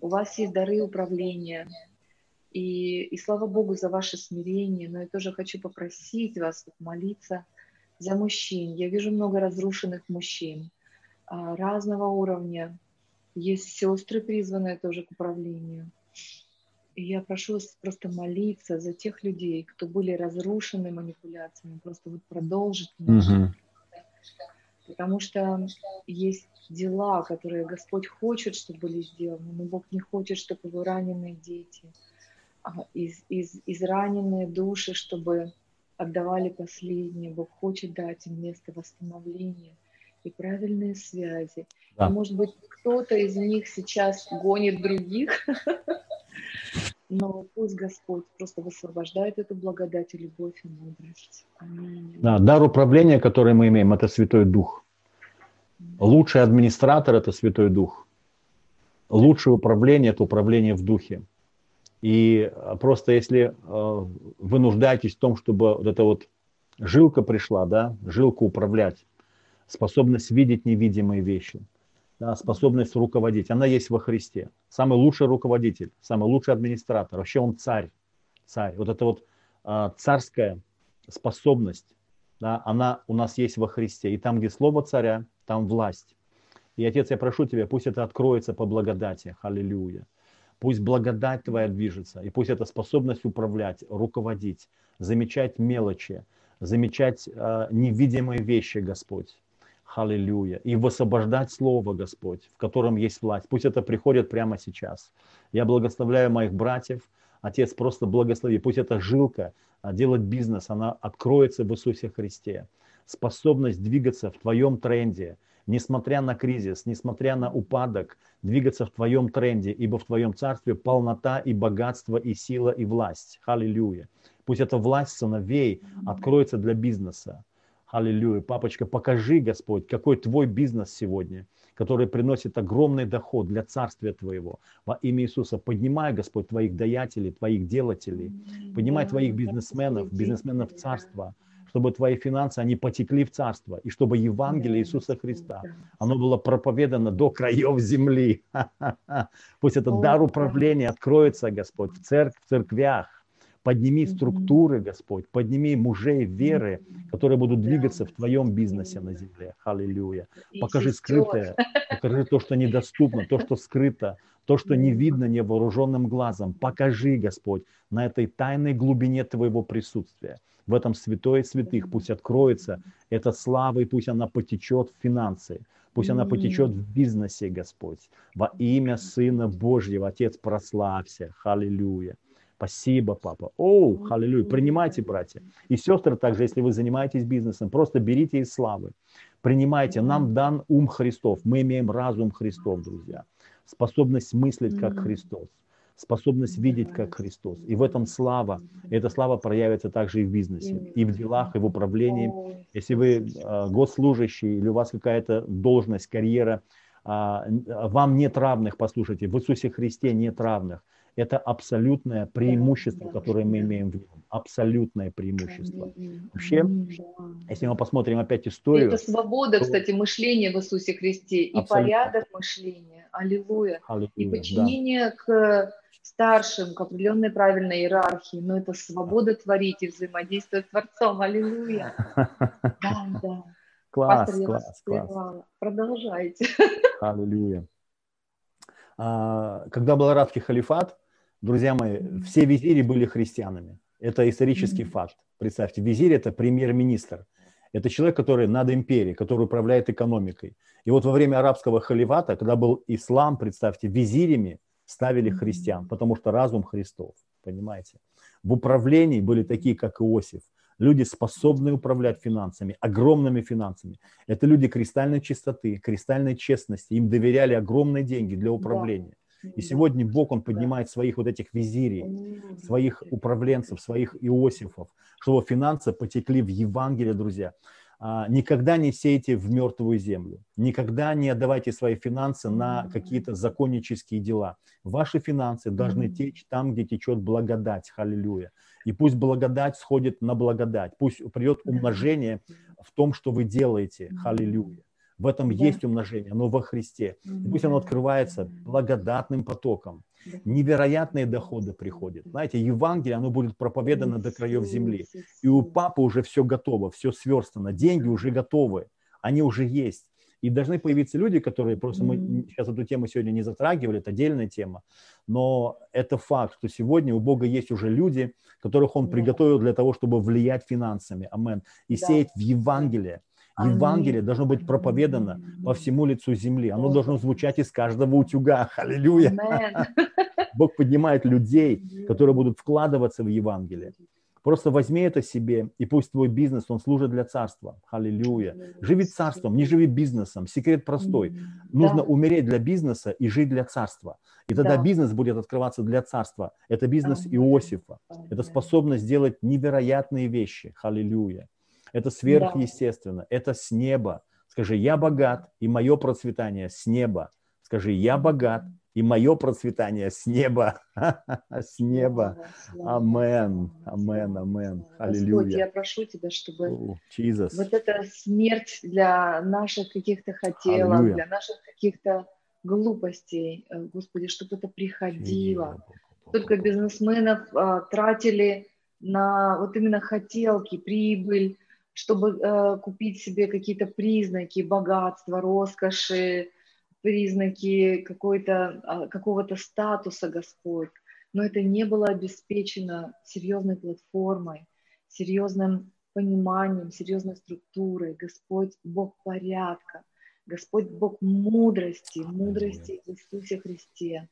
у вас есть дары управления. И, и слава Богу за ваше смирение, но я тоже хочу попросить вас молиться за мужчин. Я вижу много разрушенных мужчин а, разного уровня. Есть сестры, призванные тоже к управлению. И я прошу вас просто молиться за тех людей, кто были разрушены манипуляциями, просто вот продолжить мгм. Потому что есть дела, которые Господь хочет, чтобы были сделаны, но Бог не хочет, чтобы его раненые дети, из, из, израненные души, чтобы отдавали последнее. Бог хочет дать им место восстановления и правильные связи. Да. И, может быть, кто-то из них сейчас гонит других, но пусть Господь просто высвобождает эту благодать и любовь и мудрость. Аминь. Да, дар управления, который мы имеем, это Святой Дух. Лучший администратор – это Святой Дух. Лучшее управление – это управление в Духе. И э, просто если э, вы нуждаетесь в том, чтобы вот эта вот жилка пришла, да, жилка управлять, способность видеть невидимые вещи, да, способность руководить, она есть во Христе. Самый лучший руководитель, самый лучший администратор, вообще он царь, царь. Вот эта вот э, царская способность, да, она у нас есть во Христе. И там, где слово царя, там власть. И, Отец, я прошу Тебя, пусть это откроется по благодати. Аллилуйя. Пусть благодать Твоя движется, и пусть эта способность управлять, руководить, замечать мелочи, замечать э, невидимые вещи, Господь. Аллилуйя. И высвобождать Слово, Господь, в котором есть власть. Пусть это приходит прямо сейчас. Я благословляю моих братьев. Отец, просто благослови. Пусть эта жилка, а, делать бизнес, она откроется в Иисусе Христе. Способность двигаться в Твоем тренде, несмотря на кризис, несмотря на упадок, двигаться в Твоем тренде, ибо в Твоем царстве полнота и богатство, и сила, и власть. Аллилуйя. Пусть эта власть сыновей откроется для бизнеса. Аллилуйя. Папочка, покажи, Господь, какой твой бизнес сегодня, который приносит огромный доход для царствия Твоего. Во имя Иисуса поднимай, Господь, Твоих даятелей, Твоих делателей. Поднимай Твоих бизнесменов, бизнесменов царства, чтобы Твои финансы, они потекли в царство, и чтобы Евангелие Иисуса Христа, оно было проповедано до краев земли. Пусть этот дар управления откроется, Господь, в, церк- в церквях. Подними структуры, Господь, подними мужей веры, которые будут двигаться в Твоем бизнесе на земле. Аллилуйя. Покажи скрытое, покажи то, что недоступно, то, что скрыто, то, что не видно невооруженным глазом. Покажи, Господь, на этой тайной глубине Твоего присутствия. В этом святое святых пусть откроется эта слава, и пусть она потечет в финансы, пусть она потечет в бизнесе, Господь. Во имя Сына Божьего, Отец, прославься. Аллилуйя. Спасибо, папа. О, аллилуйя. Принимайте, братья. И сестры также, если вы занимаетесь бизнесом, просто берите из славы. Принимайте. Нам дан ум Христов. Мы имеем разум Христов, друзья. Способность мыслить, как. Христос. Способность видеть, как Христос. И в этом слава. И эта слава проявится также и в бизнесе, и в делах, и в управлении. Если вы э, госслужащий или у вас какая-то должность, карьера, а, а, вам нет равных, послушайте, в Иисусе Христе нет равных. Это абсолютное преимущество, да, которое мы да. имеем в нем. Абсолютное преимущество. Вообще, да. Если мы посмотрим опять И историю, Это свобода, то- кстати, мышления в Иисусе Христе и Абсолютно. порядок мышления. Аллилуйя. И аллилуйя, да. подчинение к старшим, к определенной правильной иерархии. Но это свобода творить и взаимодействовать с Творцом. Аллилуйя. Да, да. класс, Пастор, класс, класс. Продолжайте. Аллилуйя. А, Когда был арабский халифат, друзья мои, все визири были христианами. Это исторический Мгм. факт. Представьте, визирь – это премьер-министр. Это человек, который над империей, который управляет экономикой. И вот во время арабского халифата, когда был ислам, представьте, визирями ставили христиан, потому что разум Христов, понимаете? В управлении были такие, как Иосиф, люди, способные управлять финансами, огромными финансами. Это люди кристальной чистоты, кристальной честности. Им доверяли огромные деньги для управления. И сегодня Бог, Он поднимает своих вот этих визирей, своих управленцев, своих Иосифов, чтобы финансы потекли в Евангелие, друзья. А, никогда не сейте в мертвую землю. Никогда не отдавайте свои финансы на какие-то законнические дела. Ваши финансы должны течь там, где течет благодать. Аллилуйя. И пусть благодать сходит на благодать. Пусть придет умножение в том, что вы делаете. Аллилуйя. В этом есть умножение, оно во Христе. И пусть оно открывается благодатным потоком. Невероятные доходы приходят. Знаете, Евангелие, оно будет проповедано до краев земли. И у папы уже все готово, все сверстано. Деньги уже готовы, они уже есть. И должны появиться люди, которые просто мы сейчас эту тему сегодня не затрагивали, это отдельная тема, но это факт, что сегодня у Бога есть уже люди, которых Он приготовил для того, чтобы влиять финансами, амен, и сеять в Евангелие. Евангелие должно быть проповедано по всему лицу земли. Оно должно звучать из каждого утюга. Аллилуйя. Бог поднимает людей, которые будут вкладываться в Евангелие. Просто возьми это себе, и пусть твой бизнес, он служит для царства. Аллилуйя. Живи царством, не живи бизнесом. Секрет простой. Нужно да. умереть для бизнеса и жить для царства. И тогда да. бизнес будет открываться для царства. Это бизнес Иосифа. Это способность делать невероятные вещи. Аллилуйя. Это сверхъестественно, да. это с неба. Скажи, я богат, и мое процветание с неба. Скажи, я богат, и мое процветание с неба. с неба. Амен. Амен, амен. Аллилуйя. Господь, я прошу Тебя, чтобы вот эта смерть для наших каких-то хотелок, Аллилуйя. для наших каких-то глупостей, э, Господи, чтобы это приходило. Только бизнесменов а, тратили на вот именно хотелки, прибыль, чтобы э, купить себе какие-то признаки богатства, роскоши, признаки какой-то, а, какого-то статуса, Господь. Но это не было обеспечено серьезной платформой, серьезным пониманием, серьезной структурой. Господь Бог порядка, Господь Бог мудрости, мудрости в Иисусе Христе.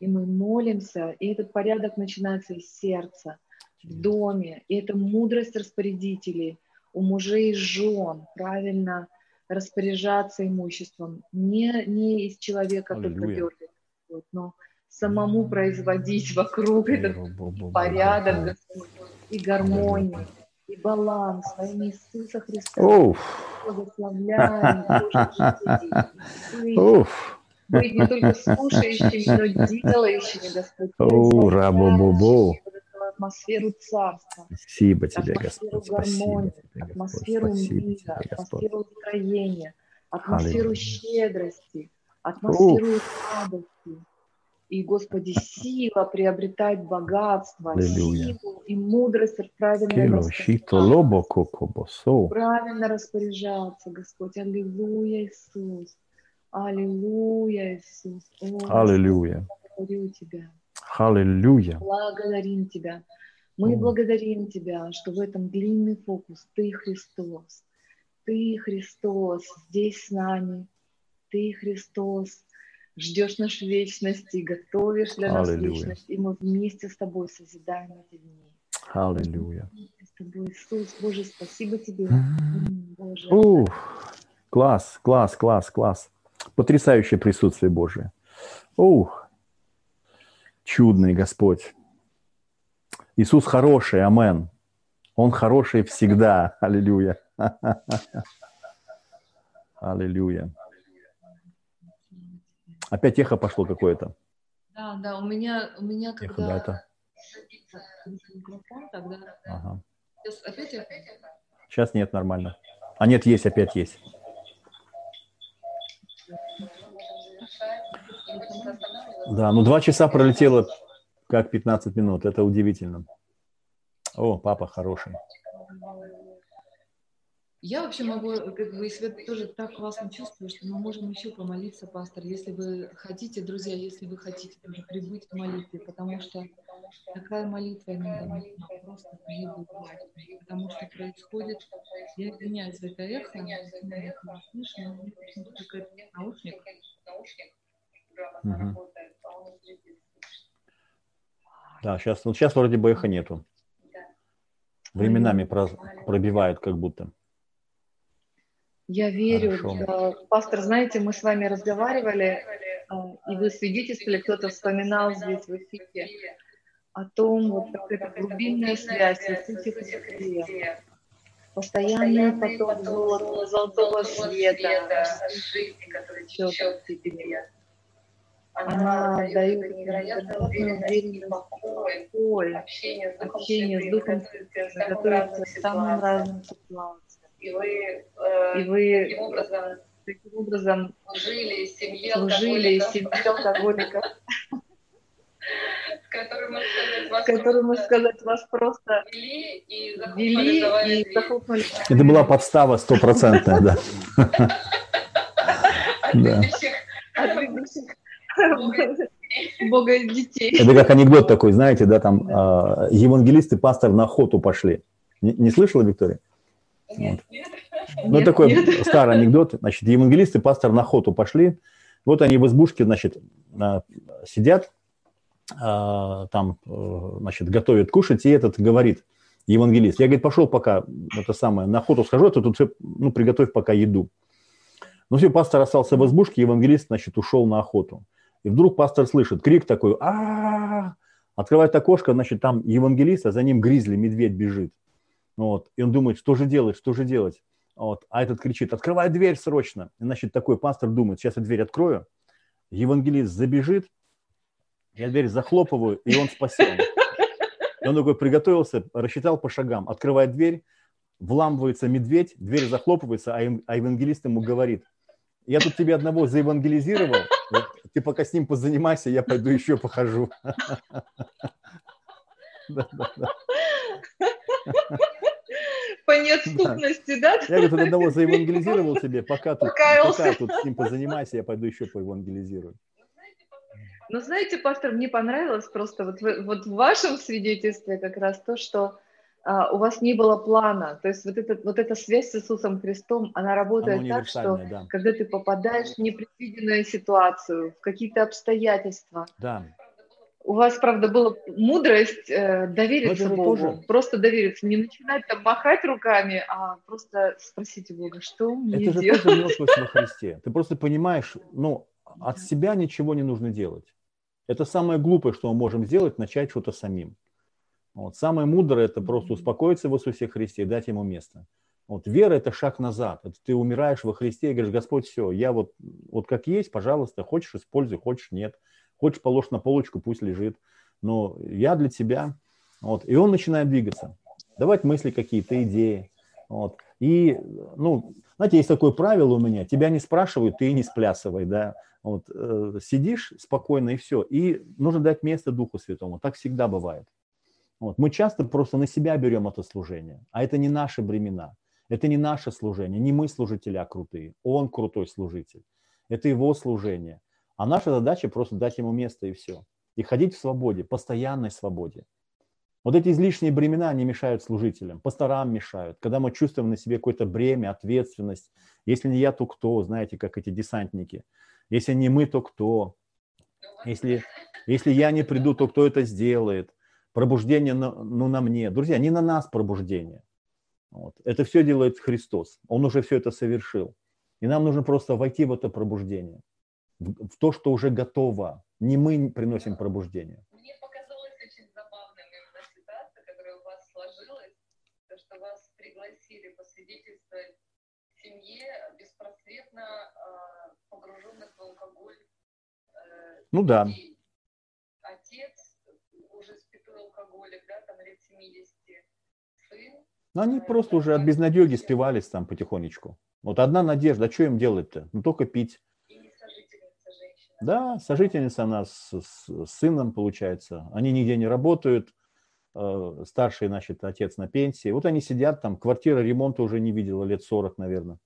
И мы молимся, и этот порядок начинается из сердца, в доме, и это мудрость распорядителей – у мужей и жен правильно распоряжаться имуществом, не, не из человека только дергать, но самому производить вокруг этот порядок и гармонию, и баланс во имя Иисуса Христа. Благословляем быть не только слушающими, но делающими, Господь. О, рабу атмосферу царства. Спасибо тебе, Господь. Гармонии, спасибо тебе, атмосферу мира, тебе, атмосферу устроения, атмосферу щедрости, атмосферу радости. И, Господи, сила приобретать богатство, Аллилуйя. силу и мудрость правильно распоряжаться. Правильно распоряжаться, Господь. Аллилуйя, Иисус. Аллилуйя, Иисус. Аллилуйя. Благодарю Тебя. Аллилуйя. Благодарим Тебя. Мы благодарим Тебя, что в этом длинный фокус Ты Христос. Ты Христос здесь с нами. Ты Христос. Ждешь нашу вечность и готовишь для нас вечность. И мы вместе с Тобой созидаем эти дни. Аллилуйя. С тобой, Иисус, Боже, спасибо Тебе. Боже. Ух, класс, класс, класс, класс. Потрясающее присутствие Божие. Ух, чудный Господь. Иисус хороший, амен. Он хороший всегда. Аллилуйя. Аллилуйя. Опять эхо пошло какое-то. Да, да, у меня, у меня когда... Эхо, да, это... Микрофон, тогда... Ага. Сейчас опять эхо? Сейчас нет, нормально. А нет, есть, опять есть. Да, ну два часа пролетело как 15 минут. Это удивительно. О, папа хороший. Я вообще могу, как бы, если тоже так классно чувствую, что мы можем еще помолиться, пастор, если вы хотите, друзья, если вы хотите тоже прибыть в молитве, потому что такая молитва иногда просто требует потому что происходит, я извиняюсь за это эхо, я не слышно, но какой-то наушник. Угу. Да, сейчас, ну, сейчас вроде бы эха нету. Временами пробивает как будто. Я верю. Да. Пастор, знаете, мы с вами разговаривали, а, и вы свидетельствовали, кто-то вспоминал здесь в эфире о том, вот какая-то глубинная связь в Иисусе Христе, постоянный поток золота, золотого света, жизни, который течет в тебе. Она дает невероятно уверенность, покой, общение с Духом готовится к самым разным ситуациям и вы, э, и вы таким образом, таким образом служили семье служили алкоголиков, который, можно сказать, вас просто вели и захлопнули. Это была подстава стопроцентная, да. Да. Бога детей. Это как анекдот такой, знаете, да, там э, евангелисты, пастор на охоту пошли. Не, не слышала, Виктория? Вот. Ну, такой нет. старый анекдот. Значит, евангелисты, пастор на охоту пошли. Вот они в избушке, значит, а, сидят, а, там, э, значит, готовят кушать, и этот говорит, евангелист, я, говорит, пошел пока, это самое, на охоту схожу, а ты тут все, ну, приготовь пока еду. Ну все, пастор остался в избушке, евангелист, значит, ушел на охоту. И вдруг пастор слышит крик такой, а Открывает окошко, значит, там евангелист, а за ним гризли, медведь бежит. Вот. И он думает, что же делать, что же делать. Вот. А этот кричит, открывай дверь срочно. И, значит, такой пастор думает, сейчас я дверь открою. Евангелист забежит, я дверь захлопываю, и он спасен. И он такой приготовился, рассчитал по шагам, открывает дверь, вламывается медведь, дверь захлопывается, а, а евангелист ему говорит, я тут тебе одного заевангелизировал, ты пока с ним позанимайся, я пойду еще похожу. По неотступности, да? Я говорю, тут одного заевангелизировал тебе, пока тут, пока тут с ним позанимайся, я пойду еще поевангелизирую. Ну, знаете, пастор, мне понравилось просто вот, вот в вашем свидетельстве как раз то, что у вас не было плана. То есть вот, этот, вот эта связь с Иисусом Христом, она работает она так, что да. когда ты попадаешь в непредвиденную ситуацию, в какие-то обстоятельства, да у вас, правда, была мудрость э, довериться Богу, тоже. просто довериться, не начинать там махать руками, а просто спросить у Бога, что мне Это делать? же тоже милость во Христе. Ты просто понимаешь, ну, от себя ничего не нужно делать. Это самое глупое, что мы можем сделать, начать что-то самим. Вот. Самое мудрое – это просто успокоиться в Иисусе Христе и дать Ему место. Вот вера – это шаг назад. Это ты умираешь во Христе и говоришь, Господь, все, я вот, вот как есть, пожалуйста, хочешь – используй, хочешь – нет. Хочешь, положь на полочку, пусть лежит. Но я для тебя. Вот. И он начинает двигаться. Давать мысли какие-то, идеи. Вот. И, ну, знаете, есть такое правило у меня. Тебя не спрашивают, ты не сплясывай, да. Вот, э, сидишь спокойно и все. И нужно дать место Духу Святому. Так всегда бывает. Вот. Мы часто просто на себя берем это служение. А это не наши бремена. Это не наше служение. Не мы служители, а крутые. Он крутой служитель. Это его служение. А наша задача просто дать ему место и все. И ходить в свободе, постоянной свободе. Вот эти излишние бремена, они мешают служителям, пасторам мешают. Когда мы чувствуем на себе какое-то бремя, ответственность. Если не я, то кто? Знаете, как эти десантники. Если не мы, то кто? Если, если я не приду, то кто это сделает? Пробуждение на, ну, на мне. Друзья, не на нас пробуждение. Вот. Это все делает Христос. Он уже все это совершил. И нам нужно просто войти в это пробуждение в, то, что уже готово. Не мы приносим пробуждение. Мне показалось очень забавным именно ситуация, которая у вас сложилась, то, что вас пригласили посвидетельствовать семье беспросветно э, погруженных в алкоголь э, Ну да. Отец уже спитый алкоголик, да, там лет 70, Ну, они просто уже от безнадеги спивались там потихонечку. Вот одна надежда, а что им делать-то? Ну, только пить. Да, сожительница она с, с сыном, получается. Они нигде не работают. э, старший, значит, отец на пенсии. Вот они сидят там, квартира ремонта уже не видела лет 40, наверное.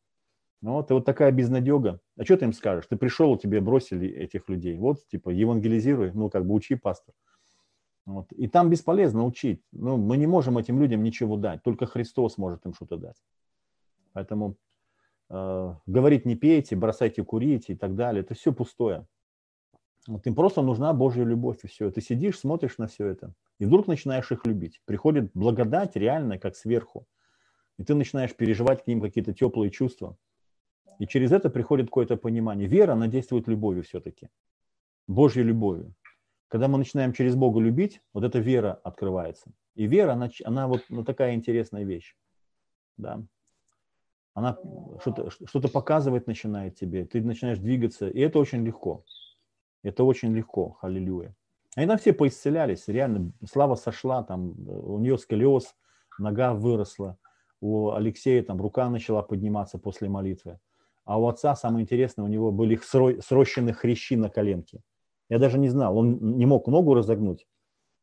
Ну вот, и вот такая безнадега. А что ты им скажешь? Ты пришел, тебе бросили этих людей. Вот, типа, евангелизируй, ну, как бы учи, пастор. Вот. И там бесполезно учить. Ну, мы не можем этим людям ничего дать. Только Христос может им что-то дать. Поэтому э, говорить не пейте, бросайте курить и так далее, это все пустое. Вот им просто нужна Божья любовь и все. Ты сидишь, смотришь на все это, и вдруг начинаешь их любить. Приходит благодать реальная, как сверху. И ты начинаешь переживать к ним какие-то теплые чувства. И через это приходит какое-то понимание. Вера, она действует любовью все-таки. Божьей любовью. Когда мы начинаем через Бога любить, вот эта вера открывается. И вера, она, она вот ну, такая интересная вещь. Да. Она что-то, что-то показывать начинает тебе, ты начинаешь двигаться, и это очень легко. Это очень легко, аллилуйя. Они там все поисцелялись, реально, слава сошла, там у нее сколиоз, нога выросла, у Алексея там рука начала подниматься после молитвы. А у отца, самое интересное, у него были срощены хрящи на коленке. Я даже не знал, он не мог ногу разогнуть,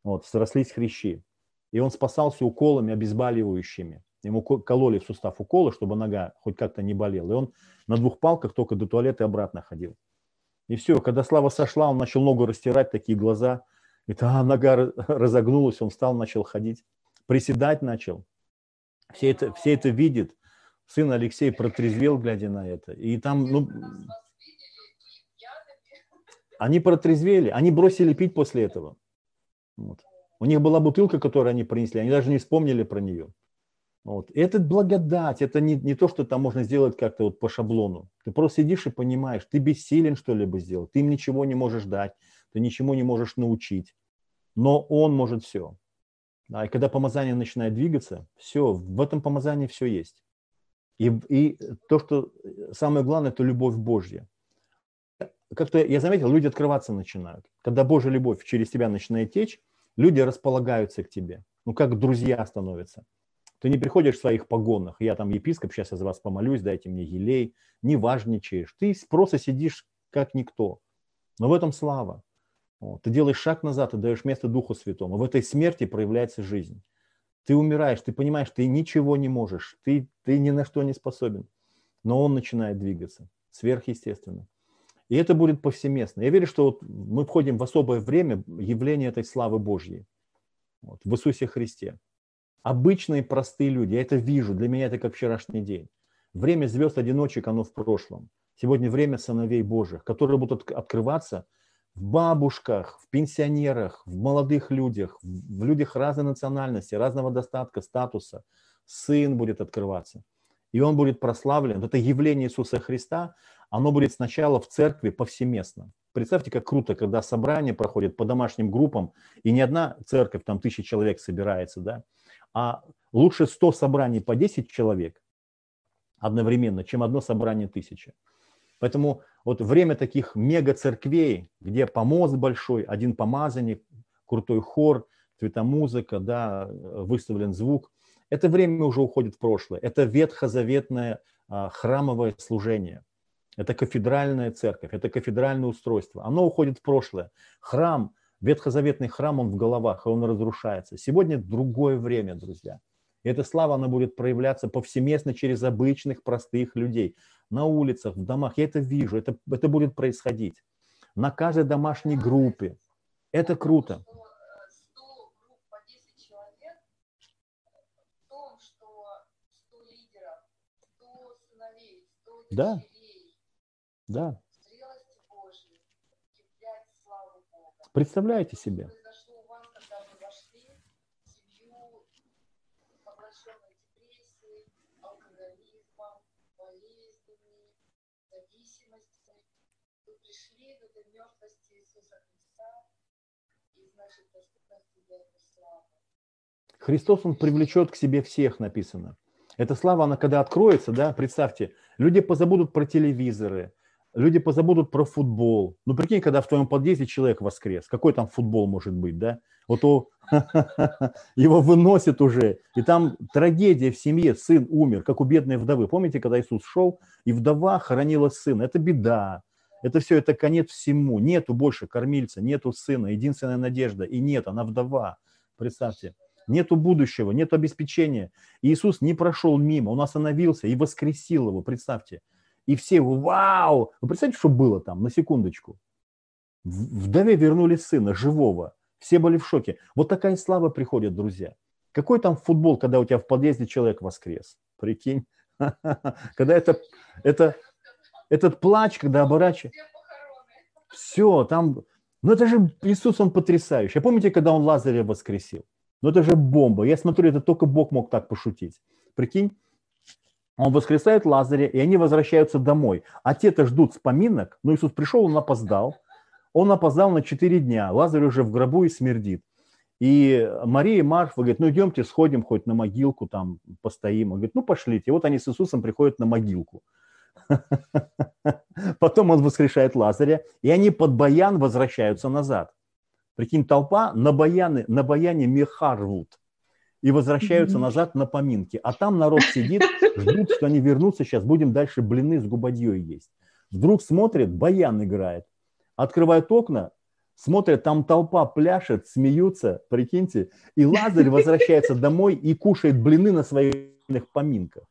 вот, срослись хрящи. И он спасался уколами обезболивающими. Ему кололи в сустав уколы, чтобы нога хоть как-то не болела. И он на двух палках только до туалета и обратно ходил. И все, когда слава сошла, он начал ногу растирать, такие глаза. И а, нога разогнулась, он встал, начал ходить. Приседать начал. Все это, все это видит. Сын Алексей протрезвел, глядя на это. И там, ну, они протрезвели, они бросили пить после этого. Вот. У них была бутылка, которую они принесли, они даже не вспомнили про нее. Вот. И это благодать, это не, не то, что там можно сделать как-то вот по шаблону. Ты просто сидишь и понимаешь, ты бессилен что-либо сделать, ты им ничего не можешь дать, ты ничего не можешь научить. Но он может все. Да, и когда помазание начинает двигаться, все, в этом помазании все есть. И, и то, что самое главное, это любовь Божья как-то я заметил, люди открываться начинают. Когда Божья любовь через тебя начинает течь, люди располагаются к тебе. Ну, как друзья становятся. Ты не приходишь в своих погонах. Я там епископ, сейчас я за вас помолюсь, дайте мне елей. Не важничаешь. Ты просто сидишь как никто. Но в этом слава. Вот. Ты делаешь шаг назад и даешь место Духу Святому. В этой смерти проявляется жизнь. Ты умираешь, ты понимаешь, ты ничего не можешь, ты, ты ни на что не способен. Но он начинает двигаться сверхъестественно. И это будет повсеместно. Я верю, что вот мы входим в особое время явления этой славы Божьей вот, в Иисусе Христе. Обычные простые люди, я это вижу, для меня это как вчерашний день. Время звезд-одиночек, оно в прошлом. Сегодня время сыновей Божьих, которые будут открываться в бабушках, в пенсионерах, в молодых людях, в людях разной национальности, разного достатка, статуса. Сын будет открываться. И он будет прославлен. Это явление Иисуса Христа, оно будет сначала в церкви повсеместно. Представьте, как круто, когда собрание проходит по домашним группам, и не одна церковь, там тысяча человек собирается, да, а лучше 100 собраний по 10 человек одновременно, чем одно собрание тысячи. Поэтому вот время таких мега-церквей, где помост большой, один помазанник, крутой хор, цветомузыка, да, выставлен звук, это время уже уходит в прошлое. Это ветхозаветное а, храмовое служение. Это кафедральная церковь, это кафедральное устройство. Оно уходит в прошлое. Храм, ветхозаветный храм, он в головах, и он разрушается. Сегодня другое время, друзья. И эта слава, она будет проявляться повсеместно через обычных, простых людей. На улицах, в домах. Я это вижу, это, это будет происходить. На каждой домашней группе. Это круто. Да. Да. Представляете себе? Христос, Он привлечет к себе всех, написано. Эта слава, она когда откроется, да, представьте, люди позабудут про телевизоры, люди позабудут про футбол. Ну, прикинь, когда в твоем подъезде человек воскрес, какой там футбол может быть, да? Вот о, его выносят уже, и там трагедия в семье, сын умер, как у бедной вдовы. Помните, когда Иисус шел, и вдова хоронила сына? Это беда. Это все, это конец всему. Нету больше кормильца, нету сына, единственная надежда. И нет, она вдова. Представьте. нету будущего, нет обеспечения. И Иисус не прошел мимо, Он остановился и воскресил его, представьте. И все, вау! Вы представьте, что было там, на секундочку. Вдове вернули сына, живого. Все были в шоке. Вот такая слава приходит, друзья. Какой там футбол, когда у тебя в подъезде человек воскрес? Прикинь. Когда это, это, этот плач, когда оборачивается. Все, там... Ну это же Иисус, он потрясающий. А помните, когда он Лазаря воскресил? Ну это же бомба. Я смотрю, это только Бог мог так пошутить. Прикинь, он воскресает Лазаря, и они возвращаются домой. А те-то ждут с поминок. Но Иисус пришел, он опоздал. Он опоздал на 4 дня. Лазарь уже в гробу и смердит. И Мария и Марфа говорит, ну идемте, сходим хоть на могилку, там постоим. Он говорит, ну пошлите. И вот они с Иисусом приходят на могилку. Потом он воскрешает Лазаря, и они под баян возвращаются назад. Прикинь, толпа на, баяны, на баяне меха и возвращаются mm-hmm. назад на поминки. А там народ сидит, ждут, что они вернутся, сейчас будем дальше блины с губадьей есть. Вдруг смотрят, баян играет. Открывают окна, смотрят, там толпа пляшет, смеются, прикиньте. И Лазарь возвращается домой и кушает блины на своих поминках.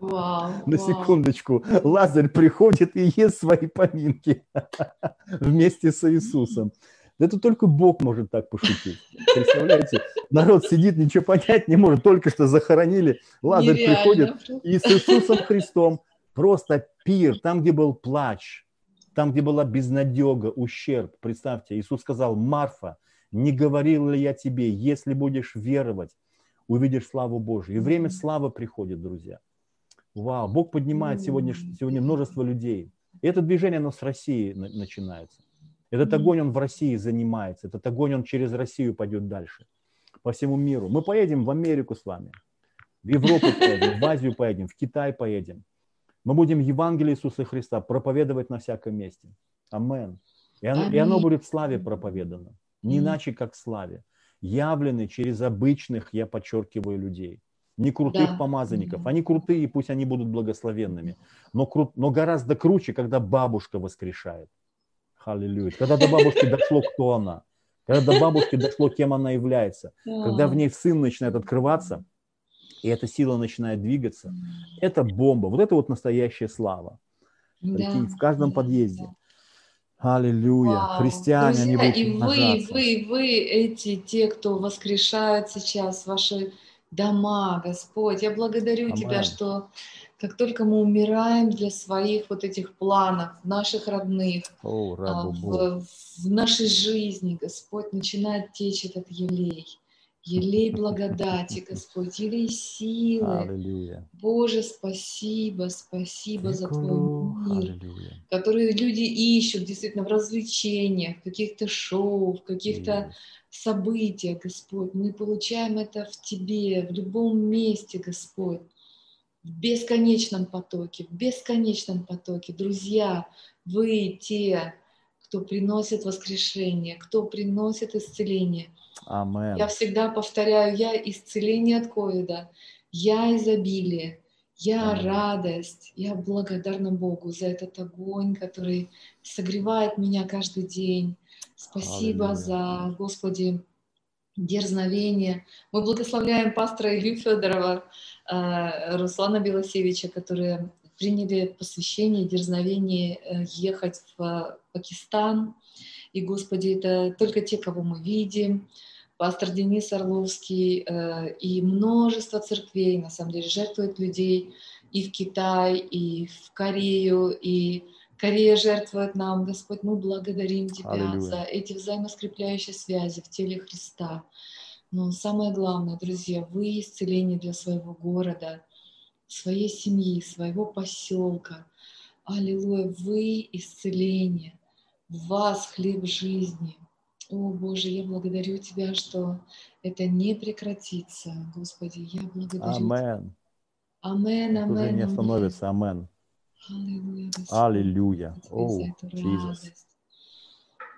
Вау, на секундочку. Лазарь приходит и ест свои поминки вместе с Иисусом. Это только Бог может так пошутить. Представляете? Народ сидит, ничего понять не может. Только что захоронили. Лазарь Нереально. приходит и с Иисусом Христом просто пир, там, где был плач, там, где была безнадега, ущерб. Представьте, Иисус сказал, Марфа, не говорил ли я тебе, если будешь веровать, увидишь славу Божию. И время славы приходит, друзья. Вау, Бог поднимает сегодня, сегодня множество людей. И это движение, оно с России начинается. Этот огонь, он в России занимается. Этот огонь, он через Россию пойдет дальше. По всему миру. Мы поедем в Америку с вами. В Европу поедем, в Азию поедем, в Китай поедем. Мы будем Евангелие Иисуса Христа проповедовать на всяком месте. Амен. И оно, и оно будет в славе проповедано. Не иначе, как в славе. Явлены через обычных, я подчеркиваю, людей. Не крутых да. помазанников. Они крутые, пусть они будут благословенными. Но, кру, но гораздо круче, когда бабушка воскрешает. Аллилуйя. Когда до бабушки дошло, кто она. Когда до бабушки дошло, кем она является. Когда в ней сын начинает открываться, и эта сила начинает двигаться, это бомба. Вот это вот настоящая слава. Да. в каждом подъезде. Аллилуйя. Вау. Христиане, Друзья, они будут И вы, вы, вы, эти, те, кто воскрешают сейчас ваши дома, Господь. Я благодарю Амен. Тебя, что как только мы умираем для своих вот этих планов, наших родных, О, а, в, в нашей жизни, Господь, начинает течь этот елей. Елей благодати, Господь, елей силы. Аллилуйя. Боже, спасибо, спасибо за Твой мир, Аллилуйя. который люди ищут действительно в развлечениях, в каких-то шоу, в каких-то событиях, Господь. Мы получаем это в Тебе, в любом месте, Господь в бесконечном потоке, в бесконечном потоке. Друзья, вы те, кто приносит воскрешение, кто приносит исцеление. Амен. Я всегда повторяю, я исцеление от ковида, я изобилие, я Амен. радость, я благодарна Богу за этот огонь, который согревает меня каждый день. Спасибо Аллилуйя. за, Господи, дерзновение. Мы благословляем пастора Илью Федорова, Руслана Белосевича, которые приняли посвящение, дерзновение э, ехать в Пакистан. И, Господи, это только те, кого мы видим. Пастор Денис Орловский э, и множество церквей, на самом деле, жертвуют людей и в Китай, и в Корею, и Корея жертвует нам, Господь, мы благодарим Тебя Аллилуйя. за эти взаимоскрепляющие связи в теле Христа. Но самое главное, друзья, вы исцеление для своего города, своей семьи, своего поселка. Аллилуйя, вы исцеление, в вас хлеб жизни. О, Боже, я благодарю Тебя, что это не прекратится. Господи, я благодарю Амен. Амен, амен. Уже не остановится, амен. Аллилуйя. О,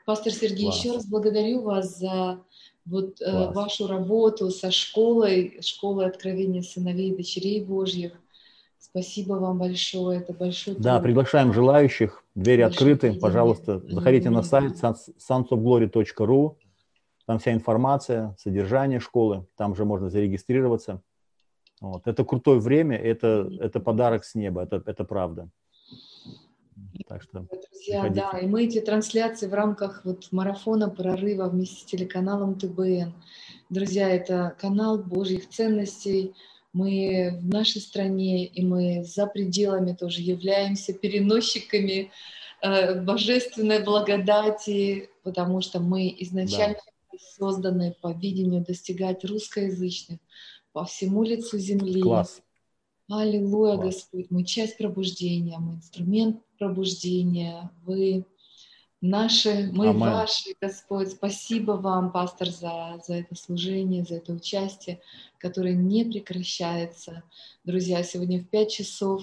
Пастор Сергей, Класс. еще раз благодарю вас за вот э, вашу работу со школой, школой откровения сыновей и дочерей Божьих. Спасибо вам большое, это большой Да, труд. приглашаем желающих, двери Большое открыты, пожалуйста, заходите на сайт sunsofglory.ru, Там вся информация, содержание школы, там же можно зарегистрироваться. Вот. Это крутое время, это, это подарок с неба, это, это правда. Так что Друзья, приходите. да, и мы эти трансляции в рамках вот марафона прорыва вместе с телеканалом ТБН. Друзья, это канал Божьих ценностей. Мы в нашей стране, и мы за пределами тоже являемся переносчиками э, божественной благодати, потому что мы изначально да. созданы по видению достигать русскоязычных по всему лицу земли. Класс. Аллилуйя, Класс. Господь, мы часть пробуждения, мы инструмент пробуждения, вы наши, мы Амен. ваши, Господь. Спасибо вам, пастор, за, за это служение, за это участие, которое не прекращается. Друзья, сегодня в 5 часов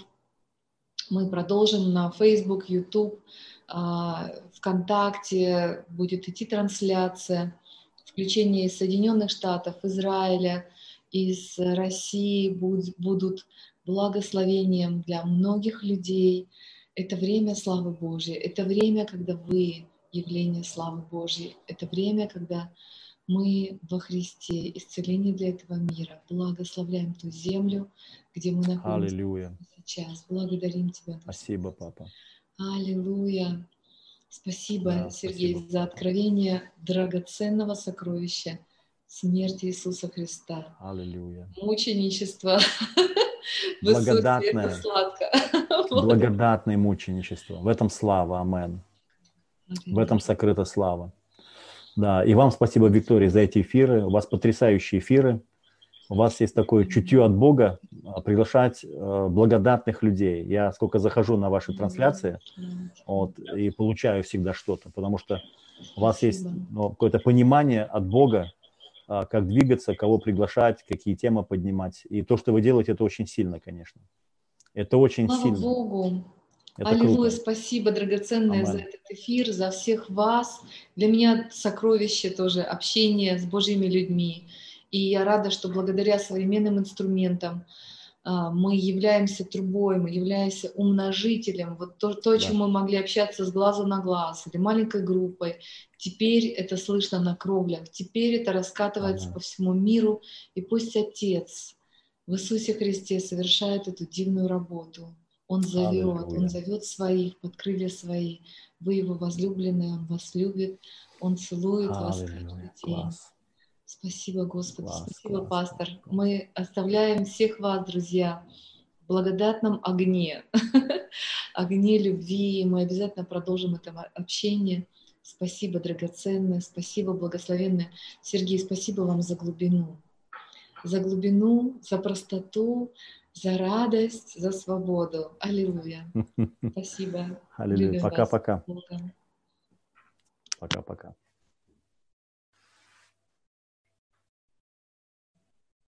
мы продолжим на Facebook, YouTube, а, ВКонтакте будет идти трансляция, включение из Соединенных Штатов, Израиля, из России будут благословением для многих людей. Это время славы Божьей, это время, когда вы явление славы Божьей, это время, когда мы во Христе, исцеление для этого мира. Благословляем ту землю, где мы находимся Аллилуйя. сейчас. Благодарим Тебя. Спасибо, папа. Аллилуйя. Спасибо, да, Сергей, спасибо. за откровение драгоценного сокровища смерти Иисуса Христа. Аллилуйя. Мученичество Благодатное, благодатное мученичество. В этом слава, амен. В этом сокрыта слава. Да, и вам спасибо, Виктория, за эти эфиры. У вас потрясающие эфиры. У вас есть такое чутье от Бога а, приглашать э, благодатных людей. Я сколько захожу на ваши трансляции вот, и получаю всегда что-то, потому что у вас есть ну, какое-то понимание от Бога, как двигаться, кого приглашать, какие темы поднимать. И то, что вы делаете, это очень сильно, конечно. Это очень Слава сильно. Богу. Это Аллилуйя, круто. спасибо, драгоценное, Амен. за этот эфир, за всех вас. Для меня сокровище тоже общение с Божьими людьми. И я рада, что благодаря современным инструментам, а, мы являемся трубой, мы являемся умножителем. Вот то, то да. чем мы могли общаться с глаза на глаз или маленькой группой, теперь это слышно на кровлях, теперь это раскатывается ага. по всему миру, и пусть Отец в Иисусе Христе совершает эту дивную работу. Он зовет, Он зовет своих под крылья свои. Вы Его возлюбленные, Он вас любит, Он целует Аллилуйя. вас каждый день. Класс. Спасибо, Господи, класс, спасибо, класс, пастор. Мы оставляем всех вас, друзья, в благодатном огне, огне любви. Мы обязательно продолжим это общение. Спасибо, драгоценное, спасибо, благословенное. Сергей, спасибо вам за глубину. За глубину, за простоту, за радость, за свободу. Аллилуйя. Спасибо. Аллилуйя. Пока-пока. Пока-пока.